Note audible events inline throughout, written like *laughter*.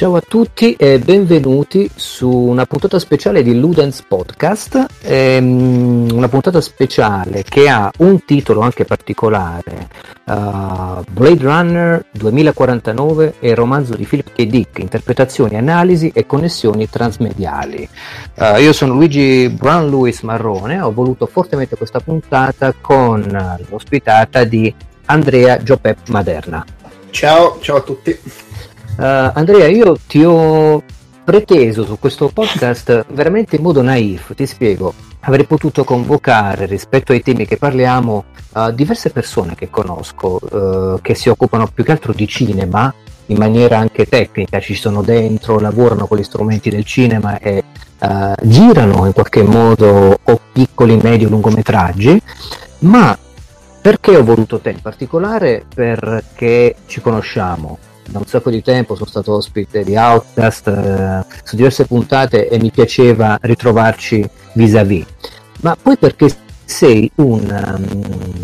Ciao a tutti e benvenuti su una puntata speciale di Ludens Podcast, ehm, una puntata speciale che ha un titolo anche particolare, uh, Blade Runner 2049 e il romanzo di Philip K. Dick, interpretazioni, analisi e connessioni transmediali. Uh, io sono Luigi Brown Lewis Marrone, ho voluto fortemente questa puntata con l'ospitata di Andrea Giopep Maderna. Ciao, ciao a tutti. Uh, Andrea, io ti ho preteso su questo podcast *laughs* veramente in modo naif, ti spiego. Avrei potuto convocare rispetto ai temi che parliamo uh, diverse persone che conosco, uh, che si occupano più che altro di cinema in maniera anche tecnica, ci sono dentro, lavorano con gli strumenti del cinema e girano in qualche modo o piccoli, medio, lungometraggi, ma perché ho voluto te in particolare? Perché ci conosciamo, da un sacco di tempo, sono stato ospite di Outcast eh, su diverse puntate e mi piaceva ritrovarci vis-à-vis. Ma poi perché sei un,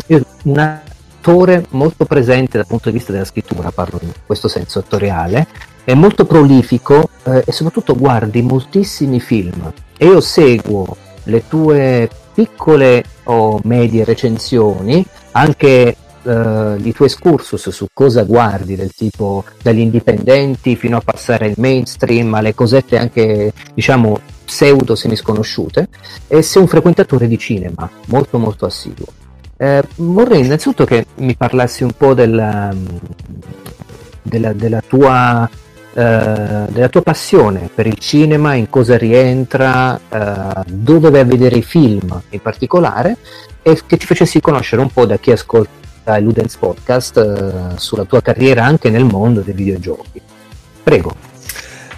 um, un attore molto presente dal punto di vista della scrittura, parlo in questo senso attoriale, è molto prolifico eh, e soprattutto guardi moltissimi film e io seguo le tue piccole o medie recensioni anche uh, i tuoi excursus su cosa guardi, del tipo dagli indipendenti fino a passare al mainstream, alle cosette anche diciamo pseudo semisconosciute, e sei un frequentatore di cinema molto molto assiduo. Eh, vorrei innanzitutto che mi parlassi un po' della, della, della, tua, eh, della tua passione per il cinema, in cosa rientra, eh, dove vai a vedere i film in particolare e che ti facessi conoscere un po' da chi ascolta il Ludens Podcast eh, sulla tua carriera anche nel mondo dei videogiochi. Prego.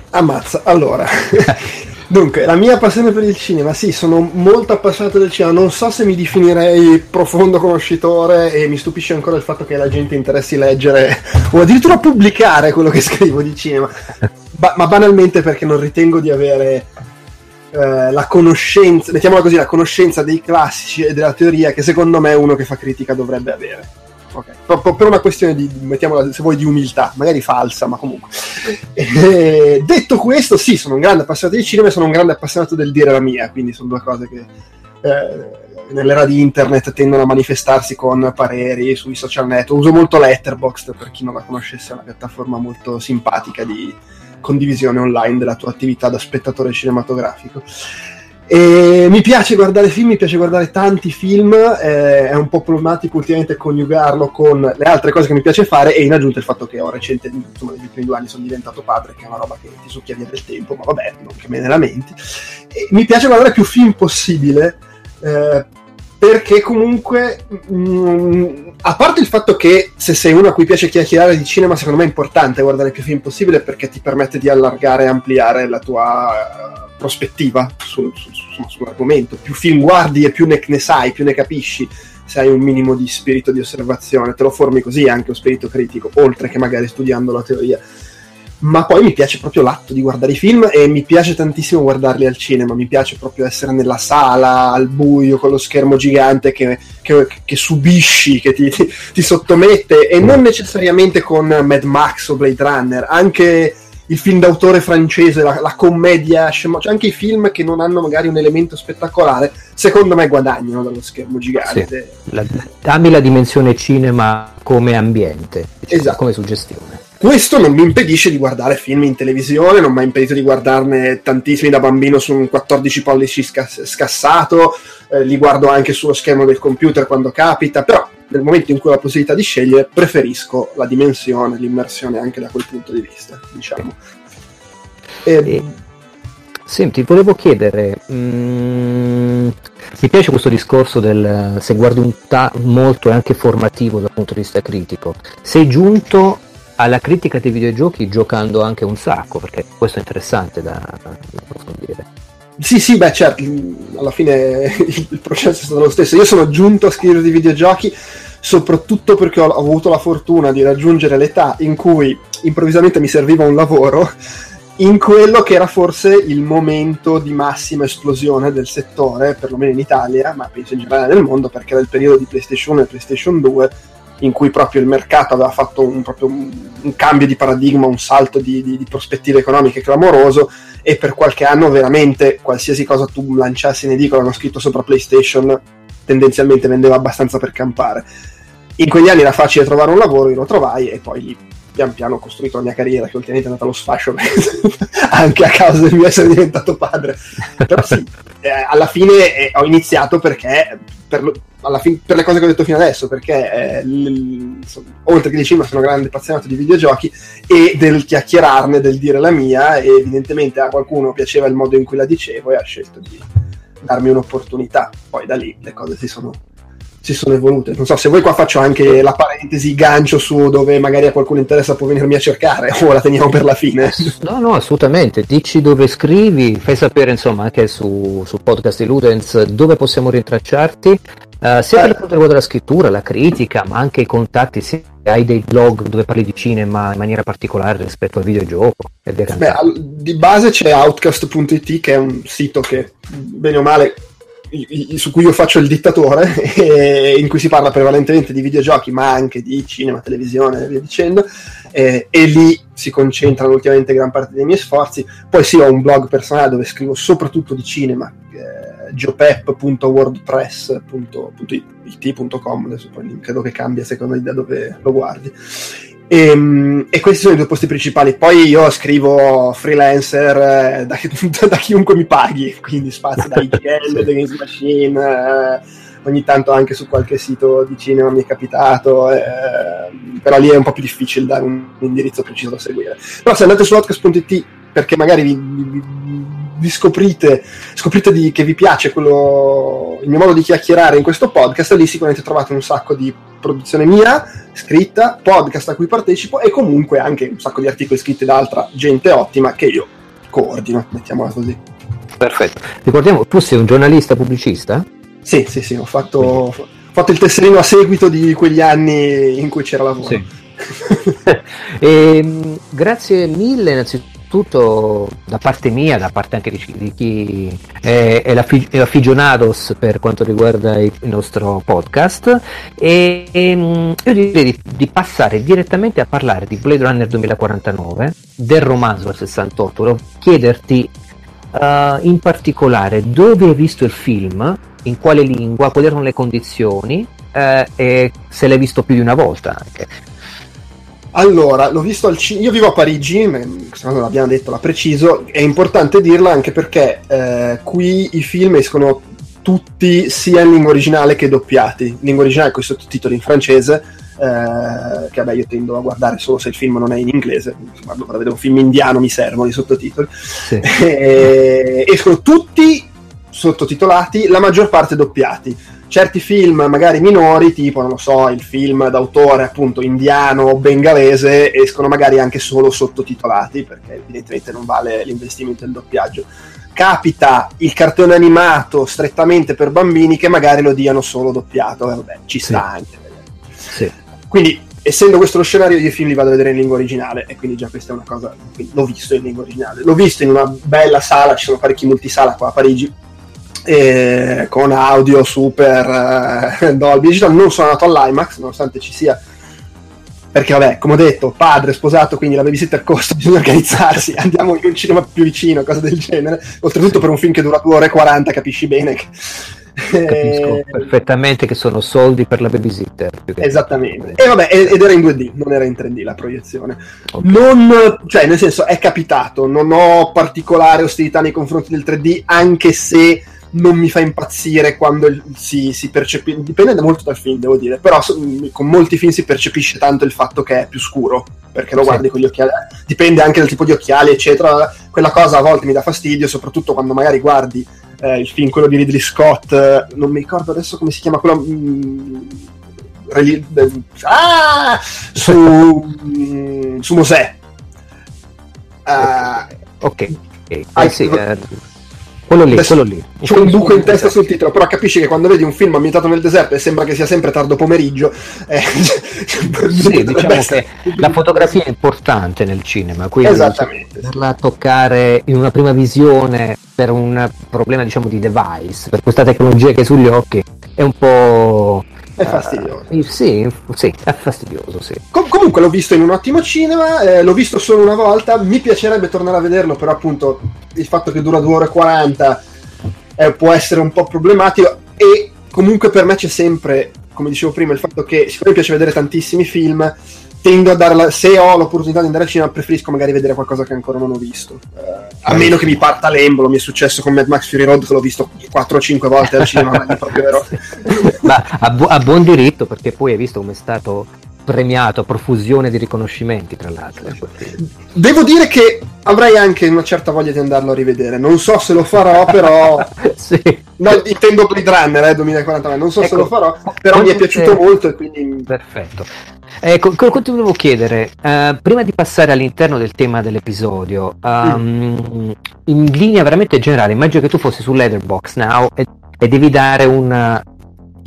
Ammazza, allora. *laughs* Dunque, la mia passione per il cinema, sì, sono molto appassionato del cinema, non so se mi definirei profondo conoscitore e mi stupisce ancora il fatto che la gente interessi leggere o addirittura pubblicare quello che scrivo di cinema, *laughs* ba- ma banalmente perché non ritengo di avere eh, la conoscenza, mettiamola così, la conoscenza dei classici e della teoria che secondo me uno che fa critica dovrebbe avere. Okay. Per una questione di, mettiamola se vuoi, di umiltà, magari falsa, ma comunque. *laughs* E, detto questo, sì, sono un grande appassionato di cinema e sono un grande appassionato del dire la mia, quindi sono due cose che eh, nell'era di internet tendono a manifestarsi con pareri sui social network. Uso molto Letterboxd, per chi non la conoscesse, è una piattaforma molto simpatica di, condivisione online della tua attività da spettatore cinematografico. E mi piace guardare film, mi piace guardare tanti film, eh, è un po' problematico ultimamente coniugarlo con le altre cose che mi piace fare e in aggiunta il fatto che ho recentemente, insomma negli ultimi due anni sono diventato padre, che è una roba che ti succhia via del tempo, ma vabbè, non che me ne lamenti. E mi piace guardare più film possibile, eh, perché comunque mh, mm, a parte il fatto che se sei uno a cui piace chiacchierare di cinema secondo me è importante guardare più film possibile perché ti permette di allargare e ampliare la tua uh, prospettiva su, su, su, sull'argomento. Più film guardi e più ne, ne, sai più ne capisci. Se hai un minimo di spirito di osservazione te lo formi così anche lo spirito critico oltre che magari studiando la teoria ma poi mi piace proprio l'atto di guardare i film e mi piace tantissimo guardarli al cinema, mi piace proprio essere nella sala, al buio, con lo schermo gigante che, che, che subisci, che ti, ti, ti, sottomette e non necessariamente con Mad Max o Blade Runner, anche il film d'autore francese, la, la commedia, cioè anche i film che non hanno magari un elemento spettacolare, secondo me guadagnano dallo schermo gigante. Sì. La, dammi la dimensione cinema come ambiente, diciamo, esatto. come suggestione. Questo non mi impedisce di guardare film in televisione, non mi ha impedito di guardarne tantissimi da bambino su un 14 pollici scass- scassato, eh, li guardo anche sullo schermo del computer quando capita, però nel momento in cui ho la possibilità di scegliere preferisco la dimensione, l'immersione anche da quel punto di vista, diciamo. E... E... Senti, volevo chiedere, mm, mi piace questo discorso del se guardi un ta- molto è anche formativo dal punto di vista critico. Sei giunto alla critica dei videogiochi giocando anche un sacco, perché questo è interessante da, da approfondire. Sì, sì, beh, certo, alla fine *laughs* il processo è stato lo stesso. Io sono giunto a scrivere di videogiochi soprattutto perché ho avuto la fortuna di raggiungere l'età in cui improvvisamente mi serviva un lavoro in quello che era forse il momento di massima esplosione del settore, perlomeno in Italia, ma penso in generale nel mondo, perché era il periodo di PlayStation 1 e PlayStation 2 in cui proprio il mercato aveva fatto un, un, un cambio di paradigma, un salto di, di, di, prospettive economiche clamoroso e per qualche anno veramente qualsiasi cosa tu lanciassi in edicola hanno scritto sopra PlayStation tendenzialmente vendeva abbastanza per campare. In quegli anni era facile trovare un lavoro, io lo trovai e poi pian piano ho costruito la mia carriera che ultimamente è andata allo sfascio *laughs* anche a causa del mio essere diventato padre. Però sì, eh, alla fine eh, ho iniziato perché per, fin- per, le cose che ho detto fino adesso, perché eh, l- oltre che di cinema sono grande appassionato di videogiochi e del chiacchierarne, del dire la mia, e evidentemente a qualcuno piaceva il modo in cui la dicevo e ha scelto di darmi un'opportunità. Poi da lì le cose si sono si sono evolute. Non so se voi qua faccio anche la parentesi gancio su dove magari a qualcuno interessa può venirmi a cercare *laughs* o la teniamo per la fine. No, no, assolutamente. Dici dove scrivi, fai sapere insomma anche su, su podcast di Ludens dove possiamo rintracciarti. Uh, sia per quanto riguarda la scrittura, la critica, ma anche i contatti, se hai dei blog dove parli di cinema in maniera particolare rispetto al videogioco. Beh, di base c'è outcast.it che è un sito che bene o male su cui io faccio il dittatore, *laughs* in cui si parla prevalentemente di videogiochi, ma anche di cinema, televisione e via dicendo, e, e lì si concentrano ultimamente gran parte dei miei sforzi. Poi sì, ho un blog personale dove scrivo soprattutto di cinema, eh, geopep.wordpress.it.com, adesso poi credo che cambia secondo me da dove lo guardi. E, ehm, e, questi sono i due posti principali. Poi io scrivo freelancer eh, da, *laughs* da, chiunque mi paghi, quindi spazio da IGL, da Games Machine, eh, ogni tanto anche su qualche sito di cinema mi è capitato, eh, però lì è un po' più difficile dare un indirizzo preciso da seguire. Però se andate su podcast.it perché magari vi, vi, vi scoprite, scoprite di, che vi piace quello, il mio modo di chiacchierare in questo podcast, lì sicuramente trovate un sacco di produzione mia, scritta, podcast a cui partecipo e comunque anche un sacco di articoli scritti da altra gente ottima che io coordino, mettiamola così. Perfetto. Ricordiamo, tu sei un giornalista pubblicista? Sì, sì, sì, ho fatto, ho fatto il tesserino a seguito di quegli anni in cui c'era lavoro. Sì. e, *laughs* ehm, grazie mille innanzitutto tutto da parte mia, da parte anche di, chi è, è, l'affig- è affigionados per quanto riguarda il nostro podcast. E, e mm, io direi di, di, passare direttamente a parlare di Blade Runner 2049 del romanzo al 68 volevo chiederti uh, in particolare dove hai visto il film in quale lingua, quali erano le condizioni uh, e se l'hai visto più di una volta anche allora, l'ho visto al cinema. Io vivo a Parigi, se non l'abbiamo detto, l'ha preciso. È importante dirlo anche perché eh, qui i film escono tutti sia in lingua originale che doppiati. Lingua originale con i sottotitoli in francese, eh, che vabbè io tendo a guardare solo se il film non è in inglese. Guardo per vedere un film indiano mi servono i sottotitoli. Sì. *laughs* E, escono tutti sottotitolati, la maggior parte doppiati certi film magari minori, tipo, non lo so, il film d'autore appunto indiano o bengalese, escono magari anche solo sottotitolati, perché evidentemente non vale l'investimento del doppiaggio. Capita il cartone animato strettamente per bambini che magari lo diano solo doppiato, eh, vabbè, ci sta sì. anche. Sì. Quindi essendo questo lo scenario, io i film li vado a vedere in lingua originale e quindi già questa è una cosa, l'ho visto in lingua originale. L'ho visto in una bella sala, ci sono parecchi multisala qua a Parigi, eh, con audio super eh, *laughs* Dolby Digital. Non sono andato all'IMAX, nonostante ci sia perché vabbè, come ho detto, padre, sposato, quindi la babysitter costa, *laughs* bisogna organizzarsi, andiamo in un cinema più vicino, cose del genere. Oltretutto per un film che dura 2 ore e 40 capisci bene che... Capisco eh, perfettamente che sono soldi per la babysitter. Esattamente. E vabbè, ed era in 2D, non era in 3D la proiezione. Okay. Non, cioè, nel senso, è capitato, non ho particolare ostilità nei confronti del 3D, anche se non mi fa impazzire quando si, si percepisce. Dipende molto dal film, devo dire. Però con molti film si percepisce tanto il fatto che è più scuro. Perché lo sì. guardi con gli occhiali. Dipende anche dal tipo di occhiali, eccetera. Quella cosa a volte mi dà fastidio, soprattutto quando magari guardi eh, il film, quello di Ridley Scott. Eh, non mi ricordo adesso come si chiama quello. Mm, ah! Su, mm, su Mosè. Uh, ok, ok. Ah, sì, eh, quello lì, quello lì. C'è un buco in testa sul titolo, però capisci che quando vedi un film ambientato nel deserto e sembra che sia sempre tardo pomeriggio, eh, *laughs* sì, *laughs* diciamo che la fotografia è importante nel cinema, quindi poterla toccare in una prima visione per un problema diciamo di device, per questa tecnologia che è sugli occhi, è un po' È fastidioso. Uh, sì, sì, è fastidioso, sì. Com- comunque l'ho visto in un ottimo cinema, eh, l'ho visto solo una volta, mi piacerebbe tornare a vederlo, però appunto il fatto che dura 2 ore e 40 eh, può essere un po' problematico e comunque per me c'è sempre, come dicevo prima, il fatto che siccome mi piace vedere tantissimi film, tendo a dare la, se ho l'opportunità di andare al cinema preferisco magari vedere qualcosa che ancora non ho visto. Eh, a meno che mi parta l'embolo mi è successo con Mad Max Fury Road che l'ho visto 4 o 5 volte al cinema ma proprio *laughs* ma a, bu- a, buon diritto perché poi hai visto come è stato premiato a profusione di riconoscimenti tra l'altro. Devo dire che avrei anche una certa voglia di andarlo a rivedere. Non so se lo farò però *laughs* sì. no, intendo Blade Runner eh, 2049 non so ecco, se lo farò però mi è piaciuto molto e quindi perfetto Ecco, quello che volevo chiedere, uh, prima di passare all'interno del tema dell'episodio, um, in linea veramente generale, immagino che tu fossi su Letterbox now e, e devi dare una,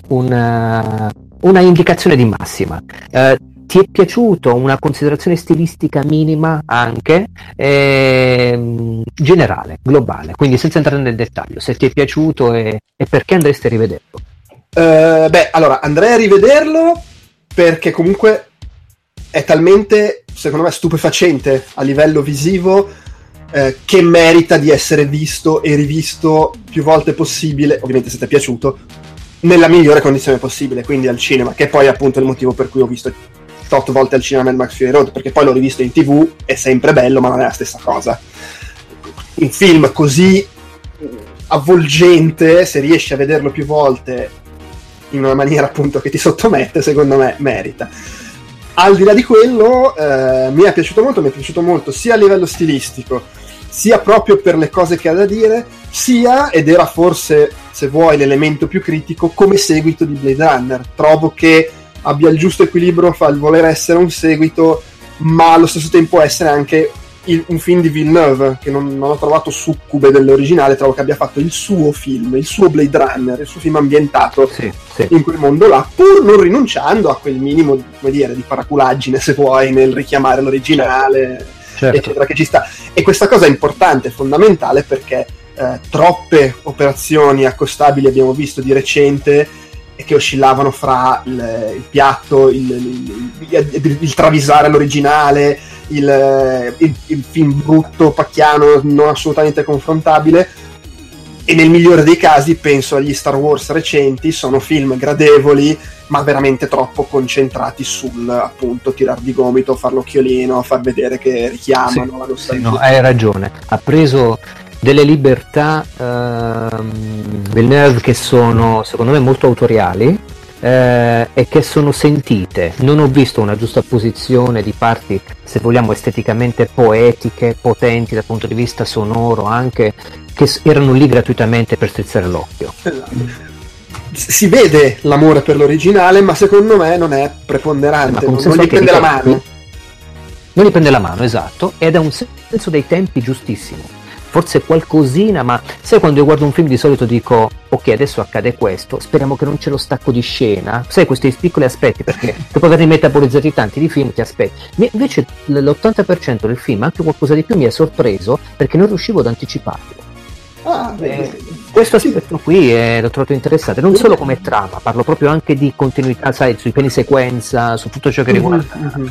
una, una, indicazione di massima. Uh, ti è piaciuto una considerazione stilistica minima anche eh, generale, globale, quindi senza entrare nel dettaglio, se ti è piaciuto e, e perché andresti a rivederlo? Uh, beh, allora andrei a rivederlo perché comunque è talmente, secondo me, stupefacente a livello visivo eh, che merita di essere visto e rivisto più volte possibile, ovviamente se ti è piaciuto, nella migliore condizione possibile, quindi al cinema, che poi è appunto il motivo per cui ho visto tot volte al cinema Mad Max Fury Road, perché poi l'ho rivisto in tv, è sempre bello, ma non è la stessa cosa. Un film così avvolgente, se riesci a vederlo più volte in una maniera appunto che ti sottomette, secondo me merita. Al di là di quello, eh, mi è piaciuto molto, mi è piaciuto molto sia a livello stilistico, sia proprio per le cose che ha da dire, sia, ed era forse, se vuoi, l'elemento più critico, come seguito di Blade Runner. Trovo che abbia il giusto equilibrio fra il voler essere un seguito, ma allo stesso tempo essere anche il, un film di Villeneuve che non, non, ho trovato succube dell'originale, trovo che abbia fatto il suo film, il suo Blade Runner, il suo film ambientato sì, sì. in quel mondo là, pur non rinunciando a quel minimo come dire, di paraculaggine, se vuoi, nel richiamare l'originale, certo. eccetera, che ci sta. E questa cosa è importante, fondamentale, perché eh, troppe operazioni accostabili abbiamo visto di recente che oscillavano fra il, il piatto, il, il, il travisare l'originale, il, il, il film brutto, pacchiano, non assolutamente confrontabile. E nel migliore dei casi penso agli Star Wars recenti, sono film gradevoli, ma veramente troppo concentrati sul appunto tirar di gomito, far l'occhiolino, far vedere che richiamano sì, la nostalgia. Sì, no, hai ragione, ha preso delle libertà ehm, Villeneuve che sono secondo me molto autoriali eh, e che sono sentite. Non ho visto una giusta posizione di parti, se vogliamo, esteticamente poetiche, potenti dal punto di vista sonoro, anche che erano lì gratuitamente per strizzare l'occhio. Esatto. Si vede l'amore per l'originale, ma secondo me non è preponderante, non, non gli prende la mano. Non gli prende la mano, esatto, ed è un senso dei tempi giustissimo forse qualcosina, ma sai quando io guardo un film di solito dico ok adesso accade questo, speriamo che non c'è lo stacco di scena, sai questi piccoli aspetti perché *laughs* dopo averli metabolizzati tanti di film ti aspetti, invece l'80% del film, anche qualcosa di più mi ha sorpreso perché non riuscivo ad anticiparlo. Ah, eh, questo aspetto qui è, l'ho trovato interessante, non solo come trama, parlo proprio anche di continuità, sai, sui piani sequenza, su tutto ciò che riguarda. Mm-hmm.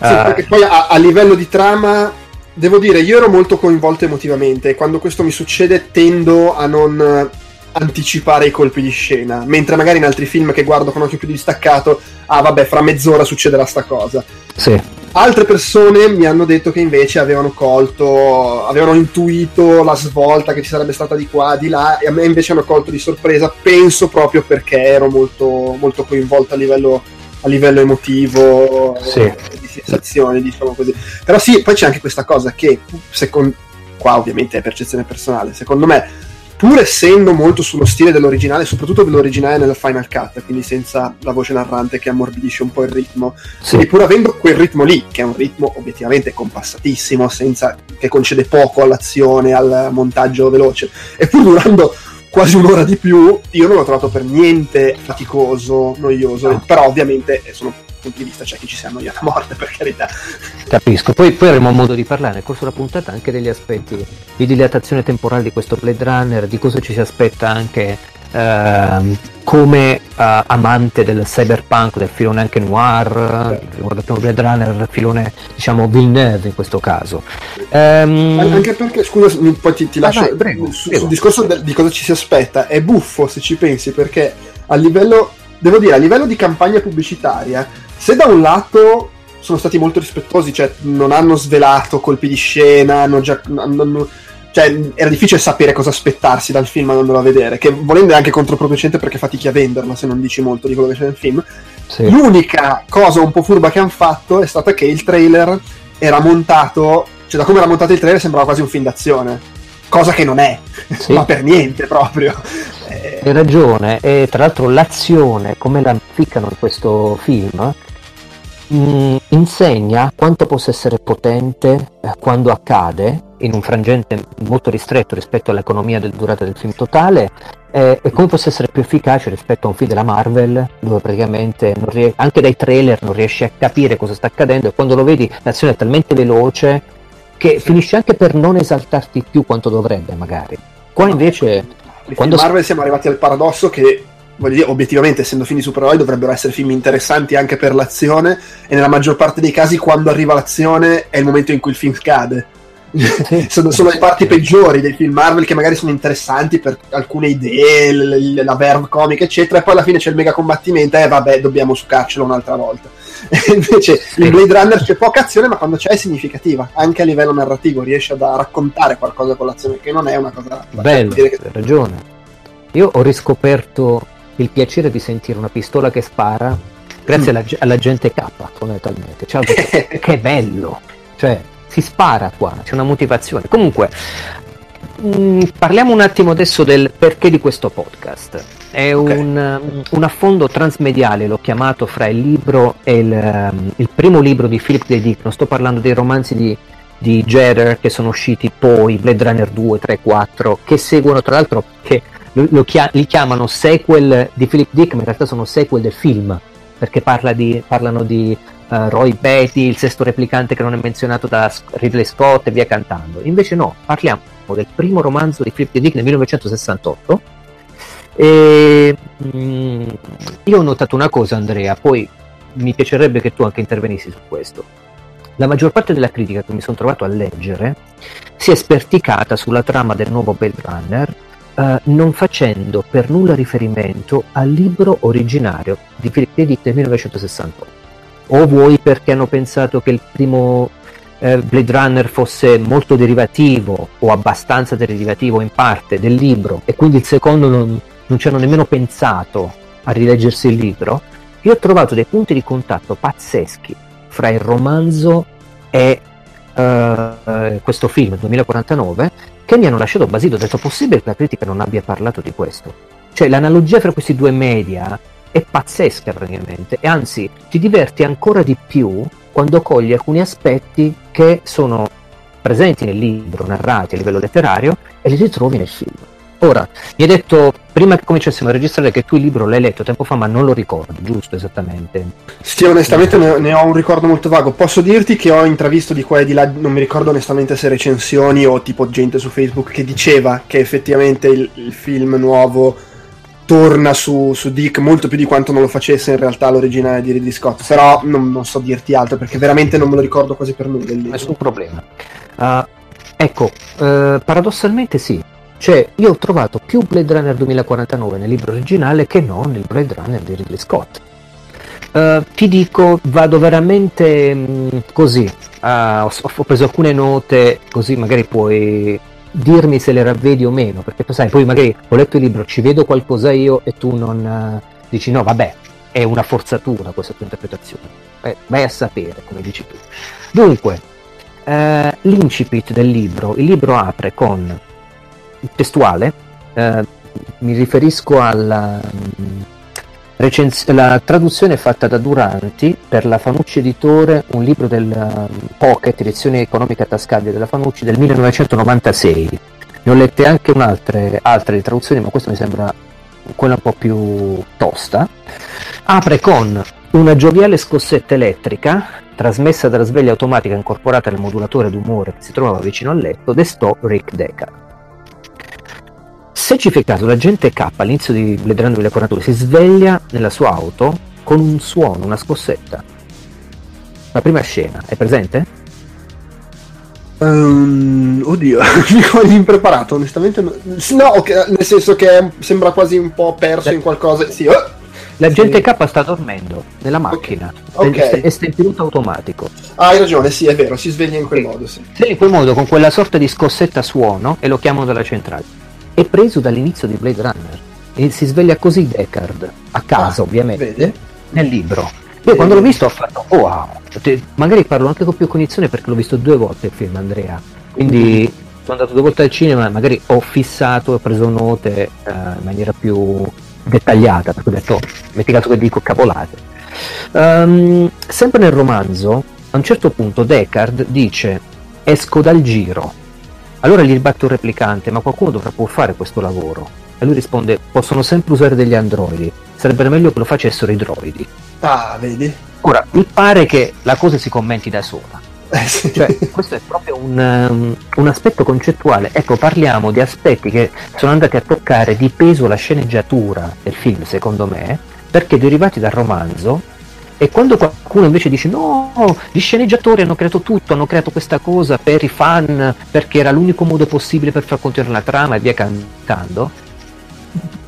Uh, sì, perché poi a, a, livello di trama, devo dire, io ero molto coinvolto emotivamente quando questo mi succede tendo a non anticipare i colpi di scena, mentre magari in altri film che guardo con occhio più distaccato, ah vabbè, fra mezz'ora succederà sta cosa. Sì. Altre persone mi hanno detto che invece avevano colto, avevano intuito la svolta che ci sarebbe stata di qua, di là, e a me invece hanno colto di sorpresa, penso proprio perché ero molto, molto coinvolto a livello, a livello emotivo, sì. di sensazioni, diciamo così. Però sì, poi c'è anche questa cosa che, secondo, qua ovviamente è percezione personale, secondo me pur essendo molto sullo stile dell'originale, soprattutto dell'originale nella Final Cut, quindi senza la voce narrante che ammorbidisce un po' il ritmo, sì. quindi pur avendo quel ritmo lì, che è un ritmo obiettivamente compassatissimo, senza, che concede poco all'azione, al montaggio veloce, e pur durando quasi un'ora di più, io non l'ho trovato per niente faticoso, noioso, no. però ovviamente sono punti di vista c'è chi ci si annoia a morte, *laughs* per carità. Capisco, poi, poi, avremo modo di parlare nel corso della puntata anche degli aspetti di dilatazione temporale di questo Blade Runner, di cosa ci si aspetta anche uh, come uh, amante del cyberpunk, del filone anche noir, certo. guardate Blade Runner, il filone diciamo Villeneuve in questo caso. Um, anche perché, scusa, poi ti, ti lascio, vai, prego, sul, sul discorso del, di cosa ci si aspetta, è buffo se ci pensi perché a livello devo dire, a livello di campagna pubblicitaria, se da un lato sono stati molto rispettosi, cioè non hanno svelato colpi di scena, hanno già, hanno, cioè era difficile sapere cosa aspettarsi dal film andandolo a vedere, che volendo è anche controproducente perché fatichi a venderlo se non dici molto di quello che c'è nel film. Sì. L'unica cosa un po' furba che hanno fatto è stata che il trailer era montato, cioè da come era montato il trailer sembrava quasi un film d'azione cosa che non è, *laughs* sì. ma per niente proprio. Hai ragione, e tra l'altro l'azione, come la ficcano in questo film, mh, mm, insegna quanto possa essere potente eh, quando accade in un frangente molto ristretto rispetto all'economia del durata del film totale eh, e come possa essere più efficace rispetto a un film della Marvel dove praticamente ries- anche dai trailer non riesci a capire cosa sta accadendo e quando lo vedi l'azione è talmente veloce che finisce anche per non esaltarti più quanto dovrebbe magari. Qua invece quando Marvel siamo arrivati al paradosso che voglio dire, obiettivamente essendo film di supereroi dovrebbero essere film interessanti anche per l'azione e nella maggior parte dei casi quando arriva l'azione è il momento in cui il film scade *laughs* sono, sono, le parti peggiori dei film Marvel che magari sono interessanti per alcune idee, l- l- la verve comica eccetera e poi alla fine c'è il mega combattimento e eh, vabbè dobbiamo succarcelo un'altra volta. *laughs* Invece in Blade Runner c'è poca azione ma quando c'è è significativa. Anche a livello narrativo riesce a raccontare qualcosa con l'azione che non è una cosa bello, hai ragione. Io ho riscoperto il piacere di sentire una pistola che spara grazie mm. alla, alla, gente K fondamentalmente cioè, *laughs* che bello. Cioè si spara qua c'è una motivazione comunque mh, mm, parliamo un attimo adesso del perché di questo podcast è okay. un, um, un, affondo transmediale, l'ho chiamato fra il libro e il, um, il primo libro di Philip K. Dick, non sto parlando dei romanzi di, di Jedder che sono usciti poi, Blade Runner 2, 3, 4, che seguono tra l'altro, che chia- li chiamano sequel di Philip Dick, ma in realtà sono sequel del film, perché parla di, parlano di uh, Roy Betty, il sesto replicante che non è menzionato da Ridley Scott e via cantando. Invece no, parliamo del primo romanzo di Philip Dick nel 1968 e, mm, io ho notato una cosa, Andrea, poi mi piacerebbe che tu anche intervenissi su questo. La maggior parte della critica che mi sono trovato a leggere si è sperticata sulla trama del nuovo Blade Runner, eh, non facendo per nulla riferimento al libro originario di Philip K. Del 1968. O vuoi perché hanno pensato che il primo eh, Blade Runner fosse molto derivativo o abbastanza derivativo in parte del libro e quindi il secondo non, non ci hanno nemmeno pensato a rileggersi il libro, io ho trovato dei punti di contatto pazzeschi fra il romanzo e uh, questo film, 2049, che mi hanno lasciato basito. Ho detto, possibile che la critica non abbia parlato di questo? Cioè, l'analogia fra questi due media è pazzesca praticamente, e anzi ti diverti ancora di più quando cogli alcuni aspetti che sono presenti nel libro, narrati a livello letterario, e li ritrovi nel film. Ora, mi hai detto prima che cominciassimo a registrare che tu il libro l'hai letto tempo fa, ma non lo ricordi, giusto esattamente? Sì, onestamente ne, ne ho un ricordo molto vago. Posso dirti che ho intravisto di qua e di là, non mi ricordo onestamente se recensioni o tipo gente su Facebook che diceva che effettivamente il, il film nuovo torna su, su, Dick molto più di quanto non lo facesse in realtà l'originale di Ridley Scott. Però non, non so dirti altro perché veramente non me lo ricordo quasi per nulla. Nessun problema. Uh, ecco, uh, paradossalmente sì, cioè, io ho trovato più Blade Runner 2049 nel libro originale che non nel Blade Runner di Ridley Scott. Uh, ti dico, vado veramente mh, mm, così. Uh, ho, ho, preso alcune note, così magari puoi dirmi se le ravvedi o meno. Perché sai, poi magari ho letto il libro, ci vedo qualcosa io e tu non uh, dici no, vabbè, è una forzatura questa tua interpretazione. Eh, vai a sapere, come dici tu. Dunque, l'incipit del libro, il libro apre con testuale, eh, mi riferisco alla mm, recens- la traduzione fatta da Duranti per la Fanucci Editore, un libro del um, Pocket, edizione economica tascabile della Fanucci del 1996. Ne ho lette anche un'altra altre traduzioni, ma questa mi sembra quella un po' più tosta. Apre con una gioviale scossetta elettrica trasmessa dalla sveglia automatica incorporata nel modulatore d'umore che si trovava vicino al letto, destò Rick Deckard. Se ci fai caso, l'agente K all'inizio di Blade Runner 2042 si sveglia nella sua auto con un suono, una scossetta. La prima scena, è presente? Um, oddio, *laughs* mi cogli impreparato, onestamente. No, no okay, nel senso che sembra quasi un po' perso La... in qualcosa. Sì, oh. L'agente sì. K sta dormendo nella macchina, okay. è, in piloto automatico. Ah, hai ragione, sì, è vero, si sveglia in quel sì. modo. Sì. sì, in quel modo, con quella sorta di scossetta suono e lo chiamano dalla centrale è preso dall'inizio di Blade Runner e si sveglia così Deckard, a caso ah, ovviamente, vede? nel libro. Io quando l'ho visto ho fatto, oh, wow, magari parlo anche con più cognizione perché l'ho visto due volte il film Andrea, quindi sono andato due volte al cinema, magari ho fissato, ho preso note eh, in maniera più dettagliata, perché ho detto, oh, metti caso che dico cavolate. Um, sempre nel romanzo, a un certo punto Deckard dice, esco dal giro, allora gli ribatte un replicante, ma qualcuno dovrà può fare questo lavoro. E lui risponde, possono sempre usare degli androidi, sarebbe meglio che lo facessero i droidi. Ah, vedi? Ora, mi pare che la cosa si commenti da sola. *laughs* Eh, sì. cioè, questo è proprio un, um, un, aspetto concettuale. Ecco, parliamo di aspetti che sono andati a toccare di peso la sceneggiatura del film, secondo me, perché derivati dal romanzo e quando qualcuno invece dice no, gli sceneggiatori hanno creato tutto, hanno creato questa cosa per i fan, perché era l'unico modo possibile per far continuare la trama e via cantando,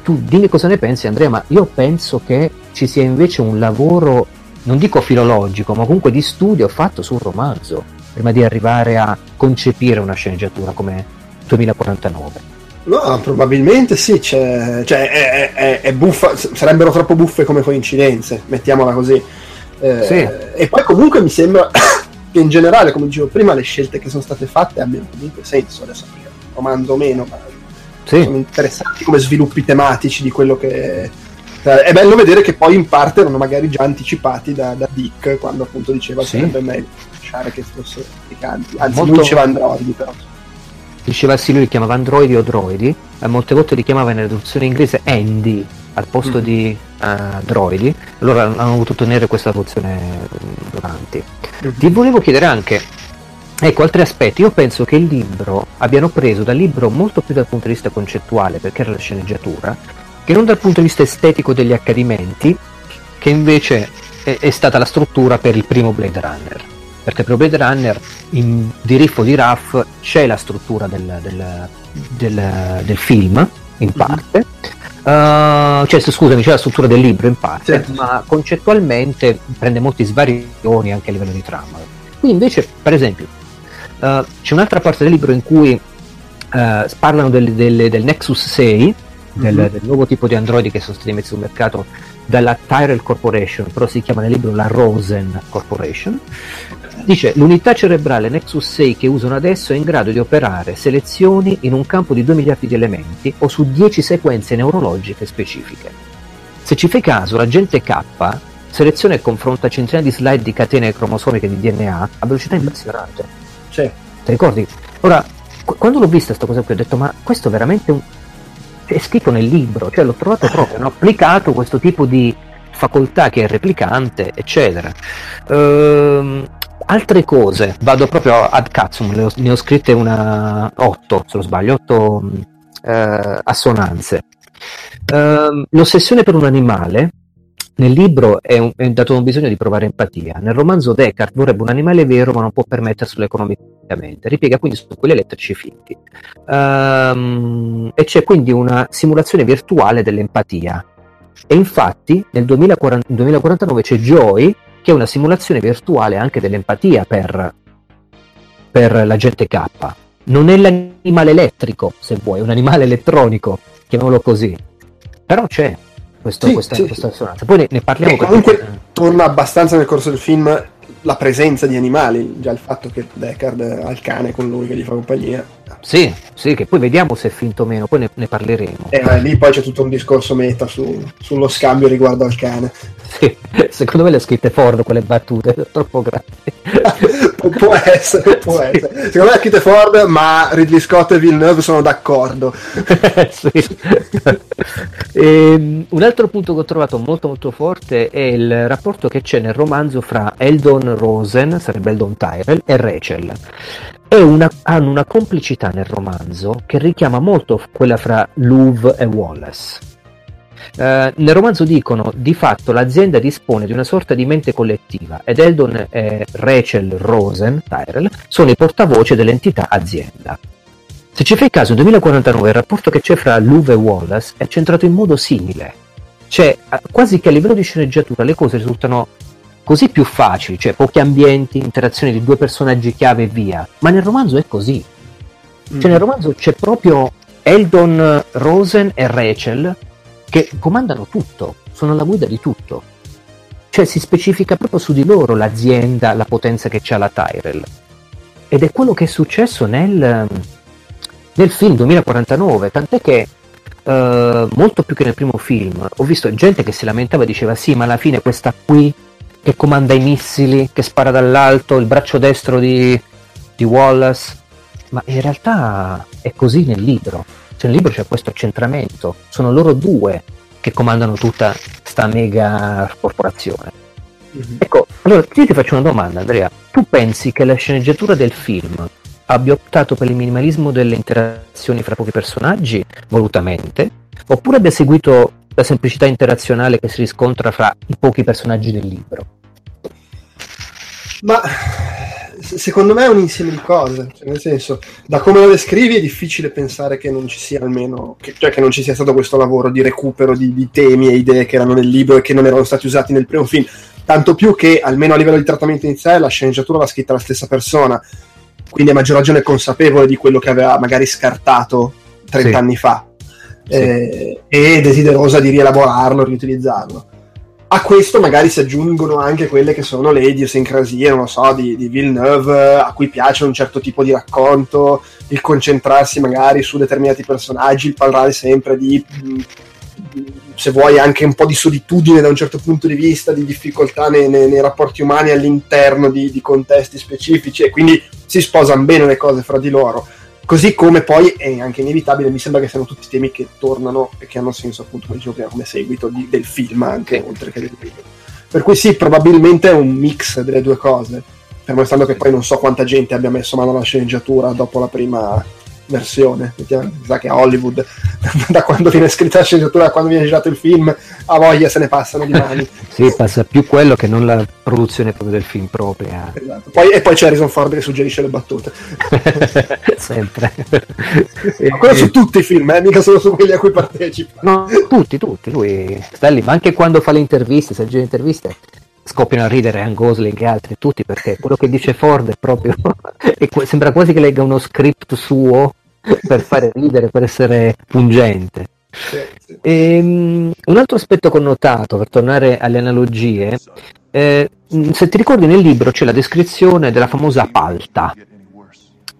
tu dimmi cosa ne pensi Andrea, ma io penso che ci sia invece un lavoro, non dico filologico, ma comunque di studio fatto sul romanzo, prima di arrivare a concepire una sceneggiatura come 2049. No, probabilmente sì, cioè, è, è, è, buffa, sarebbero troppo buffe come coincidenze, mettiamola così. Eh, sì. E poi comunque mi sembra *coughs* che in generale, come dicevo prima, le scelte che sono state fatte abbiano comunque senso, adesso comando meno, ma sì. sono interessanti come sviluppi tematici di quello che... Cioè, è bello vedere che poi in parte erano magari già anticipati da, da Dick quando appunto diceva sì. sarebbe meglio lasciare che fossero applicanti, anzi Molto... lui diceva androidi però diceva sì lui li chiamava androidi o droidi e molte volte li chiamava nella traduzione inglese Andy al posto mm. di uh, droidi allora hanno voluto tenere questa traduzione davanti mm. ti volevo chiedere anche ecco altri aspetti io penso che il libro abbiano preso dal libro molto più dal punto di vista concettuale perché era la sceneggiatura che non dal punto di vista estetico degli accadimenti che invece è, è stata la struttura per il primo Blade Runner perché per Blade Runner in, di Riffo di Raff c'è la struttura del, del, del, del film in mhm. parte uh, cioè scusami c'è la struttura del libro in parte certo. ma concettualmente prende molti svarioni anche a livello di trama qui invece per esempio uh, c'è un'altra parte del libro in cui uh, parlano del, del, del, Nexus 6 del, mm-hmm. del, nuovo tipo di androidi che sono stati messi sul mercato dalla Tyrell Corporation, però si chiama nel libro la Rosen Corporation. Dice l'unità cerebrale Nexus 6 che usano adesso è in grado di operare selezioni in un campo di 2 miliardi di elementi o su 10 sequenze neurologiche specifiche. Se ci fai caso, l'agente K seleziona e confronta centinaia di slide di catene cromosomiche di DNA a velocità impressionante. Sì. Ti ricordi? Ora, qu- quando l'ho vista questa cosa qui ho detto ma questo è veramente un... è scritto nel libro, cioè l'ho trovato proprio, hanno applicato questo tipo di facoltà che è replicante, eccetera. Ehm, altre cose, vado proprio ad cazzum, ne ho, scritte una 8, se non sbaglio, 8 eh, assonanze. Ehm, l'ossessione per un animale nel libro è, un, è, dato un bisogno di provare empatia. Nel romanzo Descartes vorrebbe un animale vero ma non può permetterselo economicamente. Ripiega quindi su quelli elettrici finti. Um, e c'è quindi una simulazione virtuale dell'empatia. E infatti nel 2040, 2049 c'è Joy che è una simulazione virtuale anche dell'empatia per, per l'agente K. Non è l'animale elettrico, se vuoi, è un animale elettronico, chiamiamolo così. Però c'è questo, sì, questa, sì. questa assonanza. Poi ne, ne parliamo. E comunque perché... torna abbastanza nel corso del film la presenza di animali, già il fatto che Deckard ha il cane con lui che gli fa compagnia. Sì, sì, che poi vediamo se è finto o meno, poi ne, ne parleremo. E eh, lì poi c'è tutto un discorso meta su, sullo scambio riguardo al cane. Sì, secondo me le ha scritte Ford quelle battute, *laughs* troppo grandi. *laughs* può essere, può sì. essere. Secondo me le ha scritte Ford, ma Ridley Scott e Villeneuve sono d'accordo. *laughs* sì. e, ehm, un altro punto che ho trovato molto molto forte è il rapporto che c'è nel romanzo fra Eldon Rosen, sarebbe Eldon Tyrell, e Rachel una, hanno una complicità nel romanzo che richiama molto quella fra Louvre e Wallace. Uh, nel romanzo dicono di fatto l'azienda dispone di una sorta di mente collettiva ed Eldon e Rachel Rosen Tyrell sono i portavoce dell'entità azienda. Se ci fai caso, nel 2049 il rapporto che c'è fra Louvre e Wallace è centrato in modo simile, cioè quasi che a livello di sceneggiatura le cose risultano così più facili, cioè pochi ambienti, interazioni di due personaggi chiave e via. Ma nel romanzo è così. Mm. Cioè nel romanzo c'è proprio Eldon Rosen e Rachel che comandano tutto, sono alla guida di tutto. Cioè si specifica proprio su di loro l'azienda, la potenza che c'ha la Tyrell. Ed è quello che è successo nel, nel film 2049, tant'è che Uh, molto più che nel primo film. Ho visto gente che si lamentava e diceva: Sì, ma alla fine questa qui che comanda i missili, che spara dall'alto, il braccio destro di, di Wallace. Ma in realtà è così nel libro. Cioè nel libro c'è questo accentramento. Sono loro due che comandano tutta questa mega corporazione. Mm-hmm. Ecco, allora io ti faccio una domanda, Andrea. Tu pensi che la sceneggiatura del film abbia optato per il minimalismo delle interazioni fra pochi personaggi, volutamente, oppure abbia seguito la semplicità interazionale che si riscontra fra i pochi personaggi del libro? Ma secondo me è un insieme di cose, cioè, nel senso, da come lo descrivi è difficile pensare che non ci sia almeno, che, cioè che non ci sia stato questo lavoro di recupero di, di, temi e idee che erano nel libro e che non erano stati usati nel primo film, tanto più che almeno a livello di trattamento iniziale la sceneggiatura l'ha scritta la stessa persona, quindi a maggior ragione consapevole di quello che aveva magari scartato 30 sì. anni fa sì. eh, e desiderosa di rielaborarlo, riutilizzarlo. A questo magari si aggiungono anche quelle che sono le idiosincrasie, non lo so, di, di Villeneuve, a cui piace un certo tipo di racconto, il concentrarsi magari su determinati personaggi, il parlare sempre di, se vuoi, anche un po' di solitudine da un certo punto di vista, di difficoltà nei, nei, nei rapporti umani all'interno di, di contesti specifici e quindi si sposano bene le cose fra di loro Così come poi è anche inevitabile, mi sembra che siano tutti temi che tornano e che hanno senso appunto come dicevo prima come seguito di, del film anche, sì. oltre che del video. Per cui sì, probabilmente è un mix delle due cose, fermo restando che poi non so quanta gente abbia messo mano alla sceneggiatura dopo la prima versione. Sa che a Hollywood, *laughs* da quando viene scritta la sceneggiatura, da quando viene girato il film, a voglia se ne passano di mani. *laughs* sì, passa più quello che non la produzione proprio del film propria. Esatto. Poi, e poi c'è Harrison Ford che suggerisce le battute. *laughs* Sempre. Ma quello su tutti i film, eh? mica solo su quelli a cui partecipa. No, tutti, tutti. Lui sta lì, ma anche quando fa le interviste, se gira le interviste, scoppiano a ridere Ann Gosling e altri tutti perché quello che dice Ford è proprio *laughs* sembra quasi che legga uno script suo per fare ridere, per essere pungente. E, um, un altro aspetto connotato, per tornare alle analogie, eh, se ti ricordi nel libro c'è la descrizione della famosa palta,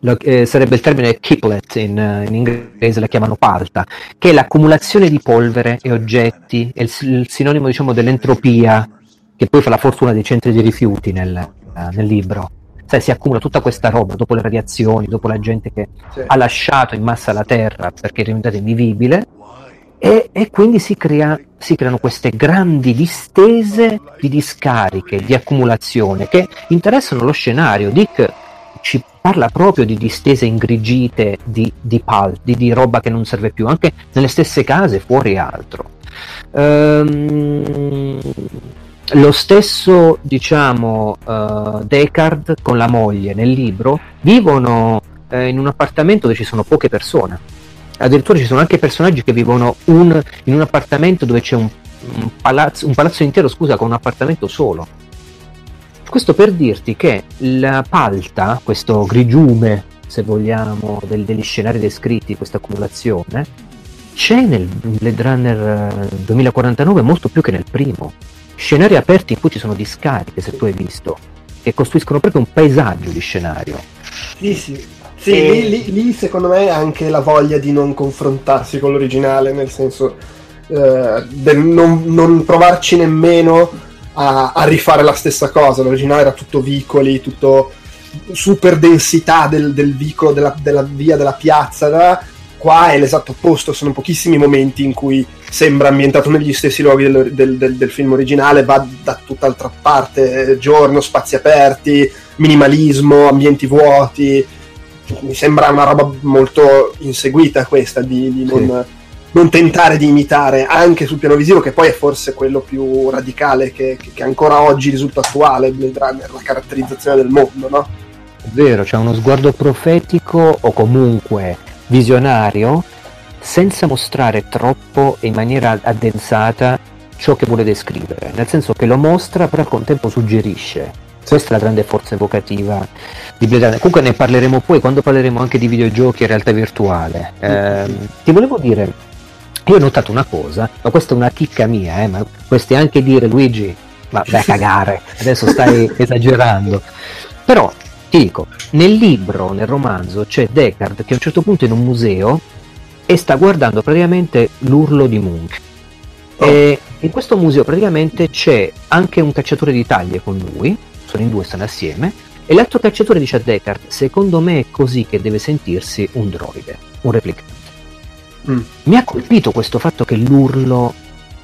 lo, eh, sarebbe il termine kiplet in, in, inglese la chiamano palta, che è l'accumulazione di polvere e oggetti, è il, il sinonimo diciamo, dell'entropia che poi fa la fortuna dei centri di rifiuti nel, uh, nel libro sai, si accumula tutta questa roba dopo le radiazioni, dopo la gente che sì. ha lasciato in massa la Terra perché è diventata invivibile e, e quindi si, crea, si, creano queste grandi distese di discariche, di accumulazione che interessano lo scenario. Dick ci parla proprio di distese ingrigite di, di pal, di, di, roba che non serve più, anche nelle stesse case, fuori altro. Ehm, lo stesso, diciamo, uh, Descartes con la moglie nel libro vivono eh, in un appartamento dove ci sono poche persone addirittura ci sono anche personaggi che vivono un, in un appartamento dove c'è un, un, palazzo, un palazzo intero scusa, con un appartamento solo. Questo per dirti che la palta, questo grigiume, se vogliamo, del, degli scenari descritti, questa accumulazione, c'è nel Blade Runner 2049 eh, molto più che nel primo. Scenari aperti in cui ci sono discariche, se tu hai visto, che costruiscono proprio un paesaggio di scenario. Sì, sì, sì, e... lì, lì, lì, secondo me anche la voglia di non confrontarsi con l'originale, nel senso eh, del non, non, provarci nemmeno a, a, rifare la stessa cosa. L'originale era tutto vicoli, tutto super densità del, del vicolo, della, della, via, della piazza. Da, qua è l'esatto opposto, sono pochissimi momenti in cui sembra ambientato negli stessi luoghi del, del, del, del film originale, va da tutt'altra parte, giorno, spazi aperti, minimalismo, ambienti vuoti mi sembra una roba molto inseguita questa di, di non, sì. non, tentare di imitare anche sul piano visivo che poi è forse quello più radicale che, che, ancora oggi risulta attuale Blade Runner, la caratterizzazione del mondo no? È vero, c'è uno sguardo profetico o comunque visionario senza mostrare troppo e in maniera addensata ciò che vuole descrivere, nel senso che lo mostra però al contempo suggerisce questa è la grande forza evocativa di Blade Runner. Comunque ne parleremo poi quando parleremo anche di videogiochi e realtà virtuale. Eh, ti volevo dire, io ho notato una cosa, ma questa è una chicca mia, eh, ma potresti anche dire Luigi, ma a cagare, adesso stai *laughs* esagerando. Però ti dico, nel libro, nel romanzo, c'è Deckard che a un certo punto è in un museo e sta guardando praticamente l'urlo di Munch. Oh. E in questo museo praticamente c'è anche un cacciatore di taglie con lui, sono in due, stanno assieme, e l'altro cacciatore dice a Deckard, secondo me è così che deve sentirsi un droide, un replicante. Mm. Mi ha colpito questo fatto che l'urlo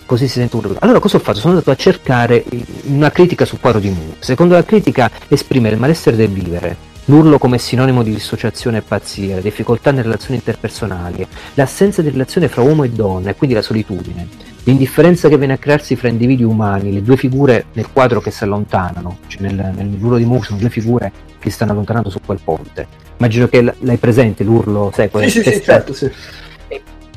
così si sente un urlo. Allora cosa ho fatto? Sono andato a cercare una critica sul quadro di Moore. Secondo la critica esprime il malessere del vivere, l'urlo come sinonimo di dissociazione e pazzia, difficoltà nelle relazioni interpersonali, l'assenza di relazione fra uomo e donna e quindi la solitudine l'indifferenza che viene a crearsi fra individui umani, le due figure nel quadro che si allontanano, cioè nel, nel ruolo di Moore sono due figure che stanno allontanando su quel ponte. Immagino che l'hai presente l'urlo, sai, sì, sì, sì, certo, sì.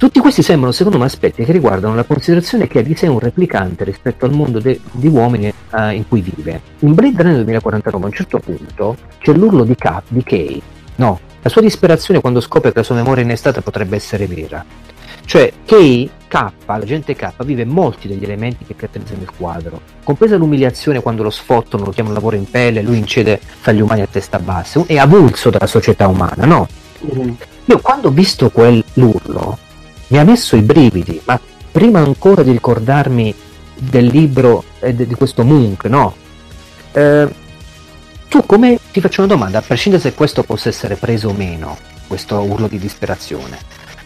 Tutti questi sembrano, secondo me, aspetti che riguardano la considerazione che di sé un replicante rispetto al mondo de- di uomini uh, in cui vive. In Blade Runner 2049, a un certo punto, c'è l'urlo di, Cap, di Kay, no, la sua disperazione quando scopre che la sua memoria in estate potrebbe essere vera. Cioè, Kay K, l'agente K, vive molti degli elementi che caratterizzano il quadro, compresa l'umiliazione quando lo sfottono, lo chiamano lavoro in pelle, lui incede fra gli umani a testa bassa, è avulso dalla società umana, no? Mm-hmm. Io quando ho visto quell'urlo mi ha messo i brividi, ma prima ancora di ricordarmi del libro e di questo Munch, no? Eh, tu come ti faccio una domanda, a prescindere se questo possa essere preso o meno, questo urlo di disperazione,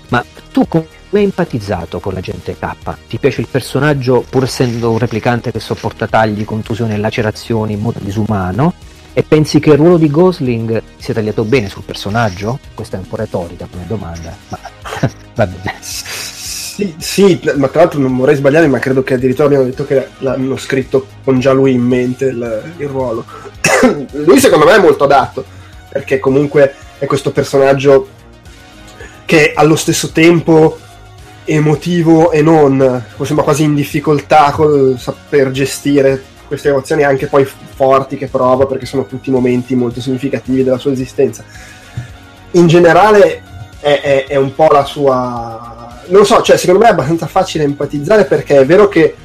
ma tu come hai empatizzato con l'agente K? Ti piace il personaggio pur essendo un replicante che sopporta tagli, contusioni e lacerazioni in modo disumano? E pensi che il ruolo di Gosling sia tagliato bene sul personaggio? Questa è un po' retorica come domanda, ma *laughs* va bene. Sì, sì, ma tra l'altro non vorrei sbagliare, ma credo che addirittura abbiamo detto che l'hanno scritto con già lui in mente il, il ruolo. *coughs* lui secondo me è molto adatto, perché comunque è questo personaggio che allo stesso tempo emotivo e non, sembra quasi in difficoltà col saper gestire queste emozioni anche poi forti che prova perché sono tutti momenti molto significativi della sua esistenza. In generale è, è, è un po' la sua... non so, cioè secondo me è abbastanza facile empatizzare perché è vero che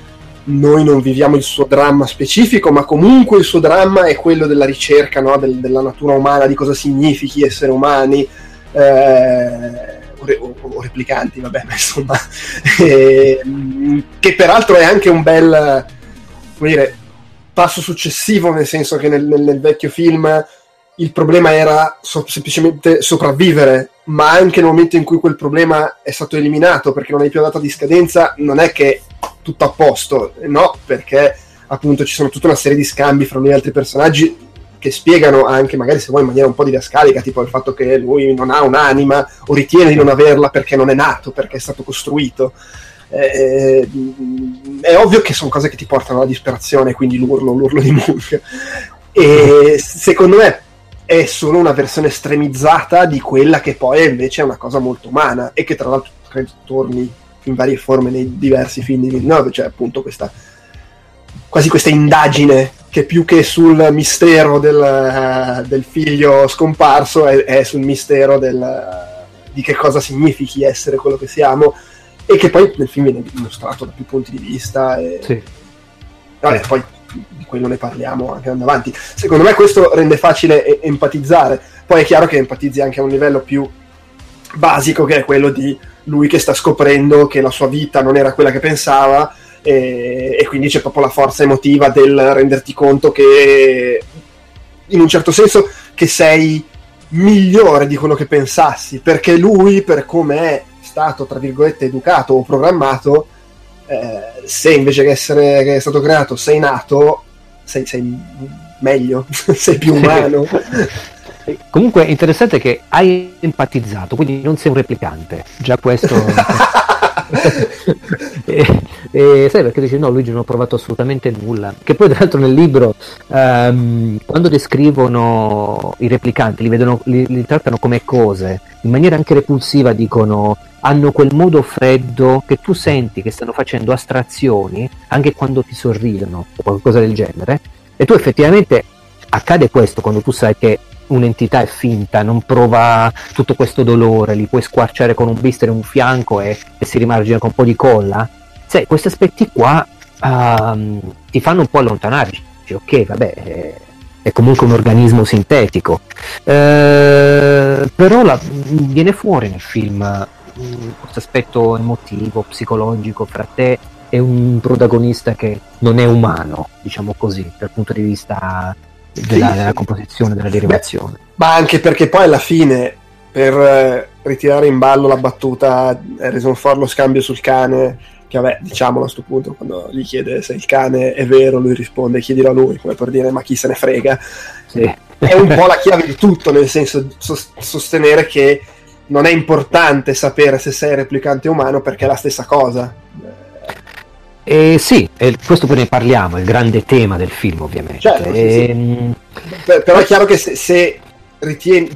noi non viviamo il suo dramma specifico, ma comunque il suo dramma è quello della ricerca no? Del, della natura umana, di cosa significhi essere umani, eh, o, o, replicanti, vabbè, *laughs* ma insomma, eh, che peraltro è anche un bel dire, passo successivo, nel senso che nel, nel, nel, vecchio film il problema era so- semplicemente sopravvivere, ma anche nel momento in cui quel problema è stato eliminato perché non hai più la data di scadenza, non è che tutto a posto, no, perché appunto ci sono tutta una serie di scambi fra lui e altri personaggi che spiegano anche, magari se vuoi in maniera un po' didascalica, tipo il fatto che lui non ha un'anima o ritiene di non averla perché non è nato, perché è stato costruito. Eh, è ovvio che sono cose che ti portano alla disperazione, quindi l'urlo, l'urlo di Munch. E secondo me è solo una versione estremizzata di quella che poi invece è una cosa molto umana e che tra l'altro credo torni in varie forme nei diversi film di Villeneuve, cioè appunto questa quasi questa indagine che più che sul mistero del, uh, del figlio scomparso è, è sul mistero del, uh, di che cosa significhi essere quello che siamo e che poi nel film viene dimostrato da più punti di vista e... sì. Vabbè, poi di quello ne parliamo anche andando avanti. Secondo me questo rende facile e- empatizzare. Poi è chiaro che empatizzi anche a un livello più basico, che è quello di lui che sta scoprendo che la sua vita non era quella che pensava e, e quindi c'è proprio la forza emotiva del renderti conto che in un certo senso che sei migliore di quello che pensassi, perché lui, per come è stato, tra virgolette, educato o programmato, eh, se invece che essere che è stato creato sei nato, sei, sei meglio, *laughs* sei più umano. Comunque è interessante che hai empatizzato, quindi non sei un replicante. Già questo... *laughs* e, e, sai perché dici no, Luigi non ho provato assolutamente nulla. Che poi tra l'altro nel libro, um, quando descrivono i replicanti, li, vedono, li, li trattano come cose, in maniera anche repulsiva dicono hanno quel modo freddo che tu senti che stanno facendo astrazioni anche quando ti sorridono o qualcosa del genere. E tu effettivamente accade questo quando tu sai che un'entità è finta, non prova tutto questo dolore, li puoi squarciare con un blister in un fianco e, e si rimargina con un po' di colla. Sai, questi aspetti qua um, ti fanno un po' allontanare. Dici, ok, vabbè, è, è comunque un organismo sintetico. Eh, però la, viene fuori nel film questo aspetto emotivo, psicologico fra te e un protagonista che non è umano, diciamo così, dal punto di vista della, della composizione, della derivazione. Beh, ma anche perché poi alla fine, per eh, ritirare in ballo la battuta Harrison Ford lo scambio sul cane, che vabbè, diciamolo a questo punto, quando gli chiede se il cane è vero, lui risponde chiedilo a lui, come per dire ma chi se ne frega. Sì. È un po' la chiave di tutto, nel senso sostenere che non è importante sapere se sei replicante umano perché è la stessa cosa. Eh, sì, e questo poi ne parliamo, è il grande tema del film ovviamente. Certo, e... sì, ehm, sì. Però è chiaro che se, se ritieni,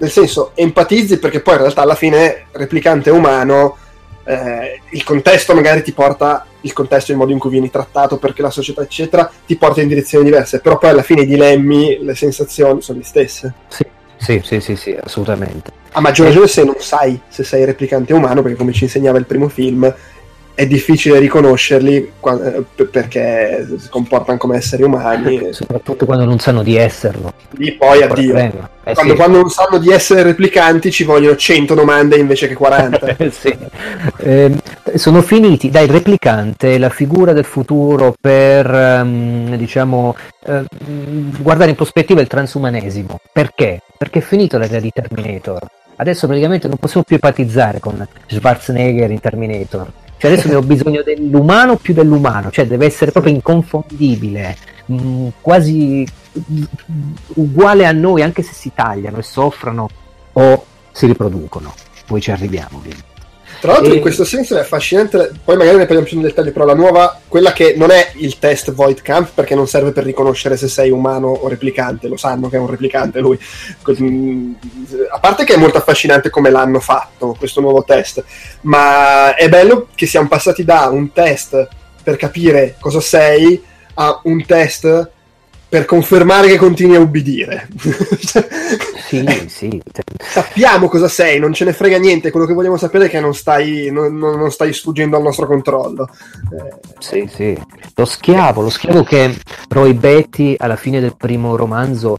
nel senso, empatizzi perché poi in realtà alla fine replicante umano, eh, il contesto magari ti porta, il contesto, il modo in cui vieni trattato, perché la società eccetera, ti porta in direzioni diverse, però poi alla fine i dilemmi, le sensazioni sono le stesse. Sì, sì, sì, sì, sì assolutamente. A maggior ragione se non sai se sei replicante umano, perché come ci insegnava il primo film, è difficile riconoscerli eh, perché si comportano come esseri umani. Soprattutto quando non sanno di esserlo. Lì poi addio. Eh, quando, sì. quando, non sanno di essere replicanti ci vogliono 100 domande invece che 40. *laughs* sì. eh, sono finiti, dai, il replicante, la figura del futuro per, um, diciamo, uh, guardare in prospettiva il transumanesimo. Perché? Perché è finito l'era di Terminator. Adesso praticamente non possiamo più empatizzare con Schwarzenegger in Terminator cioè adesso ne ho bisogno dell'umano più dell'umano, cioè deve essere proprio inconfondibile, mm, quasi uguale a noi, anche se si tagliano e soffrono o si riproducono. Poi ci arriviamo, ovviamente. Tra l'altro, e... in questo senso è affascinante. Poi magari ne parliamo più nel dettaglio. Però la nuova, quella che non è il test Void Camp, perché non serve per riconoscere se sei umano o replicante. Lo sanno che è un replicante lui. A parte che è molto affascinante come l'hanno fatto questo nuovo test, ma è bello che siamo passati da un test per capire cosa sei a un test per confermare che continui a ubbidire. *laughs* sì, sì. Sappiamo cosa sei, non ce ne frega niente, quello che vogliamo sapere è che non stai, non, non stai sfuggendo al nostro controllo. Eh. Sì, sì. Lo schiavo, lo schiavo che Roy Betty alla fine del primo romanzo,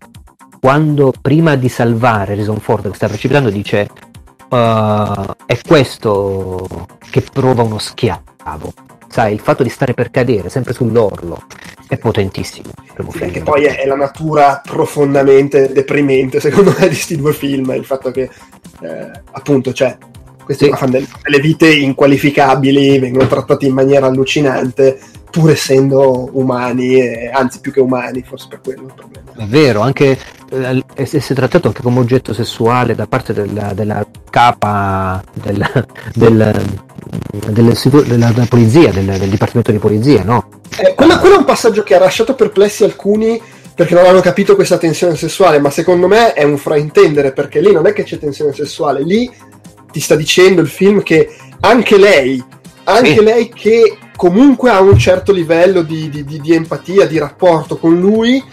quando prima di salvare Reason Ford che sta precipitando, dice uh, è questo che prova uno schiavo sai, il fatto di stare per cadere sempre sull'orlo è potentissimo. Sì, perché poi è, è, la natura profondamente deprimente, secondo me, di questi due film. Il fatto che, eh, appunto, cioè, questi sì. fanno delle, delle, vite inqualificabili, vengono trattati in maniera allucinante, pur essendo umani, e, anzi più che umani, forse per quello il problema. È vero, anche eh, essere trattato anche come oggetto sessuale da parte della, della capa del, del, del, della, della, polizia, del, del, dipartimento di polizia, no? Eh, quello, quello, è un passaggio che ha lasciato perplessi alcuni perché non hanno capito questa tensione sessuale, ma secondo me è un fraintendere perché lì non è che c'è tensione sessuale, lì ti sta dicendo il film che anche lei, anche sì. lei che comunque ha un certo livello di, di, di, di empatia, di rapporto con lui,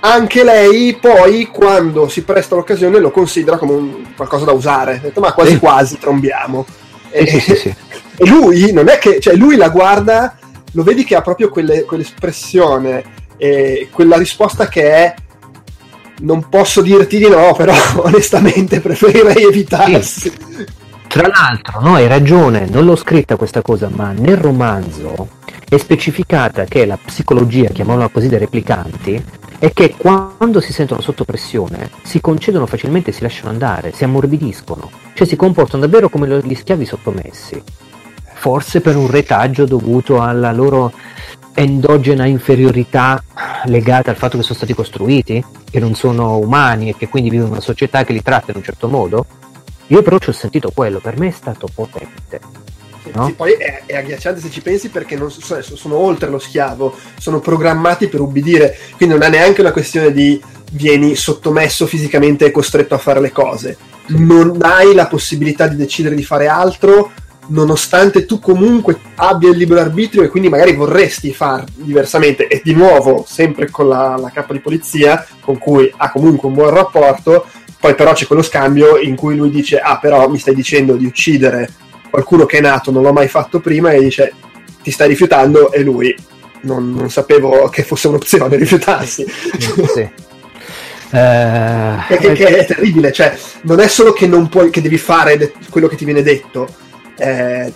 anche lei poi quando si presta l'occasione lo considera come un, qualcosa da usare, detto, ma quasi sì. quasi trombiamo. E, sì, e, lui non è che, cioè lui la guarda, lo vedi che ha proprio quelle, quell'espressione, e quella risposta che è non posso dirti di no, però *laughs* onestamente preferirei evitarsi. Tra l'altro, no, hai ragione, non l'ho scritta questa cosa, ma nel romanzo è specificata che la psicologia, chiamiamola così, dei replicanti, è che quando si sentono sotto pressione si concedono facilmente, si lasciano andare, si ammorbidiscono, cioè si comportano davvero come gli schiavi sottomessi. Forse per un retaggio dovuto alla loro endogena inferiorità legata al fatto che sono stati costruiti, che non sono umani e che quindi vivono in una società che li tratta in un certo modo, io però ci ho sentito quello, per me è stato potente. No? Sì, poi è, è, agghiacciante se ci pensi perché non, sono, sono oltre lo schiavo, sono programmati per ubbidire, quindi non è neanche una questione di vieni sottomesso fisicamente e costretto a fare le cose. Non hai la possibilità di decidere di fare altro, nonostante tu comunque abbia il libero arbitrio e quindi magari vorresti far diversamente. E di nuovo, sempre con la, la capa di polizia, con cui ha comunque un buon rapporto, poi però c'è quello scambio in cui lui dice, ah però mi stai dicendo di uccidere qualcuno che è nato, non l'ho mai fatto prima, e dice, ti stai rifiutando, e lui, non, non sapevo che fosse un'opzione rifiutarsi. Sì. Uh, *laughs* che, che, è terribile, cioè non è solo che non puoi, che devi fare de- quello che ti viene detto, eh,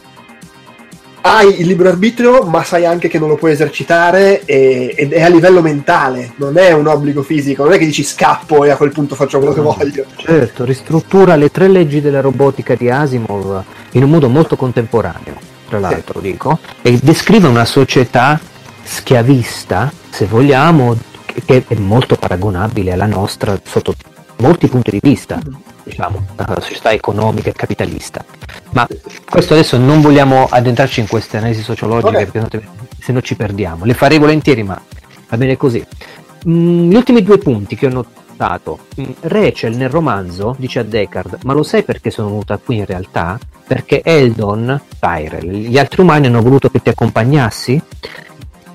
hai il libero arbitrio, ma sai anche che non lo puoi esercitare e, ed è a livello mentale, non è un obbligo fisico, non è che dici scappo e a quel punto faccio quello che voglio. Certo, ristruttura le tre leggi della robotica di Asimov in un modo molto contemporaneo, tra l'altro sì. dico, e descrive una società schiavista, se vogliamo, che è molto paragonabile alla nostra sotto molti punti di vista. Diciamo, la società economica e capitalista. Ma questo adesso non vogliamo addentrarci in queste analisi sociologiche perché se no ci perdiamo. Le farei volentieri, ma va bene così. Mm, gli ultimi due punti che ho notato. Mm, Rachel nel romanzo dice a Deckard, ma lo sai perché sono venuta qui in realtà? Perché Eldon, Tyrell, gli altri umani hanno voluto che ti accompagnassi?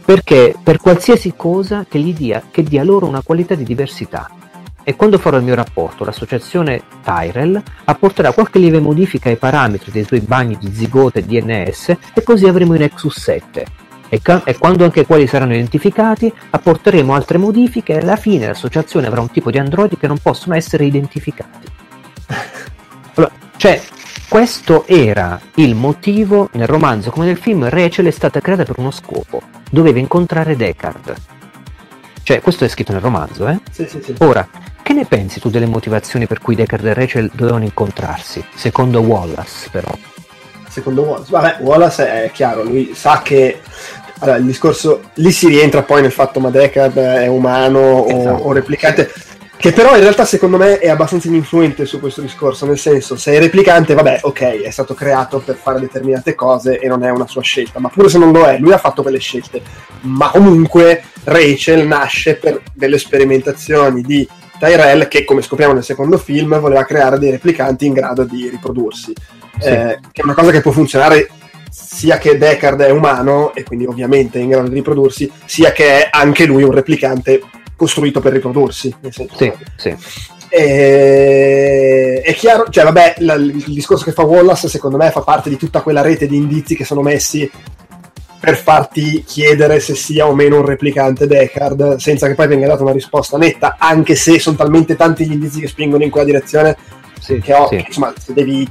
Perché per qualsiasi cosa che, gli dia, che dia loro una qualità di diversità e quando farò il mio rapporto l'associazione Tyrell apporterà qualche lieve modifica ai parametri dei suoi bagni di zigote e DNS e così avremo i Nexus 7. E, ca- e, quando anche quelli saranno identificati apporteremo altre modifiche e alla fine l'associazione avrà un tipo di androidi che non possono essere identificati. *laughs* Allora, cioè, questo era il motivo nel romanzo come nel film Rachel è stata creata per uno scopo, doveva incontrare Deckard. Cioè, questo è scritto nel romanzo, eh? Sì, sì, sì. Ora, che ne pensi tu delle motivazioni per cui Deckard e Rachel dovevano incontrarsi? Secondo Wallace, però. Secondo Wallace? Vabbè, Wallace è chiaro, lui sa che allora, il discorso lì si rientra poi nel fatto ma Deckard è umano esatto. o, o, replicante che però in realtà secondo me è abbastanza ininfluente su questo discorso nel senso se è replicante vabbè ok è stato creato per fare determinate cose e non è una sua scelta ma pure se non lo è lui ha fatto quelle scelte ma comunque Rachel nasce per delle sperimentazioni di Tyrell che come scopriamo nel secondo film voleva creare dei replicanti in grado di riprodursi sì. eh, che è una cosa che può funzionare sia che Deckard è umano e quindi ovviamente è in grado di riprodursi sia che è anche lui un replicante costruito per riprodursi nel senso sì, sì. E... è chiaro, cioè vabbè, la, il discorso che fa Wallace secondo me fa parte di tutta quella rete di indizi che sono messi per farti chiedere se sia o meno un replicante Deckard, senza che poi venga data una risposta netta, anche se sono talmente tanti gli indizi che spingono in quella direzione sì, che, ho, sì. insomma, se devi,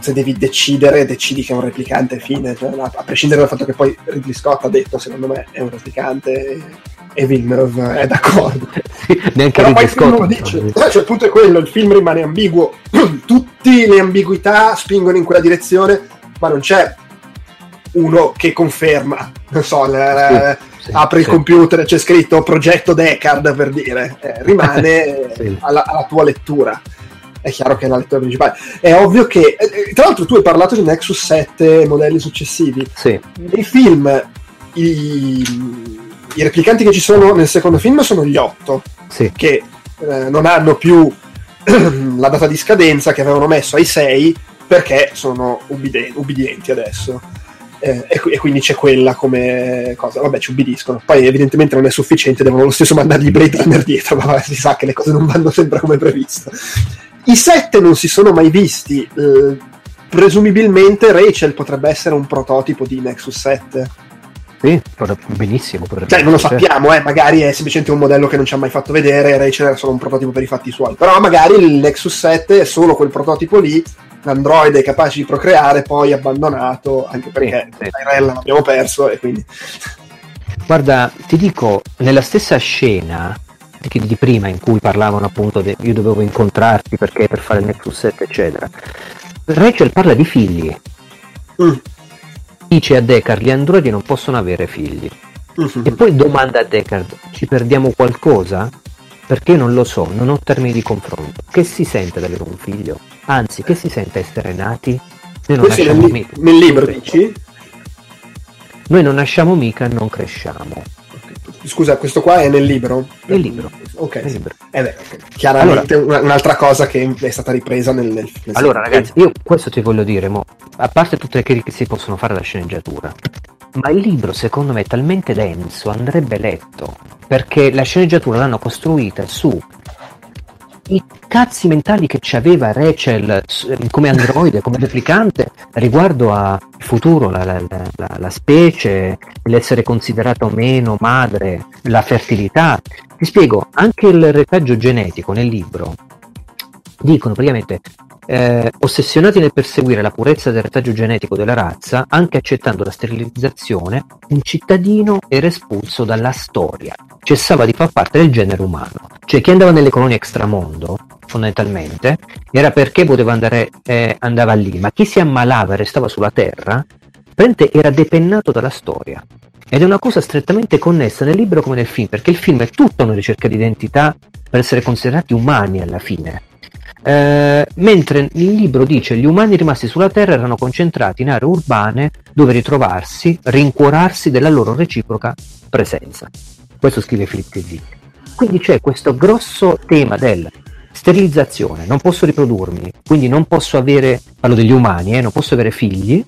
se devi, decidere, decidi che è un replicante, fine, cioè, a, prescindere dal fatto che poi Ridley Scott ha detto, secondo me, è un replicante. E Villeneuve è d'accordo. sì, neanche Però poi Scott, lo dice. Eh, cioè, il punto è quello, il film rimane ambiguo, *clears throat* tutte le ambiguità spingono in quella direzione, ma non c'è uno che conferma, non so, le, sì, apri sì. il computer, c'è scritto progetto Deckard per dire, eh, rimane *laughs* alla, alla, tua lettura. È chiaro che è la lettura principale. È ovvio che, eh, eh tra l'altro, tu hai parlato di Nexus 7 e modelli successivi. Nei film, i, i, replicanti che ci sono nel secondo film sono gli 8, che eh, non hanno più *clears throat* la data di scadenza che avevano messo ai 6 perché sono ubbidienti adesso eh, e, e, quindi c'è quella come cosa. Vabbè, ci ubbidiscono. Poi, evidentemente, non è sufficiente, devono lo stesso mandargli i Blade Runner dietro, ma si sa che le cose non vanno sempre come previsto. I sette non si sono mai visti. Eh, presumibilmente Rachel potrebbe essere un prototipo di Nexus 7. Sì, benissimo. Cioè, non lo sappiamo, eh, magari è semplicemente un modello che non ci ha mai fatto vedere. Rachel era solo un prototipo per i fatti suoi. Però magari il Nexus 7 è solo quel prototipo lì l'androide capace di procreare, poi abbandonato, anche perché sì, Tyrell l'abbiamo perso e quindi... *laughs* Guarda, ti dico, nella stessa scena di prima in cui parlavano appunto di io dovevo incontrarti perché per fare il Nexus 7 eccetera Rachel parla di figli mm. Dice a Deckard gli androidi non possono avere figli mm-hmm. e poi domanda a Deckard ci perdiamo qualcosa? perché non lo so, non ho termini di confronto. Che si sente ad avere un figlio? Anzi, che si sente essere nati? Noi non nasciamo nel, mica. Nel libro dici? Noi non nasciamo mica e non cresciamo. Scusa, questo qua è nel libro? Nel libro. Ok. Nel libro. Eh beh, chiaramente allora, un'altra cosa che è stata ripresa nel... nel, allora ragazzi, io questo ti voglio dire, mo, a parte tutte le critiche che si possono fare alla sceneggiatura, ma il libro secondo me è talmente denso, andrebbe letto, perché la sceneggiatura l'hanno costruita su i cazzi mentali che ci aveva Rachel come androide, come replicante riguardo al futuro, la, la, la, la, specie, l'essere considerata o meno madre, la fertilità. Ti spiego, anche il retaggio genetico nel libro dicono praticamente eh, ossessionati nel perseguire la purezza del retaggio genetico della razza, anche accettando la sterilizzazione, un cittadino era espulso dalla storia, cessava di far parte del genere umano. Cioè chi andava nelle colonie extramondo, fondamentalmente, era perché poteva andare, eh, andava lì, ma chi si ammalava e restava sulla Terra, era depennato dalla storia. Ed è una cosa strettamente connessa nel libro come nel film, perché il film è tutta una ricerca di identità per essere considerati umani alla fine eh, mentre il libro dice gli umani rimasti sulla Terra erano concentrati in aree urbane dove ritrovarsi, rincuorarsi della loro reciproca presenza. Questo scrive K. Dick. Quindi c'è questo grosso tema del sterilizzazione, non posso riprodurmi, quindi non posso avere, parlo degli umani, eh, non posso avere figli,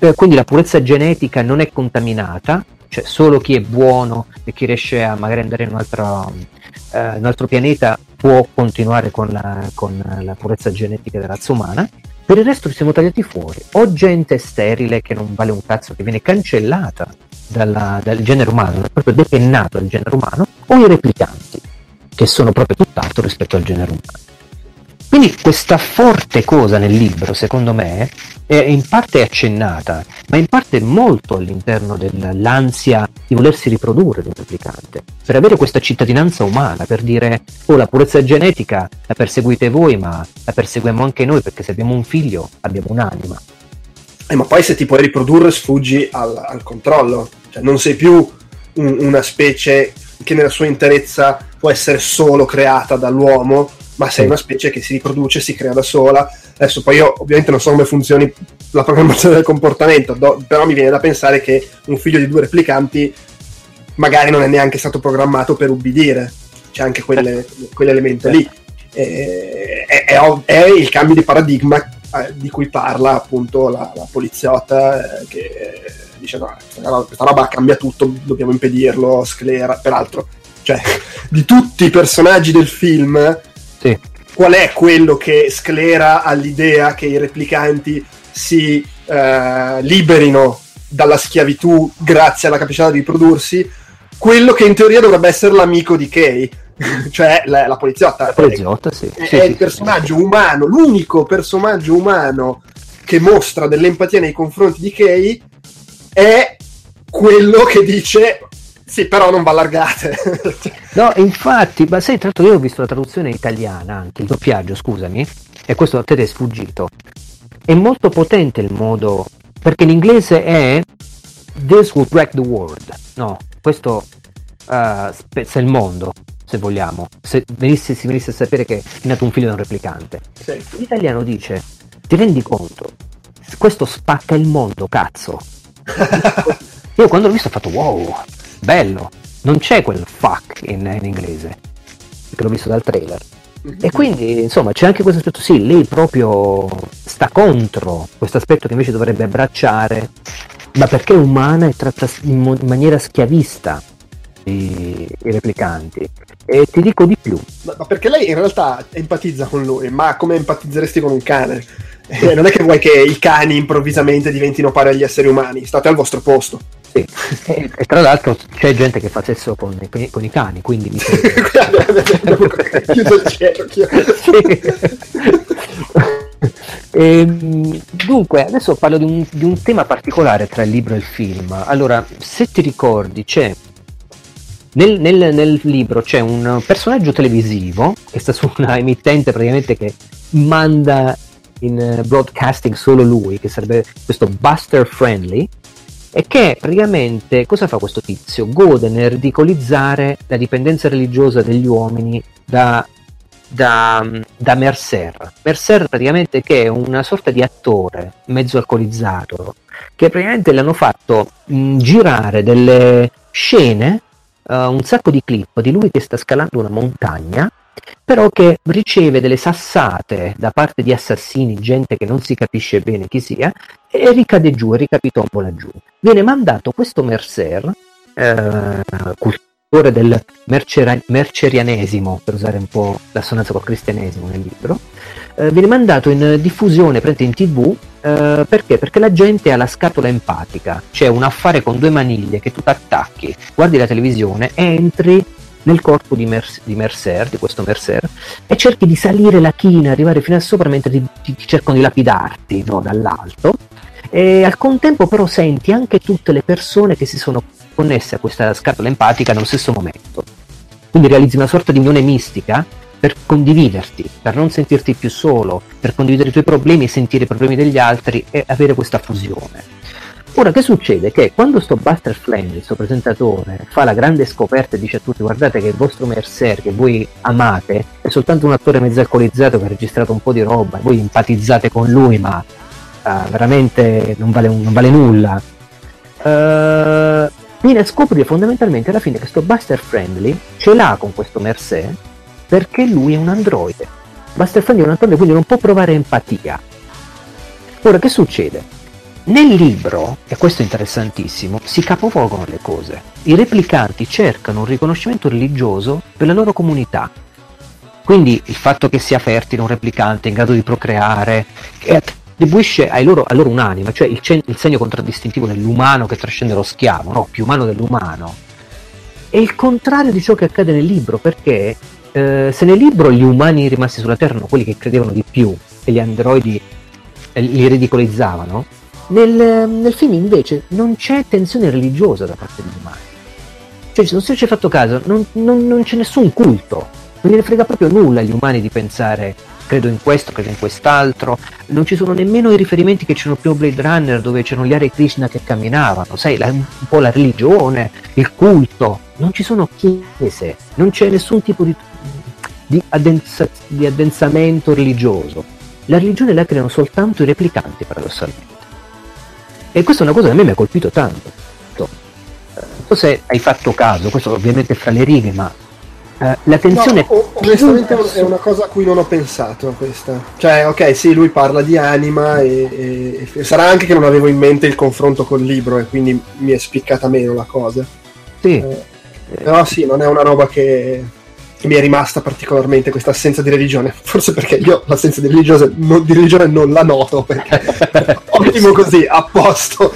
eh, quindi la purezza genetica non è contaminata, cioè solo chi è buono e chi riesce a magari andare in un altro, eh, un altro pianeta può continuare con la, con la purezza genetica della razza umana. Per il resto ci siamo tagliati fuori. O gente sterile che non vale un cazzo, che viene cancellata dalla, dal genere umano, proprio depennato dal genere umano, o i replicanti, che sono proprio tutt'altro rispetto al genere umano. Quindi questa forte cosa nel libro, secondo me, è in parte accennata, ma in parte molto all'interno dell'ansia di volersi riprodurre di un replicante, per avere questa cittadinanza umana, per dire, oh la purezza genetica la perseguite voi, ma la perseguiamo anche noi, perché se abbiamo un figlio abbiamo un'anima. Eh, ma poi se ti puoi riprodurre sfuggi al, al controllo, cioè non sei più un, una specie che nella sua interezza può essere solo creata dall'uomo, ma sei una specie che si riproduce, si crea da sola. Adesso poi io ovviamente non so come funzioni la programmazione del comportamento, do, però mi viene da pensare che un figlio di due replicanti magari non è neanche stato programmato per ubbidire, c'è anche quelle, quell'elemento lì. è, è, è, il cambio di paradigma eh, di cui parla appunto la, la poliziotta eh, che dice no, questa roba cambia tutto, dobbiamo impedirlo, sclera, peraltro, cioè di tutti i personaggi del film sì. Qual è quello che sclera all'idea che i replicanti si eh, liberino dalla schiavitù grazie alla capacità di riprodursi? Quello che in teoria dovrebbe essere l'amico di Kay, *laughs* cioè la, la poliziotta. La poliziotta, sì. È, sì, è sì, il personaggio umano, l'unico personaggio umano che mostra dell'empatia nei confronti di Kay è quello che dice Sì, però non va allargate. *laughs* no, infatti, ma sai, tra l'altro io ho visto la traduzione italiana, anche il doppiaggio, scusami, e questo a te è sfuggito. È molto potente il modo, perché in inglese è This will break the world. No, questo uh, spezza il mondo, se vogliamo. Se venisse, si venisse a sapere che è nato un figlio di un replicante. Sì. L'italiano dice, ti rendi conto? Questo spacca il mondo, cazzo. *laughs* Io quando l'ho visto ho fatto wow, bello. Non c'è quel fuck in, in inglese, che l'ho visto dal trailer. E quindi, insomma, c'è anche questo aspetto, sì, lei proprio sta contro questo aspetto che invece dovrebbe abbracciare, ma perché è umana e tratta in, mo- in maniera schiavista i, i, replicanti. E ti dico di più. Ma, ma, perché lei in realtà empatizza con lui, ma come empatizzeresti con un cane? Eh, *laughs* non è che vuoi che i cani improvvisamente diventino pari agli esseri umani, state al vostro posto. Sì, e, e, tra l'altro c'è gente che fa sesso con, con i cani, quindi mi *laughs* Chiudo il cerchio. E, *laughs* ehm, dunque, adesso parlo di un, di un, tema particolare tra il libro e il film. Allora, se ti ricordi, c'è nel, nel, nel libro c'è un personaggio televisivo che sta su una emittente praticamente che manda in broadcasting solo lui, che sarebbe questo Buster Friendly, e che praticamente cosa fa questo tizio? Gode nel ridicolizzare la dipendenza religiosa degli uomini da, da, da Mercer. Mercer praticamente che è una sorta di attore mezzo alcolizzato che praticamente le hanno fatto mh, girare delle scene, uh, un sacco di clip di lui che sta scalando una montagna però che riceve delle sassate da parte di assassini, gente che non si capisce bene chi sia, e ricade giù, ricapitombola giù. Viene mandato questo Mercer, eh, cultore del mercera- mercerianesimo, per usare un po' l'assonanza col cristianesimo nel libro, eh, viene mandato in diffusione, prende in tv, eh, perché? Perché la gente ha la scatola empatica, c'è un affare con due maniglie che tu attacchi, guardi la televisione, entri nel corpo di, Mer- di, Mercer, di questo Mercer, e cerchi di salire la china, arrivare fino a sopra mentre ti, ti, cercano di lapidarti no, dall'alto. E al contempo però senti anche tutte le persone che si sono connesse a questa scatola empatica nello stesso momento. Quindi realizzi una sorta di unione mistica per condividerti, per non sentirti più solo, per condividere i tuoi problemi e sentire i problemi degli altri e avere questa fusione. Ora, che succede? Che quando sto Buster Flame, il suo presentatore, fa la grande scoperta e dice a tutti guardate che il vostro Mercer che voi amate è soltanto un attore mezzo alcolizzato che ha registrato un po' di roba e voi empatizzate con lui ma uh, veramente non vale, non vale nulla. Uh, viene a scoprire fondamentalmente alla fine che sto Buster Friendly ce l'ha con questo Mercer perché lui è un androide. Buster Friendly è un androide quindi non può provare empatia. Ora, che succede? Nel libro, e questo è interessantissimo, si capovolgono le cose. I replicanti cercano un riconoscimento religioso per la loro comunità. Quindi il fatto che sia fertile un replicante in grado di procreare, che attribuisce ai loro, a loro un'anima, cioè il, il, segno contraddistintivo dell'umano che trascende lo schiavo, no? più umano dell'umano. È il contrario di ciò che accade nel libro, perché eh, se nel libro gli umani rimasti sulla Terra erano quelli che credevano di più e gli androidi eh, li ridicolizzavano, nel, nel, film invece non c'è tensione religiosa da parte degli umani. Cioè, non ci hai fatto caso, non, non, non, c'è nessun culto. Non gliene frega proprio nulla agli umani di pensare credo in questo, credo in quest'altro. Non ci sono nemmeno i riferimenti che c'erano prima Blade Runner dove c'erano gli Hare Krishna che camminavano, sai, la, un po' la religione, il culto. Non ci sono chiese, non c'è nessun tipo di, di, addensa, di addensamento religioso. La religione la creano soltanto i replicanti, paradossalmente. E questa è una cosa che a me mi ha colpito tanto. Non so se hai fatto caso, questo ovviamente fra le righe, ma eh, la tensione... No, onestamente è una cosa a cui non ho pensato questa. Cioè, ok, sì, lui parla di anima e, e, e sarà anche che non avevo in mente il confronto col libro e quindi mi è spiccata meno la cosa. Sì. Eh, però sì, non è una roba che mi è rimasta particolarmente questa assenza di religione. Forse perché io l'assenza di religione, non, di religione non la noto, perché *laughs* ottimo così, a posto.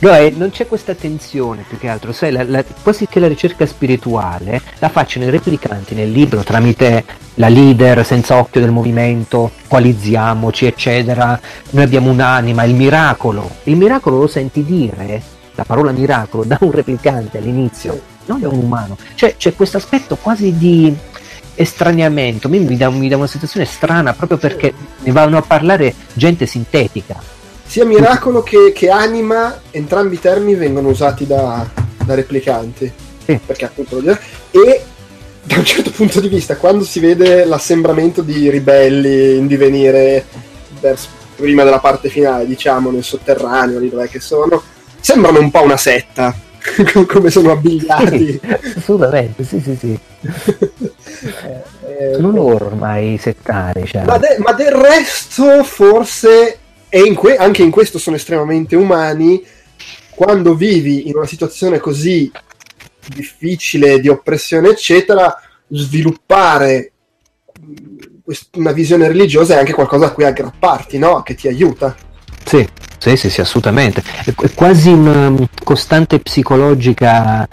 No, eh, non c'è questa tensione più che altro, sai, la, la, quasi che la ricerca spirituale la facciano i replicanti nel libro tramite la leader senza occhio del movimento, coalizziamoci, eccetera. Noi abbiamo un'anima, il miracolo. Il miracolo lo senti dire la parola miracolo da un replicante all'inizio, non da un umano. Cioè c'è questo aspetto quasi di estraniamento, mi dà, mi dà una sensazione strana proprio perché ne vanno a parlare gente sintetica. Sia miracolo che, che anima, entrambi i termini vengono usati da, da replicanti. Sì. Perché appunto e da un certo punto di vista, quando si vede l'assembramento di ribelli in divenire verso, prima della parte finale, diciamo, nel sotterraneo, lì dove che sono, sembrano un po' una setta, *laughs* come sono abbigliati. Assolutamente, sì, sì, sì. sono loro ormai settari. Cioè. Ma, de- ma, del resto, forse, e in que- anche in questo sono estremamente umani, quando vivi in una situazione così difficile di oppressione, eccetera, sviluppare una visione religiosa è anche qualcosa a cui aggrapparti, no? Che ti aiuta. Sì, sì, sì, sì assolutamente. È quasi una um, costante psicologica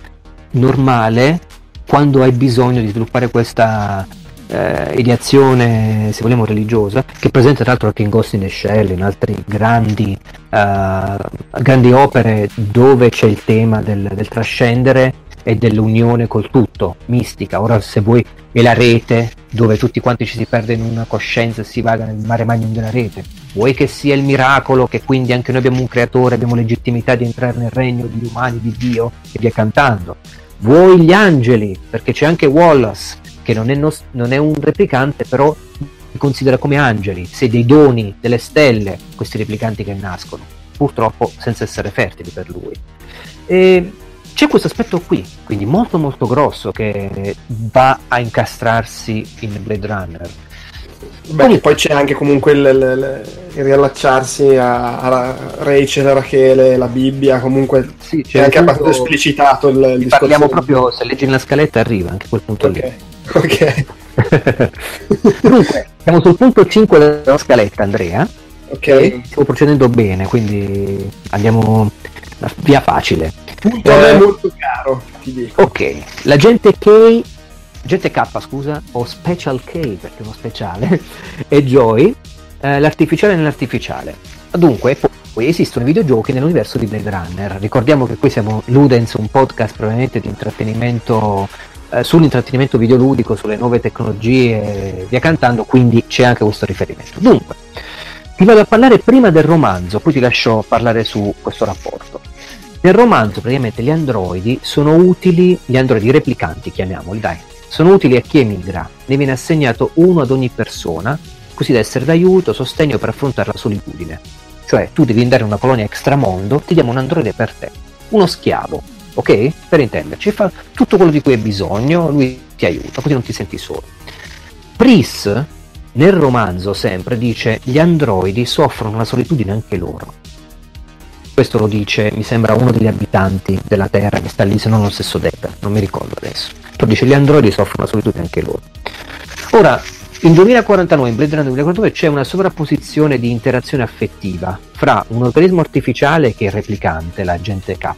normale quando hai bisogno di sviluppare questa eh, ideazione, se vogliamo, religiosa, che è presente tra l'altro anche in Ghost in the Shell, in altre grandi, uh, grandi opere dove c'è il tema del, del trascendere e dell'unione col tutto, mistica. Ora se vuoi è la rete dove tutti quanti ci si perde in una coscienza e si vaga nel mare magnum della rete. Vuoi che sia il miracolo, che quindi anche noi abbiamo un creatore, abbiamo legittimità di entrare nel regno degli umani, di Dio, e via cantando. Vuoi gli angeli, perché c'è anche Wallace, che non è, nos- non è un replicante, però li considera come angeli, sei dei doni, delle stelle, questi replicanti che nascono, purtroppo senza essere fertili per lui. E c'è questo aspetto qui, quindi molto molto grosso, che va a incastrarsi in Blade Runner. Beh, Quindi, poi c'è anche comunque il, il, il riallacciarsi a, a Rachel, Rachele, la Bibbia, comunque sì, c'è anche abbastanza esplicitato il, il discorso. Parliamo proprio, se leggi la scaletta arriva anche quel punto okay. lì. Ok. *laughs* Dunque, siamo sul punto 5 della scaletta, Andrea. Ok. Stiamo procedendo bene, quindi andiamo via facile. Punto eh, molto caro, ti dico. Ok, l'agente K, agente K scusa, o Special K perché è uno speciale, *laughs* e Joy, eh, l'artificiale nell'artificiale. Dunque, poi esistono videogiochi nell'universo di Blade Runner. Ricordiamo che qui siamo Ludens, un podcast probabilmente di intrattenimento eh, sull'intrattenimento videoludico, sulle nuove tecnologie, via cantando, quindi c'è anche questo riferimento. Dunque, ti vado a parlare prima del romanzo, poi ti lascio parlare su questo rapporto. Nel romanzo praticamente gli androidi sono utili, gli androidi replicanti chiamiamoli, dai, sono utili a chi emigra, ne viene assegnato uno ad ogni persona, così da essere d'aiuto, sostegno per affrontare la solitudine. Cioè tu devi andare in una colonia extramondo, ti diamo un androide per te, uno schiavo, ok? Per intenderci, fa tutto quello di cui hai bisogno, lui ti aiuta, così non ti senti solo. Pris, nel romanzo sempre, dice gli androidi soffrono la solitudine anche loro questo lo dice, mi sembra, uno degli abitanti della Terra che sta lì, se non lo stesso Decker, non mi ricordo adesso. Però dice gli androidi soffrono la solitudine anche loro. Ora, in 2049, in Blade Runner 2049, c'è una sovrapposizione di interazione affettiva fra un organismo artificiale che è replicante, l'agente K,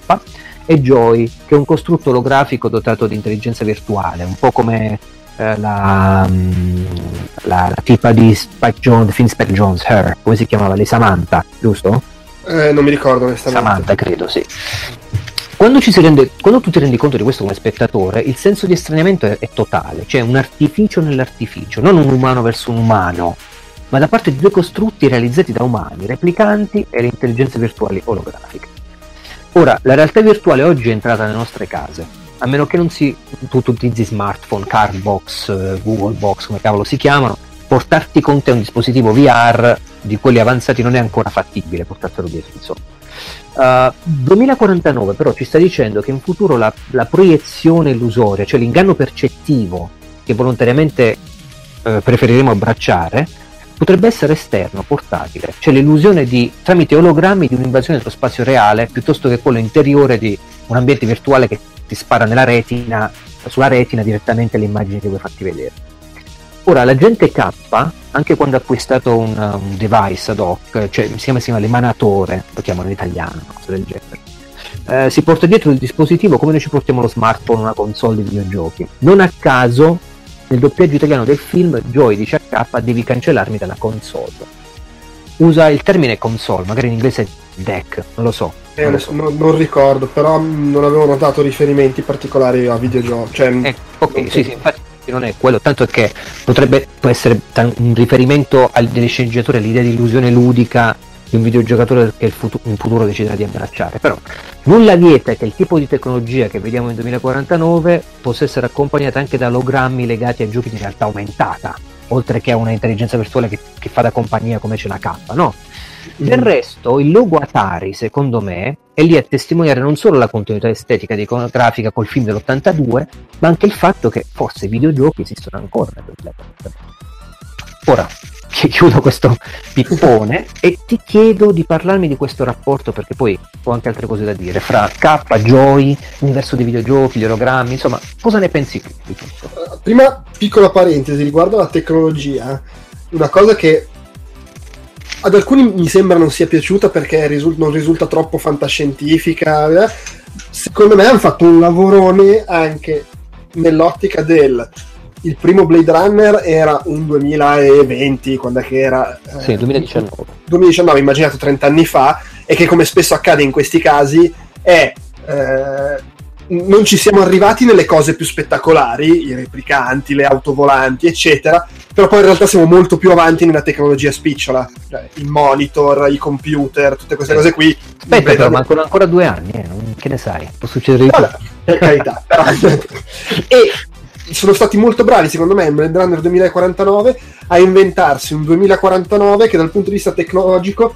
e Joy, che è un costrutto olografico dotato di intelligenza virtuale, un po' come eh, la, mm, la, la, tipa di Spike Jones, Finn Spike Jones, Her, come si chiamava? Lei Samantha, giusto? Eh, non mi ricordo onestamente. Samantha, credo, sì. Quando, rende, quando, tu ti rendi conto di questo come spettatore, il senso di estraniamento è, è, totale, cioè un artificio nell'artificio, non un umano verso un umano, ma da parte di due costrutti realizzati da umani, replicanti e le intelligenze virtuali olografiche. Ora, la realtà virtuale oggi è entrata nelle nostre case, a meno che non si, tu, tu utilizzi smartphone, cardbox, eh, Google Box, come cavolo si chiamano, portarti con te un dispositivo VR di quelli avanzati non è ancora fattibile portarselo dietro insomma. Uh, 2049 però ci sta dicendo che in futuro la, la proiezione illusoria, cioè l'inganno percettivo che volontariamente uh, preferiremo abbracciare, potrebbe essere esterno, portatile, cioè l'illusione di, tramite ologrammi di un'invasione dello spazio reale piuttosto che quello interiore di un ambiente virtuale che ti spara nella retina, sulla retina direttamente le immagini che vuoi farti vedere. Ora, l'agente K, anche quando ha acquistato un, un device ad hoc, cioè si chiama, si chiama l'emanatore, lo chiamano in italiano, una cosa del genere, eh, si porta dietro il dispositivo come noi ci portiamo lo smartphone una console di videogiochi. Non a caso, nel doppiaggio italiano del film, Joy dice a K devi cancellarmi dalla console. Usa il termine console, magari in inglese deck, non lo so, Eh, non, so. non, non, ricordo, però non avevo notato riferimenti particolari a videogiochi. Cioè, eh, ok, sì, sì, infatti non è quello, tanto è che potrebbe essere un riferimento al, degli sceneggiatori all'idea di illusione ludica di un videogiocatore che il futuro, in futuro deciderà di abbracciare. Però nulla vieta che il tipo di tecnologia che vediamo in 2049 possa essere accompagnata anche da ologrammi legati a giochi di realtà aumentata, oltre che a una intelligenza virtuale che, che fa da compagnia come c'è la K, no? Del mm. resto, il logo Atari, secondo me, è lì a testimoniare non solo la continuità estetica di iconografica col film dell'82, ma anche il fatto che forse i videogiochi esistono ancora nel 2049. Ora, chiudo questo pippone *laughs* e ti chiedo di parlarmi di questo rapporto perché poi ho anche altre cose da dire fra K, Joy, universo dei videogiochi, gli orogrammi, insomma, cosa ne pensi tu di tutto? Eh, prima piccola parentesi riguardo alla tecnologia, una cosa che ad alcuni mi sembra non sia piaciuta perché risul- non risulta troppo fantascientifica. Eh. Secondo me hanno fatto un lavorone anche nell'ottica del il primo Blade Runner era un 2020, quando è che era? Sì, 2019. 2019, immaginato 30 anni fa, e che come spesso accade in questi casi è... Eh, non ci siamo arrivati nelle cose più spettacolari, i replicanti, le auto volanti, eccetera, però poi in realtà siamo molto più avanti nella tecnologia spicciola, cioè i monitor, i computer, tutte queste cose qui. Aspetta, però mancano ancora due anni, eh, che ne sai? Può succedere di tutto. Per carità. *laughs* e sono stati molto bravi, secondo me, in Blade Runner 2049 a inventarsi un 2049 che dal punto di vista tecnologico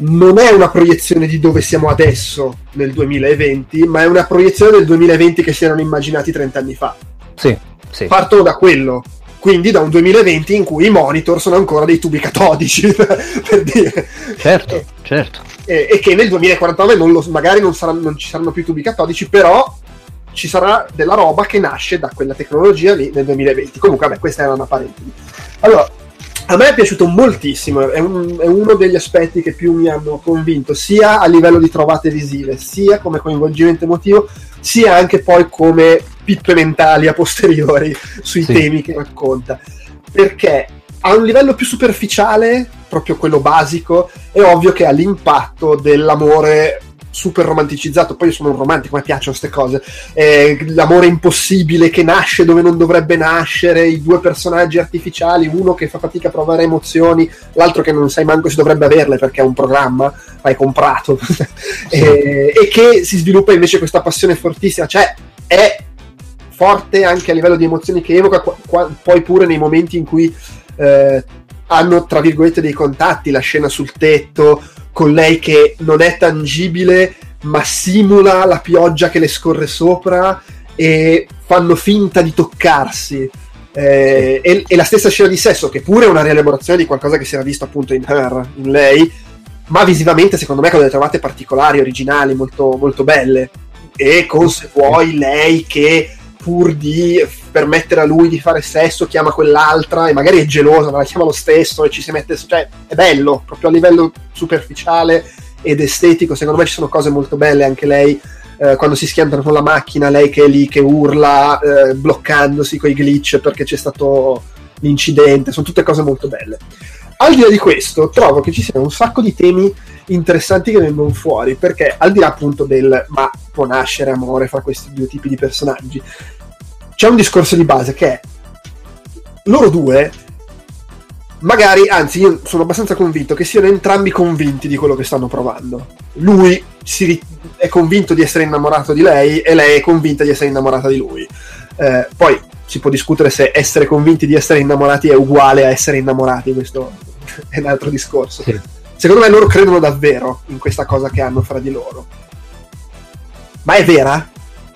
non è una proiezione di dove siamo adesso nel 2020, ma è una proiezione del 2020 che si erano immaginati 30 anni fa. Sì, sì. Partono da quello. Quindi da un 2020 in cui i monitor sono ancora dei tubi catodici, *laughs* per dire. Certo, e, certo. E, e, che nel 2049 non lo, magari non, saranno, non ci saranno più tubi catodici, però ci sarà della roba che nasce da quella tecnologia lì nel 2020. Comunque, vabbè, questa era una parentesi. Allora, a me è piaciuto moltissimo, è, un, è, uno degli aspetti che più mi hanno convinto, sia a livello di trovate visive, sia come coinvolgimento emotivo, sia anche poi come pippe mentali a posteriori *laughs* sui sì. temi che racconta. Perché a un livello più superficiale, proprio quello basico, è ovvio che ha l'impatto dell'amore super romanticizzato. Poi io sono un romantico, mi piacciono queste cose. Eh, l'amore impossibile che nasce dove non dovrebbe nascere, i due personaggi artificiali, uno che fa fatica a provare emozioni, l'altro che non sai manco se dovrebbe averle perché è un programma, hai comprato. *laughs* E, e, che si sviluppa invece questa passione fortissima. Cioè, è forte anche a livello di emozioni che evoca, qua, qua, poi pure nei momenti in cui. Eh, hanno tra virgolette dei contatti, la scena sul tetto, con lei che non è tangibile ma simula la pioggia che le scorre sopra e fanno finta di toccarsi. Eh, e, e, la stessa scena di sesso, che pure è una rielaborazione di qualcosa che si era visto appunto in Her, in lei, ma visivamente secondo me con delle trovate particolari, originali, molto, molto belle. E con se vuoi lei che pur di permettere a lui di fare sesso chiama quell'altra e magari è gelosa ma la chiama lo stesso e ci si mette cioè è bello proprio a livello superficiale ed estetico secondo me ci sono cose molto belle anche lei eh, quando si schiantano con la macchina lei che è lì che urla eh, bloccandosi con i glitch perché c'è stato l'incidente sono tutte cose molto belle al di là di questo trovo che ci siano un sacco di temi interessanti che vengono fuori perché al di là appunto del ma può nascere amore fra questi due tipi di personaggi? C'è un discorso di base che è loro due magari anzi io sono abbastanza convinto che siano entrambi convinti di quello che stanno provando. Lui si, è convinto di essere innamorato di lei e lei è convinta di essere innamorata di lui. Eh, poi si può discutere se essere convinti di essere innamorati è uguale a essere innamorati questo è un altro discorso sì secondo me loro credono davvero in questa cosa che hanno fra di loro. Ma è vera?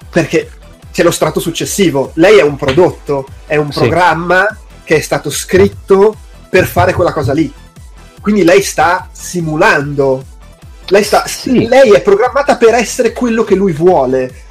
Perché c'è lo strato successivo. Lei è un prodotto, è un sì. programma che è stato scritto per fare quella cosa lì. Quindi lei sta simulando. Lei, sta, sì. lei è programmata per essere quello che lui vuole.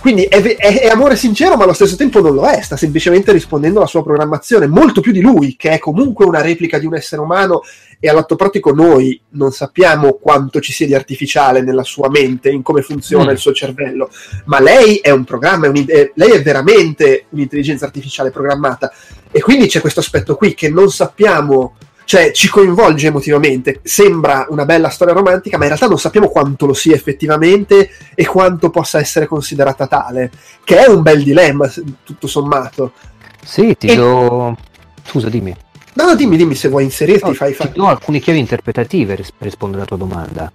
Quindi è, è, è, amore sincero, ma allo stesso tempo non lo è, sta semplicemente rispondendo alla sua programmazione, molto più di lui, che è comunque una replica di un essere umano e all'atto pratico noi non sappiamo quanto ci sia di artificiale nella sua mente, in come funziona mm. il suo cervello, ma lei è un programma, è un, lei è veramente un'intelligenza artificiale programmata. E quindi c'è questo aspetto qui che non sappiamo cioè ci coinvolge emotivamente. Sembra una bella storia romantica, ma in realtà non sappiamo quanto lo sia effettivamente e quanto possa essere considerata tale, che è un bel dilemma, tutto sommato. Sì, ti e... do... Scusa, dimmi. No, no, dimmi, dimmi se vuoi inserirti, no, fai, fai. Ti do alcune chiavi interpretative per rispondere alla tua domanda.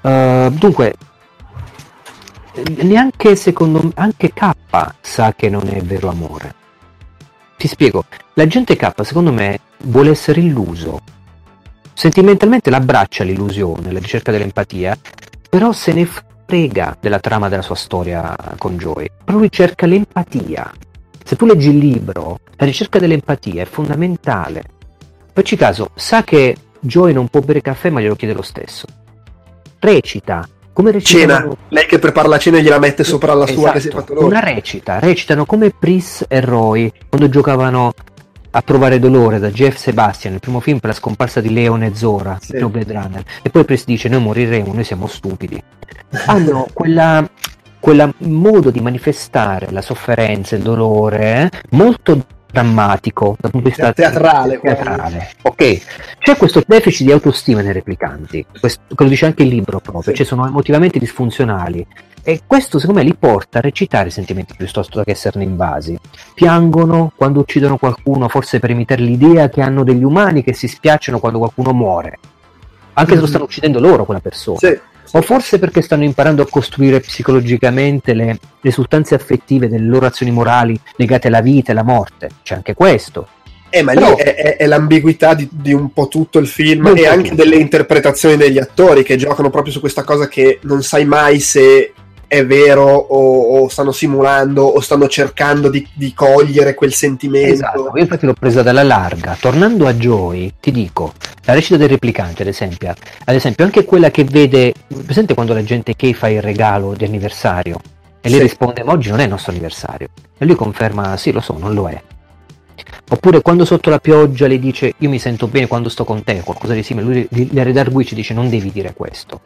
Uh, dunque, neanche secondo me, anche K sa che non è vero amore. Ti spiego, l'agente K secondo me vuole essere illuso. Sentimentalmente l'abbraccia l'illusione, la ricerca dell'empatia, però se ne frega della trama della sua storia con Joy. Però lui cerca l'empatia. Se tu leggi il libro, la ricerca dell'empatia è fondamentale. Facci caso, sa che Joy non può bere caffè ma glielo chiede lo stesso. Recita, come recitano... Cena, lei che prepara la cena e gliela mette sopra la esatto, sua che si è fatto loro. Una recita, recitano come Pris e Roy quando giocavano a provare dolore da Jeff Sebastian, il primo film per la scomparsa di Leone e Zora, sì. Blade Runner. E poi Pris dice noi moriremo, noi siamo stupidi. Hanno *laughs* quella, quella modo di manifestare la sofferenza, il dolore, eh, molto drammatico dal punto di vista teatrale. teatrale. Ok, c'è questo deficit di autostima nei replicanti, questo, che lo dice anche il libro proprio, sì. cioè sono emotivamente disfunzionali e questo secondo me li porta a recitare i sentimenti piuttosto che esserne invasi. Piangono quando uccidono qualcuno, forse per imitare l'idea che hanno degli umani che si spiacciono quando qualcuno muore, anche mm-hmm. se lo stanno uccidendo loro quella persona. Sì o forse perché stanno imparando a costruire psicologicamente le risultanze affettive delle loro azioni morali legate alla vita e alla morte. C'è anche questo. Eh, ma Però... lì è, è, è l'ambiguità di, di, un po' tutto il film non e anche tutto. delle interpretazioni degli attori che giocano proprio su questa cosa che non sai mai se è vero o, o, stanno simulando o stanno cercando di, di, cogliere quel sentimento. Esatto, io infatti l'ho presa dalla larga. Tornando a Joy, ti dico, la recita del replicante, ad esempio, ad esempio anche quella che vede, presente quando la gente Kay fa il regalo di anniversario e lei sì. risponde ma oggi non è il nostro anniversario e lui conferma sì lo so, non lo è. Oppure quando sotto la pioggia le dice io mi sento bene quando sto con te, qualcosa di simile, lui le redarguisce dice non devi dire questo.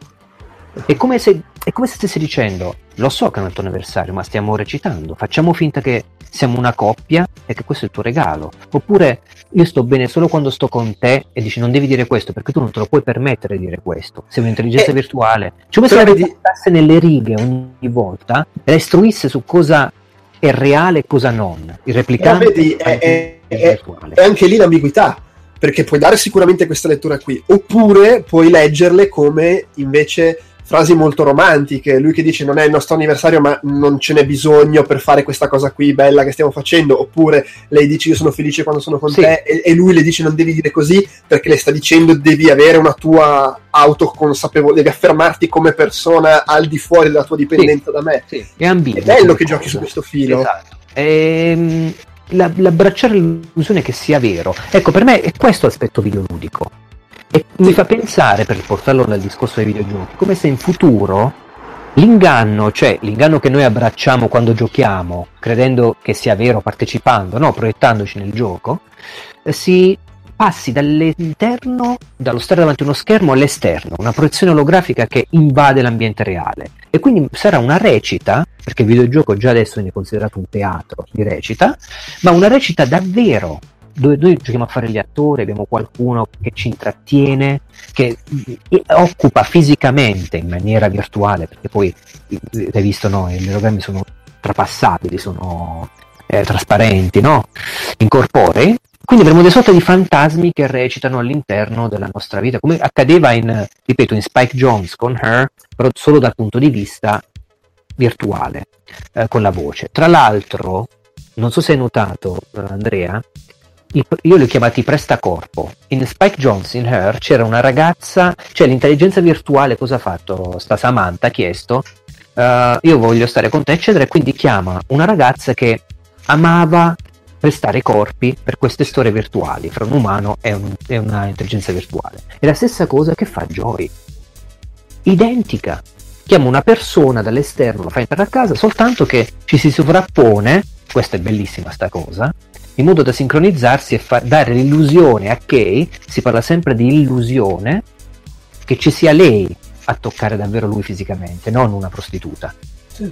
È come, se, è come se stessi dicendo, lo so che è il tuo anniversario, ma stiamo recitando, facciamo finta che siamo una coppia e che questo è il tuo regalo. Oppure io sto bene solo quando sto con te e dici non devi dire questo perché tu non te lo puoi permettere di dire questo. Sei un'intelligenza eh, virtuale. Cioè come se la vedi... nelle righe ogni volta e la istruisse su cosa è reale e cosa non. Il replicante vedi, è, è, è, è anche lì l'ambiguità perché puoi dare sicuramente questa lettura qui, oppure puoi leggerle come invece frasi molto romantiche, lui che dice non è il nostro anniversario ma non ce n'è bisogno per fare questa cosa qui bella che stiamo facendo, oppure lei dice io sono felice quando sono con sì. te e, e, lui le dice non devi dire così perché le sta dicendo devi avere una tua autoconsapevolezza, devi affermarti come persona al di fuori della tua dipendenza sì. da me. Sì. È, ambiguo, è bello che giochi su questo filo. Esatto. Ehm, l'abbracciare l'illusione che sia vero. Ecco, per me è questo l'aspetto videoludico e mi fa pensare, per portarlo nel discorso dei videogiochi, come se in futuro l'inganno, cioè l'inganno che noi abbracciamo quando giochiamo, credendo che sia vero partecipando, no? proiettandoci nel gioco, eh, si passi dall'interno, dallo stare davanti a uno schermo all'esterno, una proiezione olografica che invade l'ambiente reale. E quindi sarà una recita, perché il videogioco già adesso viene considerato un teatro di recita, ma una recita davvero dove noi giochiamo a fare gli attori, abbiamo qualcuno che ci intrattiene, che occupa fisicamente in maniera virtuale, perché poi hai visto no, i ologrammi sono trapassabili, sono eh, trasparenti, no? incorporei. Quindi avremo delle sorte di fantasmi che recitano all'interno della nostra vita, come accadeva in, ripeto, in Spike Jones con Her, però solo dal punto di vista virtuale, eh, con la voce. Tra l'altro, non so se hai notato, eh, Andrea, io li ho chiamati prestacorpo. In Spike Jones in Her c'era una ragazza, cioè l'intelligenza virtuale cosa ha fatto? Sta Samantha ha chiesto, uh, io voglio stare con te, eccetera, e quindi chiama una ragazza che amava prestare corpi per queste storie virtuali fra un umano e, un, e una intelligenza virtuale. È la stessa cosa che fa Joy. Identica. Chiama una persona dall'esterno, la fa entrare a casa, soltanto che ci si sovrappone, questa è bellissima sta cosa, in modo da sincronizzarsi e fa- dare l'illusione a Kay, si parla sempre di illusione, che ci sia lei a toccare davvero lui fisicamente, non una prostituta. Sì.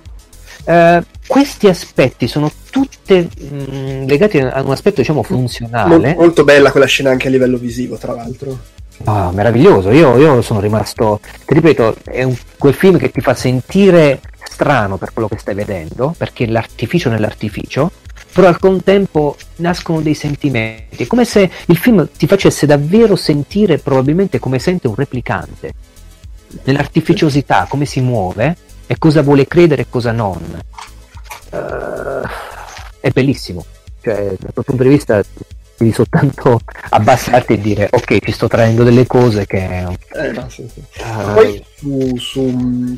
Uh, questi aspetti sono tutti mm, legati a un aspetto diciamo funzionale. Mol, molto bella quella scena anche a livello visivo, tra l'altro. Ah, meraviglioso, io, io, sono rimasto, ti ripeto, è un, quel film che ti fa sentire strano per quello che stai vedendo, perché l'artificio nell'artificio, però al contempo nascono dei sentimenti. È come se il film ti facesse davvero sentire probabilmente come sente un replicante, nell'artificiosità, come si muove e cosa vuole credere e cosa non. Uh, è bellissimo, cioè dal tuo punto di vista devi soltanto abbassarti e dire ok ci sto traendo delle cose che eh, sì, sì. Uh, poi su, su,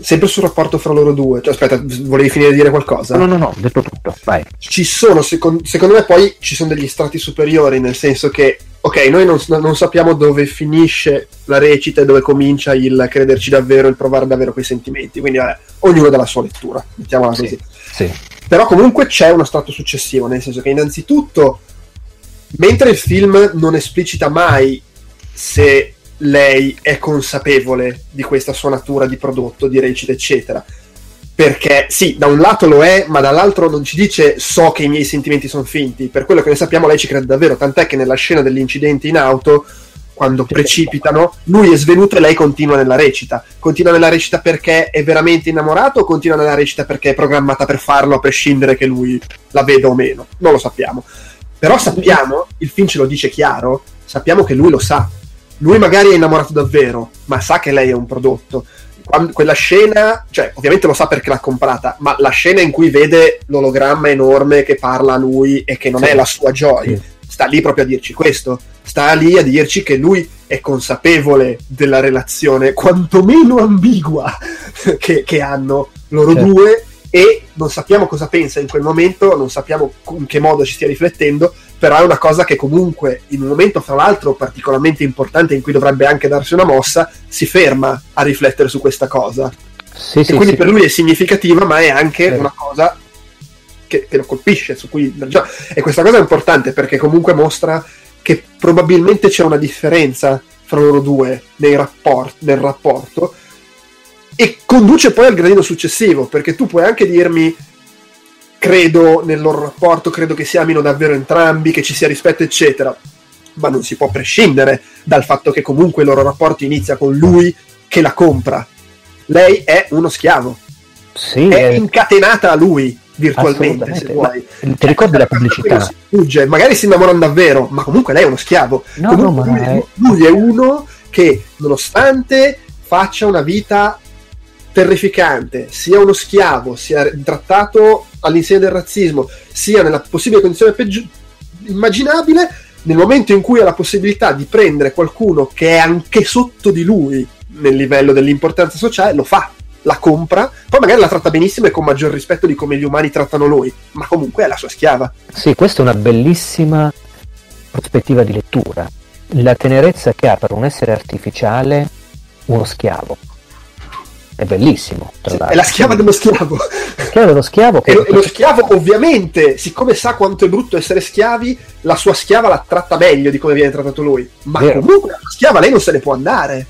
sempre sul rapporto fra loro due cioè aspetta volevi finire di dire qualcosa? no no no ho detto tutto vai ci sono secondo, secondo me poi ci sono degli strati superiori nel senso che ok noi non, non, sappiamo dove finisce la recita e dove comincia il crederci davvero il provare davvero quei sentimenti quindi vabbè, ognuno dà la sua lettura mettiamola così sì, sì. però comunque c'è uno strato successivo nel senso che innanzitutto Mentre il film non esplicita mai se lei è consapevole di questa sua natura di prodotto, di recita, eccetera. Perché sì, da un lato lo è, ma dall'altro non ci dice so che i miei sentimenti sono finti. Per quello che ne sappiamo, lei ci crede davvero. Tant'è che nella scena dell'incidente in auto, quando precipitano, lui è svenuto e lei continua nella recita. Continua nella recita perché è veramente innamorato o continua nella recita perché è programmata per farlo a prescindere che lui la veda o meno? Non lo sappiamo. Però sappiamo, il film ce lo dice chiaro, sappiamo che lui lo sa. Lui magari è innamorato davvero, ma sa che lei è un prodotto. Quando, quella scena, cioè, ovviamente lo sa perché l'ha comprata, ma la scena in cui vede l'ologramma enorme che parla a lui e che non sì. è la sua Joy, sì. sta lì proprio a dirci questo. Sta lì a dirci che lui è consapevole della relazione, quantomeno ambigua, *laughs* che, che hanno loro certo. due e non sappiamo cosa pensa in quel momento, non sappiamo in che modo ci stia riflettendo, però è una cosa che comunque in un momento fra l'altro particolarmente importante in cui dovrebbe anche darsi una mossa, si ferma a riflettere su questa cosa. Sì, e sì, quindi sì. per lui è significativa, ma è anche una cosa che, che, lo colpisce, su cui... E questa cosa è importante perché comunque mostra che probabilmente c'è una differenza fra loro due rapport, nel rapporto e conduce poi al gradino successivo, perché tu puoi anche dirmi credo nel loro rapporto, credo che si amino davvero entrambi, che ci sia rispetto, eccetera. Ma non si può prescindere dal fatto che comunque il loro rapporto inizia con lui che la compra. Lei è uno schiavo. Sì, è, è... incatenata a lui virtualmente, se vuoi. Ma ti ricordi la pubblicità? Fugge, magari si innamorano davvero, ma comunque lei è uno schiavo. No, no, ma lui, è... lui è uno che, nonostante faccia una vita terrificante, sia uno schiavo, sia trattato all'insegna del razzismo, sia nella possibile condizione peggio- immaginabile, nel momento in cui ha la possibilità di prendere qualcuno che è anche sotto di lui nel livello dell'importanza sociale, lo fa, la compra, poi magari la tratta benissimo e con maggior rispetto di come gli umani trattano lui, ma comunque è la sua schiava. Sì, questa è una bellissima prospettiva di lettura. La tenerezza che ha per un essere artificiale uno schiavo è bellissimo. Sì, è la schiava dello schiavo. La schiava dello schiavo. *laughs* Che... E lo, lo, schiavo, ovviamente, siccome sa quanto è brutto essere schiavi, la sua schiava la tratta meglio di come viene trattato lui. Ma Vero. comunque la schiava lei non se ne può andare.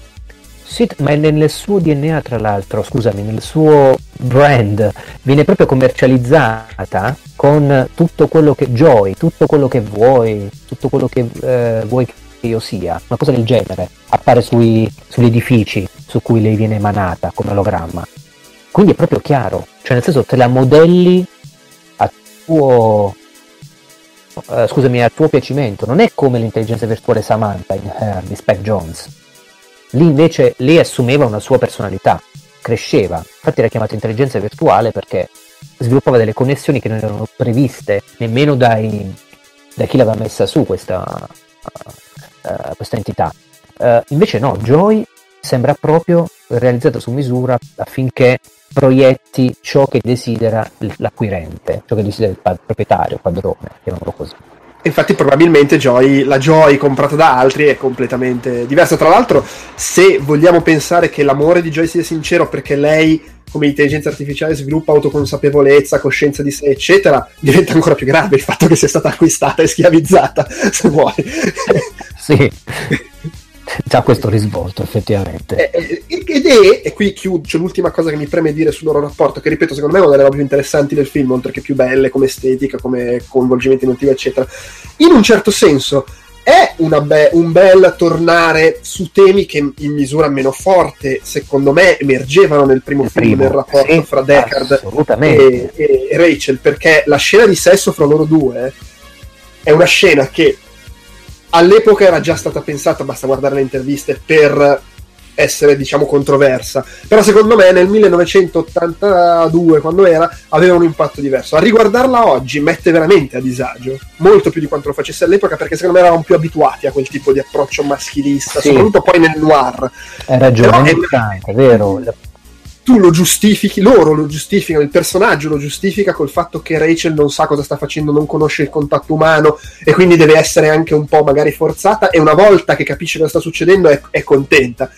Sì, ma nel suo DNA, tra l'altro, scusami, nel suo brand viene proprio commercializzata con tutto quello che Joy, tutto quello che vuoi, tutto quello che eh, vuoi io sia, una cosa del genere, appare sui, sugli edifici su cui lei viene emanata come ologramma. Quindi è proprio chiaro, cioè nel senso te la modelli a tuo, uh, scusami, a tuo piacimento, non è come l'intelligenza virtuale Samantha in Her di Spec Jones. Lì invece lei assumeva una sua personalità, cresceva, infatti era chiamata intelligenza virtuale perché sviluppava delle connessioni che non erano previste nemmeno dai, da chi l'aveva messa su questa, uh, questa entità. Uh, invece no, Joy sembra proprio realizzato su misura affinché proietti ciò che desidera l'acquirente, ciò che desidera il proprietario, il padrone, chiamiamolo così. Infatti probabilmente Joy, la Joy comprata da altri è completamente diversa. Tra l'altro, se vogliamo pensare che l'amore di Joy sia sincero perché lei, come intelligenza artificiale, sviluppa autoconsapevolezza, coscienza di sé, eccetera, diventa ancora più grave il fatto che sia stata acquistata e schiavizzata, *laughs* se vuoi. sì. *laughs* ha questo risvolto effettivamente. Eh, eh, ed è, e qui chiudo, c'è l'ultima cosa che mi preme dire sul loro rapporto, che ripeto, secondo me è una delle robe più interessanti del film, oltre che più belle come estetica, come coinvolgimento emotivo, eccetera. In un certo senso è be- un bel tornare su temi che in misura meno forte, secondo me, emergevano nel primo il film primo, nel rapporto sì, fra Deckard e, e Rachel, perché la scena di sesso fra loro due è una scena che all'epoca era già stata pensata, basta guardare le interviste, per essere diciamo controversa. Però secondo me nel 1982 quando era aveva un impatto diverso. A riguardarla oggi mette veramente a disagio molto più di quanto lo facesse all'epoca perché secondo me eravamo più abituati a quel tipo di approccio maschilista sì. soprattutto poi nel noir. Hai ragione è, è vero tu lo giustifichi, loro lo giustificano, il personaggio lo giustifica col fatto che Rachel non sa cosa sta facendo, non conosce il contatto umano e quindi deve essere anche un po' magari forzata e una volta che capisce cosa sta succedendo è, è contenta.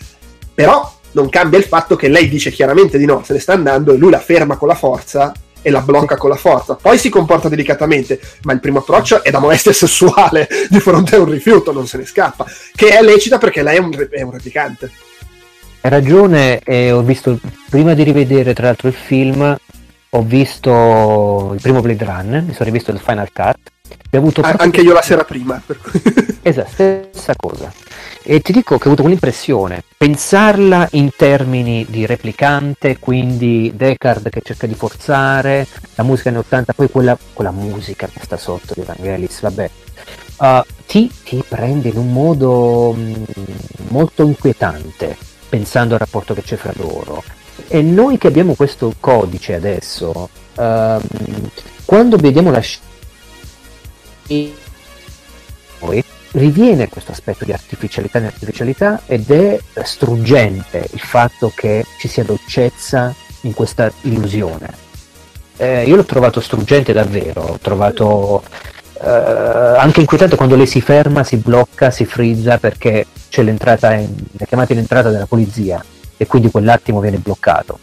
Però non cambia il fatto che lei dice chiaramente di no, se ne sta andando e lui la ferma con la forza e la blocca con la forza. Poi si comporta delicatamente, ma il primo approccio è da molestia *laughs* sessuale di fronte a un rifiuto, non se ne scappa, che è lecita perché lei è un, è un replicante. Hai ragione, e ho visto, prima di rivedere tra l'altro il film, ho visto il primo Blade Runner, mi sono rivisto il Final Cut. E ho avuto ah, anche io la sera prima. *laughs* esatto, stessa cosa. E ti dico che ho avuto quell'impressione, pensarla in termini di replicante, quindi Deckard che cerca di forzare, la musica anni 80, poi quella, quella musica che sta sotto di Vangelis, vabbè, uh, ti, ti prende in un modo mh, mm, molto inquietante pensando al rapporto che c'è fra loro. E noi che abbiamo questo codice adesso, um, quando vediamo la scena, riviene questo aspetto di artificialità e artificialità ed è struggente il fatto che ci sia dolcezza in questa illusione. Eh, io l'ho trovato struggente davvero, ho trovato eh, anche inquietante quando lei si ferma, si blocca, si frizza perché c'è l'entrata, in, la chiamata in entrata della polizia e quindi quell'attimo viene bloccato.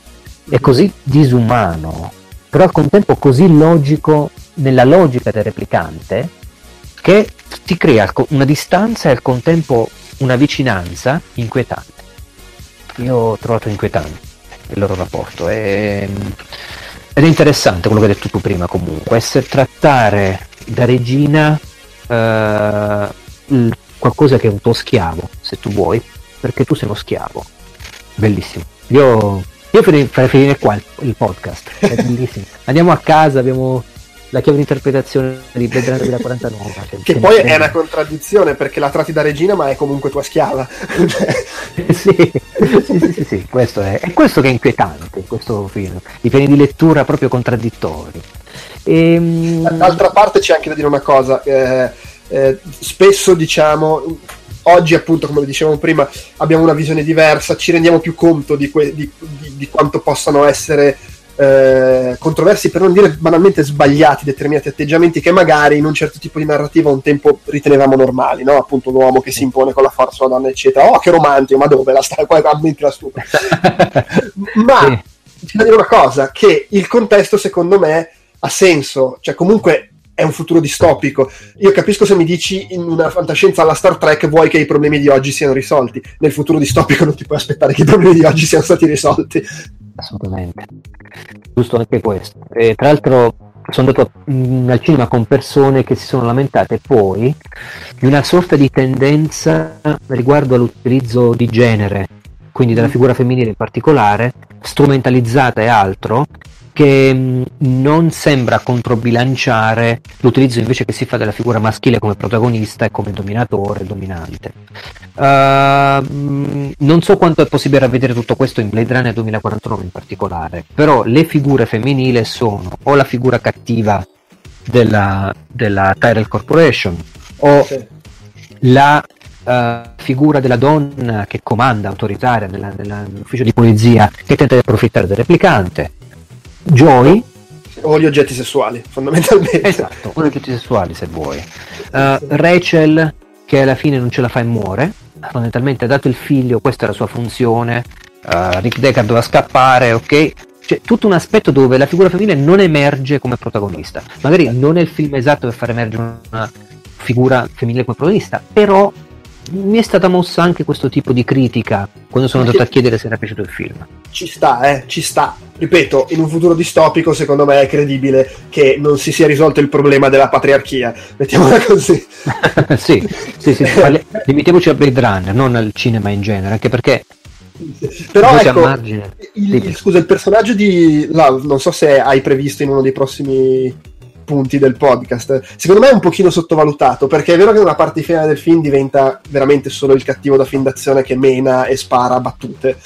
È così disumano, però al contempo così logico nella logica del replicante che ti crea una distanza e al contempo una vicinanza inquietante. Io ho trovato inquietante il loro rapporto e, ed è interessante quello che hai detto tu prima comunque, essere trattare da regina eh, qualcosa che è un tuo schiavo, se tu vuoi, perché tu sei uno schiavo. Bellissimo. Io, io farei finire qua il, il podcast, è *laughs* bellissimo. Andiamo a casa, abbiamo la chiave di interpretazione di Blade Runner 2049. Che, che poi è una contraddizione perché la tratti da regina ma è comunque tua schiava. *laughs* sì, sì, sì, sì, questo è, è questo che è inquietante in questo film, i piani di lettura proprio contraddittori. E, ehm, D'altra parte c'è anche da dire una cosa, eh, eh, spesso diciamo oggi appunto come dicevamo prima abbiamo una visione diversa ci rendiamo più conto di, que- di, di, di quanto possano essere eh, controversi per non dire banalmente sbagliati determinati atteggiamenti che magari in un certo tipo di narrativa un tempo ritenevamo normali no? appunto l'uomo che si impone con la forza una donna eccetera oh che romantico ma dove la sta qua mentre la stupida *laughs* ma sì. c'è da dire una cosa che il contesto secondo me ha senso cioè comunque è un futuro distopico. Io capisco se mi dici in una fantascienza alla Star Trek vuoi che i problemi di oggi siano risolti. Nel futuro distopico non ti puoi aspettare che i problemi di oggi siano stati risolti. Assolutamente. Giusto anche questo. E, tra l'altro sono andato al cinema con persone che si sono lamentate poi di una sorta di tendenza riguardo all'utilizzo di genere, quindi della mm. figura femminile in particolare, strumentalizzata e altro, che non sembra controbilanciare l'utilizzo invece che si fa della figura maschile come protagonista e come dominatore, dominante. Uh, non so quanto è possibile ravvedere tutto questo in Blade Runner 2049 in particolare, però le figure femminili sono o la figura cattiva della, della Tyrell Corporation o sì. la Uh, figura della donna che comanda autoritaria nell'ufficio di polizia che tenta di approfittare del replicante Joy o gli oggetti sessuali, fondamentalmente. Esatto, o gli oggetti sessuali se vuoi. Uh, Rachel, che alla fine non ce la fa e muore, fondamentalmente ha dato il figlio, questa è la sua funzione, uh, Rick Deckard doveva scappare, ok? C'è tutto un aspetto dove la figura femminile non emerge come protagonista. Magari non è il film esatto per far emergere una figura femminile come protagonista, però mi è stata mossa anche questo tipo di critica quando sono andato a chiedere se era piaciuto il film. Ci sta, eh, ci sta. Ripeto, in un futuro distopico secondo me è credibile che non si sia risolto il problema della patriarchia. Mettiamola *laughs* così. sì, sì, sì, parli- limitiamoci a Blade Runner, non al cinema in genere, anche perché però ecco, il, il, scusa, il personaggio di Love, non so se hai previsto in uno dei prossimi punti del podcast. Secondo me è un pochino sottovalutato, perché è vero che nella parte finale del film diventa veramente solo il cattivo da fin d'azione che mena e spara battute.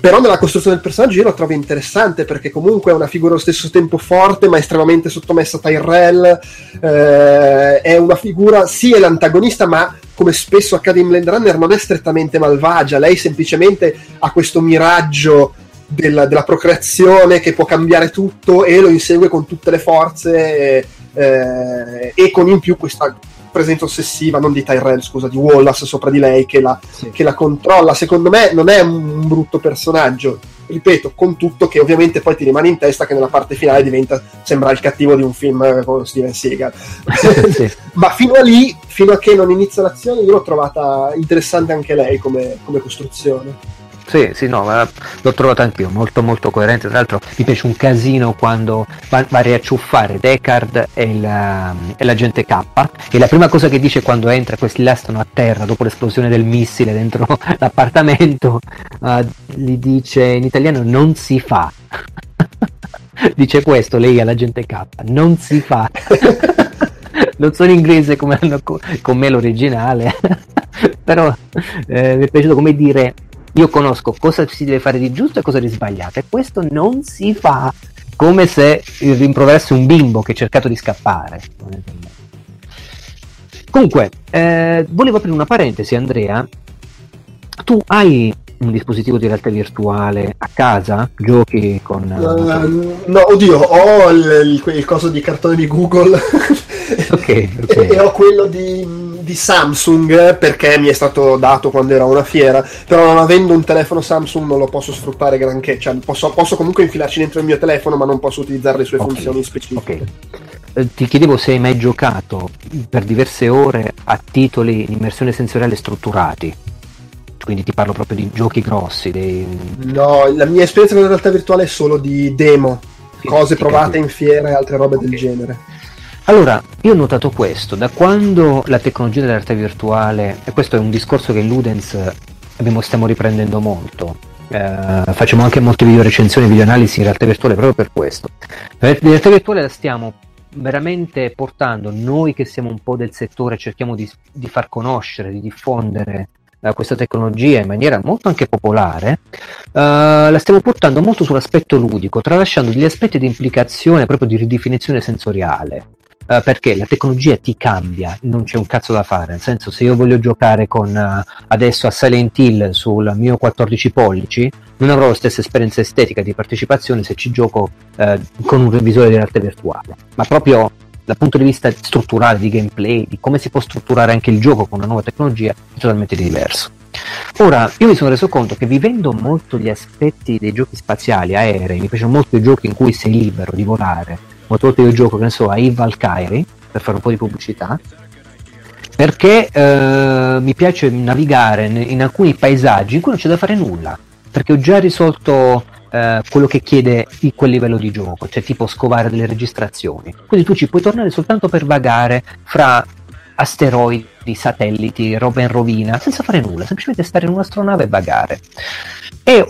Però nella costruzione del personaggio io lo trovo interessante perché comunque è una figura allo stesso tempo forte ma estremamente sottomessa a Tyrell. Eh, è una figura, sì, è l'antagonista, ma come spesso accade in Blade Runner non è strettamente malvagia. Lei semplicemente ha questo miraggio della, della, procreazione che può cambiare tutto e lo insegue con tutte le forze eh, e con in più questa presenza ossessiva, non di Tyrell, scusa, di Wallace sopra di lei che la, sì. che la controlla. Secondo me non è un brutto personaggio, ripeto, con tutto che ovviamente poi ti rimane in testa che nella parte finale diventa, sembra il cattivo di un film con Steven Seagal. *laughs* sì. *laughs* Ma fino a lì, fino a che non inizia l'azione, io l'ho trovata interessante anche lei come, come costruzione. Sì, sì, no, l'ho trovato anch'io, molto molto coerente. Tra l'altro mi piace un casino quando va, va a riacciuffare Deckard e, il, e, l'agente K. E la prima cosa che dice quando entra, questi là stanno a terra dopo l'esplosione del missile dentro *laughs* l'appartamento, uh, gli dice in italiano non si fa. *laughs* dice questo lei all'agente K, non si fa. *laughs* non sono inglese come hanno con me l'originale, però eh, mi è piaciuto come dire io conosco cosa si deve fare di giusto e cosa di sbagliato e questo non si fa come se rimproverassi un bimbo che ha cercato di scappare. Comunque, eh, volevo aprire una parentesi, Andrea. Tu hai un dispositivo di realtà virtuale a casa? Giochi con... Uh, no, oddio, ho il, il, il coso di cartone di Google okay, *laughs* okay. e ho quello di di Samsung perché mi è stato dato quando era una fiera, però non avendo un telefono Samsung non lo posso sfruttare granché, cioè posso, posso comunque infilarci dentro il mio telefono ma non posso utilizzare le sue okay. funzioni specifiche. Okay. Eh, ti chiedevo se hai mai giocato per diverse ore a titoli in immersione sensoriale strutturati quindi ti parlo proprio di giochi grossi. Dei... No, la mia esperienza con la realtà virtuale è solo di demo, cose provate in fiera e altre robe okay. del genere. Allora, io ho notato questo, da quando la tecnologia della realtà virtuale, e questo è un discorso che in Ludens abbiamo, stiamo riprendendo molto, eh, facciamo anche molte video recensioni video analisi in realtà virtuale proprio per questo. La realtà virtuale la stiamo veramente portando, noi che siamo un po' del settore, cerchiamo di, di far conoscere, di diffondere uh, questa tecnologia in maniera molto anche popolare, uh, la stiamo portando molto sull'aspetto ludico, tralasciando degli aspetti di implicazione proprio di ridefinizione sensoriale uh, perché la tecnologia ti cambia, non c'è un cazzo da fare, nel senso se io voglio giocare con uh, adesso a Silent Hill sul mio 14 pollici, non avrò la stessa esperienza estetica di partecipazione se ci gioco uh, con un revisore di realtà virtuale, ma proprio dal punto di vista strutturale, di gameplay, di come si può strutturare anche il gioco con una nuova tecnologia, è totalmente diverso. Ora, io mi sono reso conto che vivendo molto gli aspetti dei giochi spaziali, aerei, mi piacciono molto i giochi in cui sei libero di volare, volte io gioco, che ne so, a Eve Valkyrie, per fare un po' di pubblicità, perché eh, mi piace navigare in alcuni paesaggi in cui non c'è da fare nulla, perché ho già risolto eh, quello che chiede quel livello di gioco, cioè tipo scovare delle registrazioni. Quindi tu ci puoi tornare soltanto per vagare fra asteroidi, satelliti, roba in rovina, senza fare nulla, semplicemente stare in un'astronave e vagare. E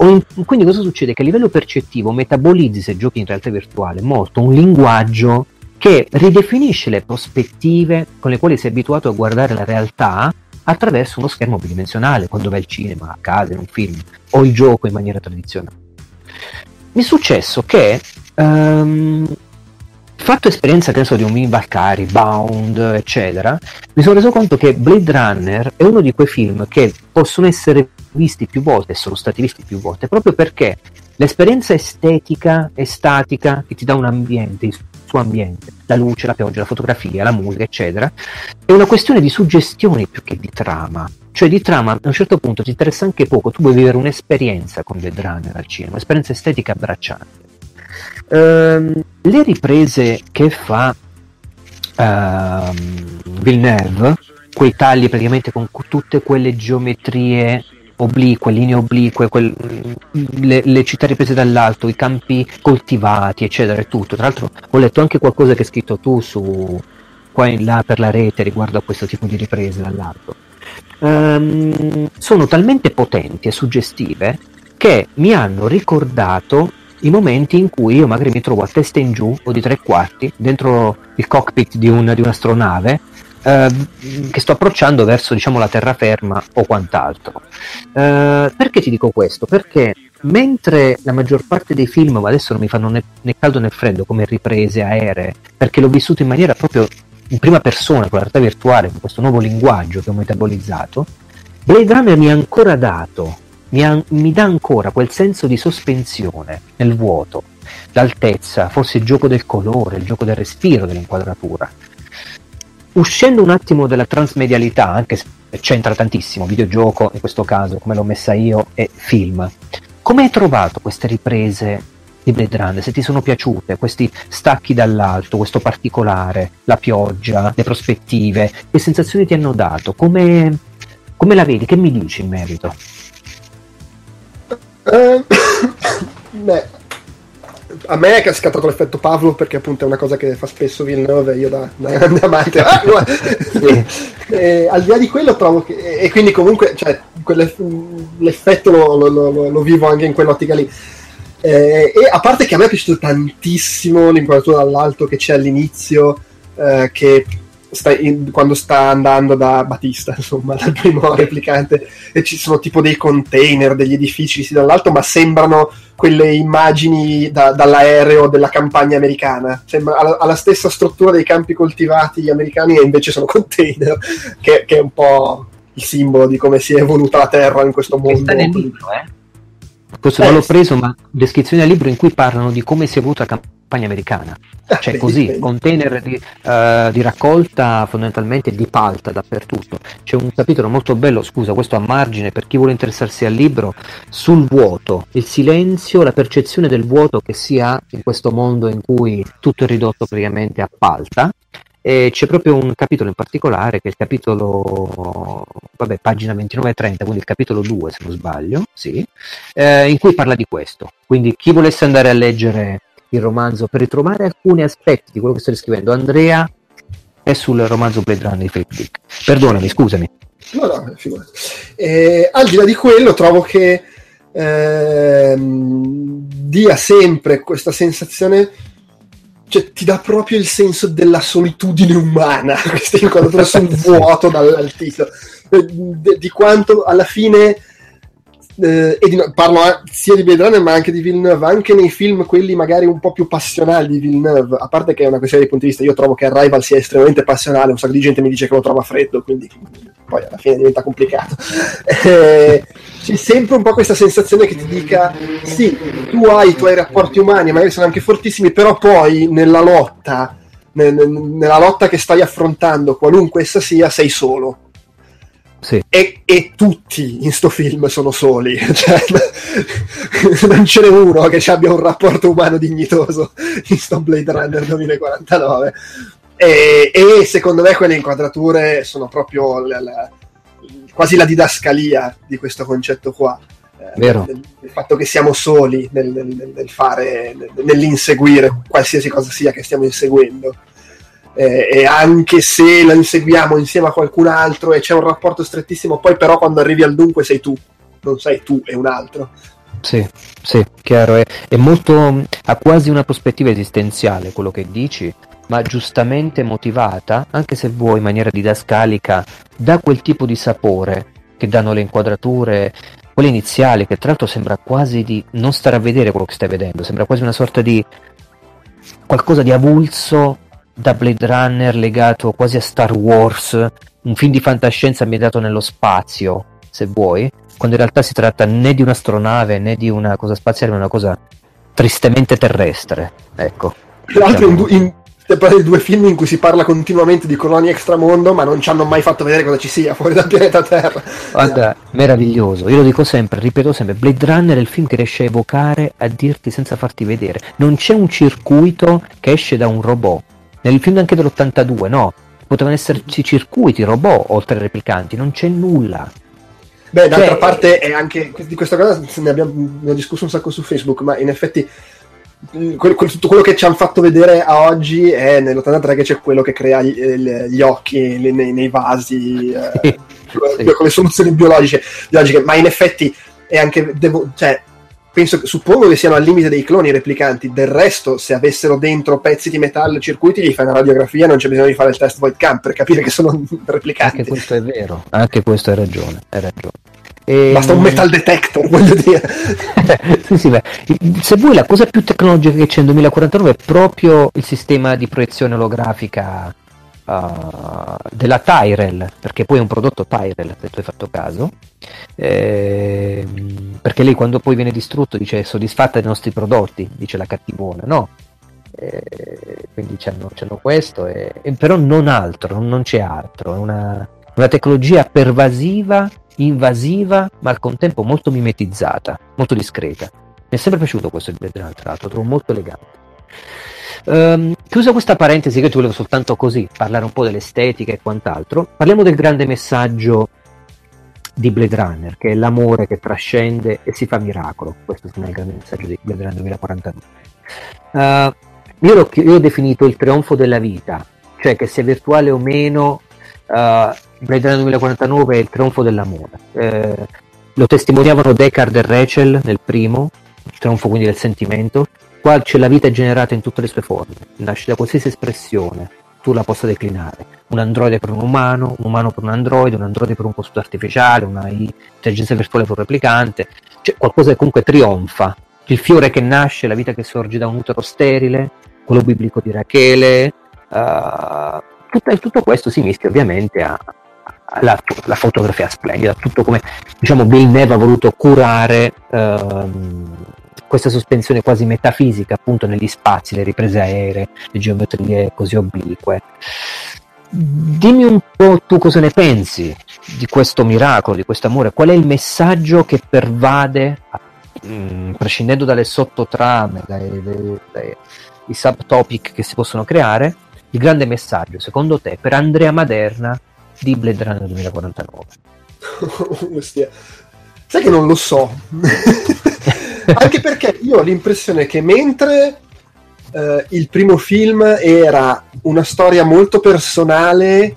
quindi cosa succede? Che a livello percettivo metabolizzi, se giochi in realtà virtuale, molto un linguaggio che ridefinisce le prospettive con le quali sei abituato a guardare la realtà attraverso uno schermo bidimensionale, quando vai al cinema, a casa, in un film, o il gioco in maniera tradizionale. Mi è successo che um, fatto esperienza che so di un Min Valkyrie, Bound, eccetera, mi sono reso conto che Blade Runner è uno di quei film che possono essere visti più volte sono stati visti più volte proprio perché l'esperienza estetica e statica che ti dà un ambiente, il suo ambiente, la luce, la pioggia, la fotografia, la musica, eccetera, è una questione di suggestione più che di trama. Cioè di trama a un certo punto ti interessa anche poco, tu vuoi vivere un'esperienza con Blade Runner al cinema, un'esperienza estetica abbracciante. Ehm, le riprese che fa uh, Villeneuve quei tagli praticamente con tutte quelle geometrie oblique, linee oblique, quel, le, le, città riprese dall'alto, i campi coltivati, eccetera, e tutto. Tra l'altro ho letto anche qualcosa che hai scritto tu su qua e là per la rete riguardo a questo tipo di riprese dall'alto. Um, sono talmente potenti e suggestive che mi hanno ricordato i momenti in cui io magari mi trovo a testa in giù o di tre quarti dentro il cockpit di, un, di un'astronave eh, che sto approcciando verso diciamo, la terraferma o quant'altro. Eh, perché ti dico questo? Perché mentre la maggior parte dei film, ma adesso non mi fanno né, né caldo né freddo come riprese aeree, perché l'ho vissuto in maniera proprio in prima persona con la realtà virtuale, con questo nuovo linguaggio che ho metabolizzato, Blade Runner mi ha ancora dato, mi, ha, mi dà ancora quel senso di sospensione nel vuoto, l'altezza, forse il gioco del colore, il gioco del respiro dell'inquadratura uscendo un attimo dalla transmedialità, anche se c'entra tantissimo, videogioco in questo caso, come l'ho messa io, e film, come hai trovato queste riprese di Blade Runner? Se ti sono piaciute, questi stacchi dall'alto, questo particolare, la pioggia, le prospettive, che sensazioni ti hanno dato? Come, come la vedi? Che mi dici in merito? Uh, *coughs* beh, a me è scattato l'effetto Pavlov perché appunto è una cosa che fa spesso Villeneuve io da, da, *laughs* da amante. *laughs* E, al di là di quello trovo che e quindi comunque cioè, l'effetto lo, lo, lo, lo, vivo anche in quell'ottica lì. Eh, e a parte che a me è piaciuto tantissimo l'inquadratura dall'alto che c'è all'inizio eh, che sta in, quando sta andando da Batista, *laughs* insomma, dal primo replicante, e ci sono tipo dei container, degli edifici sì, dall'alto, ma sembrano quelle immagini da, dall'aereo della campagna americana. Sembra, ha, la stessa struttura dei campi coltivati americani e invece sono *laughs* container, che, che, è un po' il simbolo di come si è evoluta la Terra in questo mondo. Sta nel libro, eh? Questo eh, non l'ho preso, ma descrizione del libro in cui parlano di come si è evoluta la campagna americana. Cioè così, container di, uh, di, raccolta fondamentalmente di palta dappertutto. C'è un capitolo molto bello, scusa, questo a margine per chi vuole interessarsi al libro, sul vuoto, il silenzio, la percezione del vuoto che si ha in questo mondo in cui tutto è ridotto praticamente a palta e c'è proprio un capitolo in particolare che è il capitolo, vabbè, pagina 29 e 30, quindi il capitolo 2 se non sbaglio, sì, eh, in cui parla di questo. Quindi chi volesse andare a leggere il romanzo per ritrovare alcuni aspetti di quello che stai scrivendo, Andrea è sul romanzo Blade Runner di Philip Dick. Perdonami, scusami. No, no. Eh, al di là di quello, trovo che eh, dia sempre questa sensazione cioè, ti dà proprio il senso della solitudine umana, questa inquadratura sul vuoto dall'altito, eh, di, di quanto alla fine eh, di, parlo sia di Blade Runner ma anche di Villeneuve, anche nei film quelli magari un po' più passionali di Villeneuve, a parte che è una questione di punto di vista, io trovo che Arrival sia estremamente passionale, un sacco di gente mi dice che lo trova freddo, quindi poi alla fine diventa complicato. *laughs* Eh, c'è sempre un po' questa sensazione che ti dica, sì, tu hai i tuoi rapporti umani, magari sono anche fortissimi, però poi nella lotta, nella lotta che stai affrontando, qualunque essa sia, sei solo sì. E, e, tutti in sto film sono soli, *laughs* cioè, non ce n'è uno che abbia un rapporto umano dignitoso in sto Blade Runner 2049. E, e secondo me quelle inquadrature sono proprio la, la, quasi la didascalia di questo concetto qua. Eh, Vero. Del, del, fatto che siamo soli nel, nel, nel fare, nell'inseguire qualsiasi cosa sia che stiamo inseguendo eh, e anche se la inseguiamo insieme a qualcun altro e c'è un rapporto strettissimo, poi però quando arrivi al dunque sei tu, non sei tu e un altro. Sì, sì, chiaro, è, è molto, ha quasi una prospettiva esistenziale quello che dici, ma giustamente motivata, anche se vuoi in maniera didascalica, da quel tipo di sapore che danno le inquadrature, quelle iniziali, che tra l'altro sembra quasi di non stare a vedere quello che stai vedendo, sembra quasi una sorta di qualcosa di avulso da Blade Runner legato quasi a Star Wars, un film di fantascienza ambientato nello spazio, se vuoi, quando in realtà si tratta né di un'astronave né di una cosa spaziale, ma una cosa tristemente terrestre. Ecco. Tra l'altro, in, in, in due film in cui si parla continuamente di colonie extramondo, ma non ci hanno mai fatto vedere cosa ci sia fuori dal pianeta Terra. Guarda, meraviglioso. Io lo dico sempre, ripeto sempre: Blade Runner è il film che riesce a evocare, a dirti senza farti vedere. Non c'è un circuito che esce da un robot nel film anche dell'82, no, potevano esserci circuiti, robot oltre ai replicanti, non c'è nulla. Beh, d'altra cioè, parte è anche di questa cosa ne abbiamo, ne discusso un sacco su Facebook, ma in effetti tutto quello che ci hanno fatto vedere a oggi è nell'83 che c'è quello che crea gli, gli occhi nei, nei vasi eh, *laughs* sì. con le soluzioni biologiche, biologiche, ma in effetti è anche devo, cioè, penso, suppongo che siano al limite dei cloni replicanti. Del resto, se avessero dentro pezzi di metallo circuiti, gli fai una radiografia, non c'è bisogno di fare il test void camp per capire che sono *laughs* replicanti. Anche questo è vero, anche questo hai ragione. Hai ragione. E... Basta un metal detector, *laughs* voglio dire. *laughs* sì, sì. Se vuoi, la cosa più tecnologica che c'è nel 2049 è proprio il sistema di proiezione olografica uh, della Tyrell, perché poi è un prodotto Tyrell, se tu hai fatto caso, eh, perché lei quando poi viene distrutto dice soddisfatta dei nostri prodotti, dice la cattivona, no? Eh, quindi c'hanno questo, e, e però non altro, non, c'è altro, è una, una tecnologia pervasiva, invasiva, ma al contempo molto mimetizzata, molto discreta. Mi è sempre piaciuto questo Blade Runner, tra l'altro, lo trovo molto elegante. Um, chiusa questa parentesi, che ti volevo soltanto così parlare un po' dell'estetica e quant'altro, parliamo del grande messaggio di Blade Runner, che è l'amore che trascende e si fa miracolo. Questo è il grande messaggio di Blade Runner 2049. Uh, io, l'ho, io ho definito il trionfo della vita, cioè che sia virtuale o meno, uh, Blade Runner 2049 è il trionfo dell'amore. Uh, lo testimoniavano Deckard e Rachel nel primo, il trionfo quindi del sentimento, Qua c'è la vita generata in tutte le sue forme, nasce da qualsiasi espressione tu la possa declinare. Un androide per un umano, un umano per un androide, un androide per un costume artificiale, una intelligenza virtuale per un replicante, c'è qualcosa che comunque trionfa. Il fiore che nasce, la vita che sorge da un utero sterile, quello biblico di Rachele, uh, tutto, tutto, questo si mischia ovviamente alla fotografia splendida, tutto come diciamo Villeneuve ha voluto curare uh, questa sospensione quasi metafisica appunto negli spazi, le riprese aeree, le geometrie così oblique. Dimmi un po' tu cosa ne pensi di questo miracolo, di questo amore, qual è il messaggio che pervade, mh, mm, prescindendo dalle sottotrame, dai, dai, dai, i subtopic che si possono creare, il grande messaggio, secondo te, per Andrea Maderna di Blade Runner 2049? *laughs* Sai che non lo so. *laughs* Anche perché io ho l'impressione che mentre eh, il primo film era una storia molto personale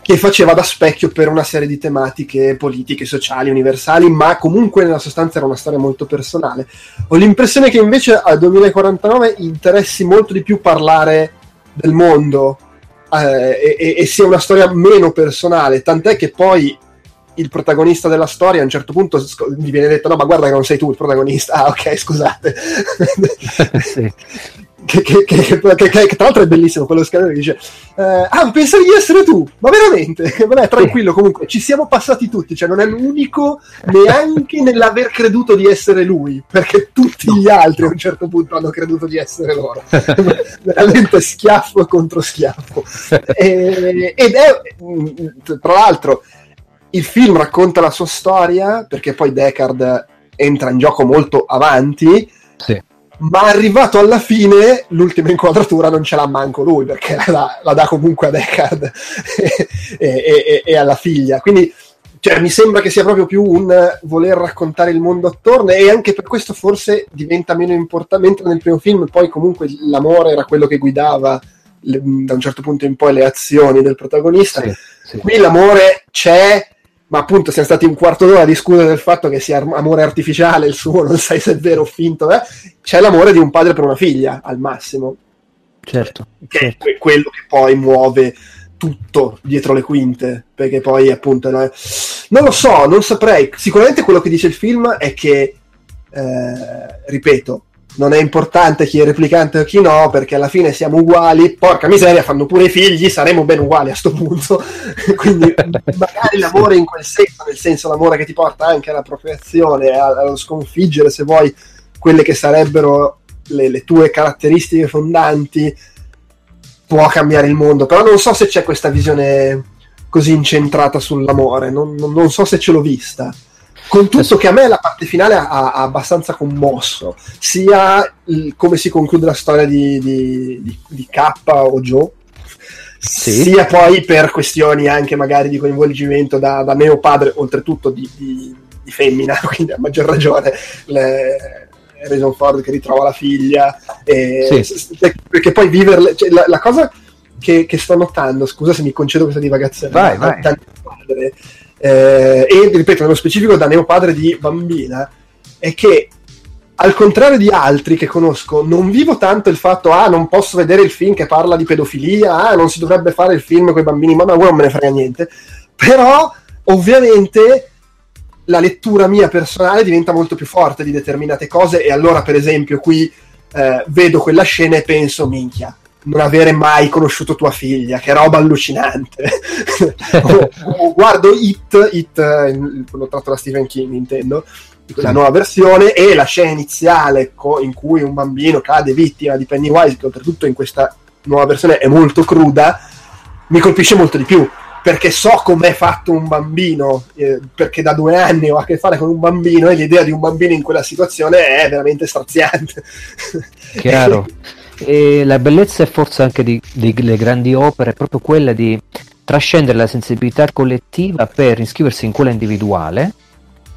che faceva da specchio per una serie di tematiche politiche, sociali, universali, ma comunque nella sostanza era una storia molto personale. Ho l'impressione che invece al 2049 interessi molto di più parlare del mondo eh, e, e, sia una storia meno personale, tant'è che poi il protagonista della storia a un certo punto gli viene detto no ma guarda che non sei tu il protagonista. Ah ok scusate. *laughs* Sì. che, che, che, che, tra l'altro è bellissimo quello scherzo che dice eh, ah pensavi di essere tu? Ma veramente? *laughs* Vabbè tranquillo comunque ci siamo passati tutti cioè non è l'unico neanche nell'aver creduto di essere lui perché tutti gli altri a un certo punto hanno creduto di essere loro. *laughs* Veramente schiaffo contro schiaffo. E, ed è tra l'altro il film racconta la sua storia, perché poi Deckard entra in gioco molto avanti, sì. ma arrivato alla fine, l'ultima inquadratura non ce l'ha manco lui, perché la, la dà comunque a Deckard *laughs* e, e, e, alla figlia. Quindi cioè, mi sembra che sia proprio più un voler raccontare il mondo attorno e anche per questo forse diventa meno importante, mentre nel primo film poi comunque l'amore era quello che guidava le, da un certo punto in poi le azioni del protagonista. Sì, sì. Qui l'amore c'è, ma appunto siamo stati un quarto d'ora a discutere del fatto che sia amore artificiale il suo, *laughs* non sai se è vero o finto, eh? c'è l'amore di un padre per una figlia al massimo. Certo. Che certo. è quello che poi muove tutto dietro le quinte, perché poi appunto no, non lo so, non saprei. Sicuramente quello che dice il film è che, eh, ripeto, non è importante chi è replicante o chi no, perché alla fine siamo uguali. Porca miseria, fanno pure i figli, saremo ben uguali a sto punto. *laughs* Quindi *laughs* magari l'amore in quel senso, nel senso l'amore che ti porta anche alla procreazione, allo sconfiggere, se vuoi, quelle che sarebbero le, le tue caratteristiche fondanti, può cambiare il mondo. Però non so se c'è questa visione così incentrata sull'amore, non, non so se ce l'ho vista. Con tutto che a me la parte finale ha, ha abbastanza commosso, sia il, come si conclude la storia di, di, di, di K o Joe, sì. sia poi per questioni anche magari di coinvolgimento da, da mio padre, oltretutto di, di, di, femmina, *laughs* quindi a maggior ragione le, Harrison Ford che ritrova la figlia, e, sì. perché poi viverle, cioè, la, la, cosa che, che, sto notando, scusa se mi concedo questa divagazione, vai, vai. Padre, eh, e ripeto, nello specifico da mio padre di bambina, è che al contrario di altri che conosco, non vivo tanto il fatto, ah, non posso vedere il film che parla di pedofilia, ah, non si dovrebbe fare il film con i bambini, ma voi non me ne frega niente. Però, ovviamente, la lettura mia personale diventa molto più forte di determinate cose e allora, per esempio, qui eh, vedo quella scena e penso, minchia, non avere mai conosciuto tua figlia, che roba allucinante. o, *laughs* o guardo It, It, eh, l'ho tratto da Stephen King, intendo, la nuova versione e la scena iniziale co- in cui un bambino cade vittima di Pennywise, che oltretutto in questa nuova versione è molto cruda, mi colpisce molto di più perché so com'è fatto un bambino, eh, perché da due anni ho a che fare con un bambino e l'idea di un bambino in quella situazione è veramente straziante. Chiaro. *laughs* e la bellezza e forse anche delle grandi opere è proprio quella di trascendere la sensibilità collettiva per iscriversi in quella individuale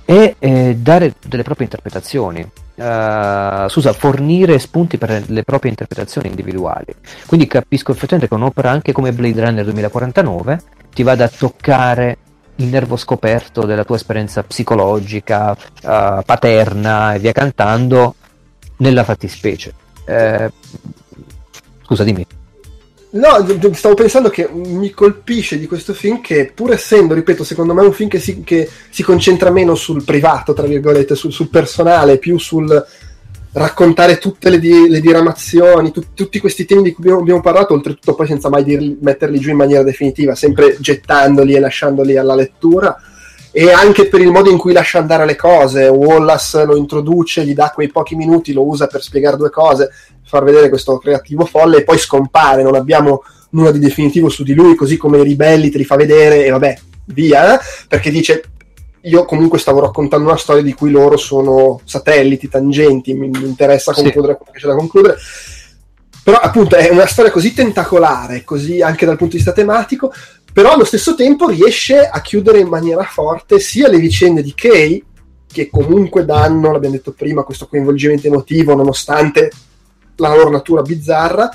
e eh, dare delle proprie interpretazioni. Uh, scusa, fornire spunti per le proprie interpretazioni individuali. Quindi capisco effettivamente che un'opera anche come Blade Runner 2049 ti vada a toccare il nervo scoperto della tua esperienza psicologica, uh, paterna e via cantando nella fattispecie. Uh, scusa, dimmi. No, stavo pensando che mi colpisce di questo film che, pur essendo, ripeto, secondo me un film che si, che si concentra meno sul privato, tra virgolette, sul, sul personale, più sul raccontare tutte le, di, le diramazioni, tu, tutti questi temi di cui abbiamo, abbiamo parlato, oltretutto poi senza mai dirli, metterli giù in maniera definitiva, sempre gettandoli e lasciandoli alla lettura, e anche per il modo in cui lascia andare le cose. Wallace lo introduce, gli dà quei pochi minuti, lo usa per spiegare due cose, far vedere questo creativo folle e poi scompare, non abbiamo nulla di definitivo su di lui, così come i ribelli te li fa vedere e vabbè, via, perché dice io comunque stavo raccontando una storia di cui loro sono satelliti, tangenti, mi, mi interessa concludere sì. quello che c'è da concludere. Però appunto è una storia così tentacolare, così anche dal punto di vista tematico, però allo stesso tempo riesce a chiudere in maniera forte sia le vicende di Kay, che comunque danno, l'abbiamo detto prima, questo coinvolgimento emotivo nonostante la loro natura bizzarra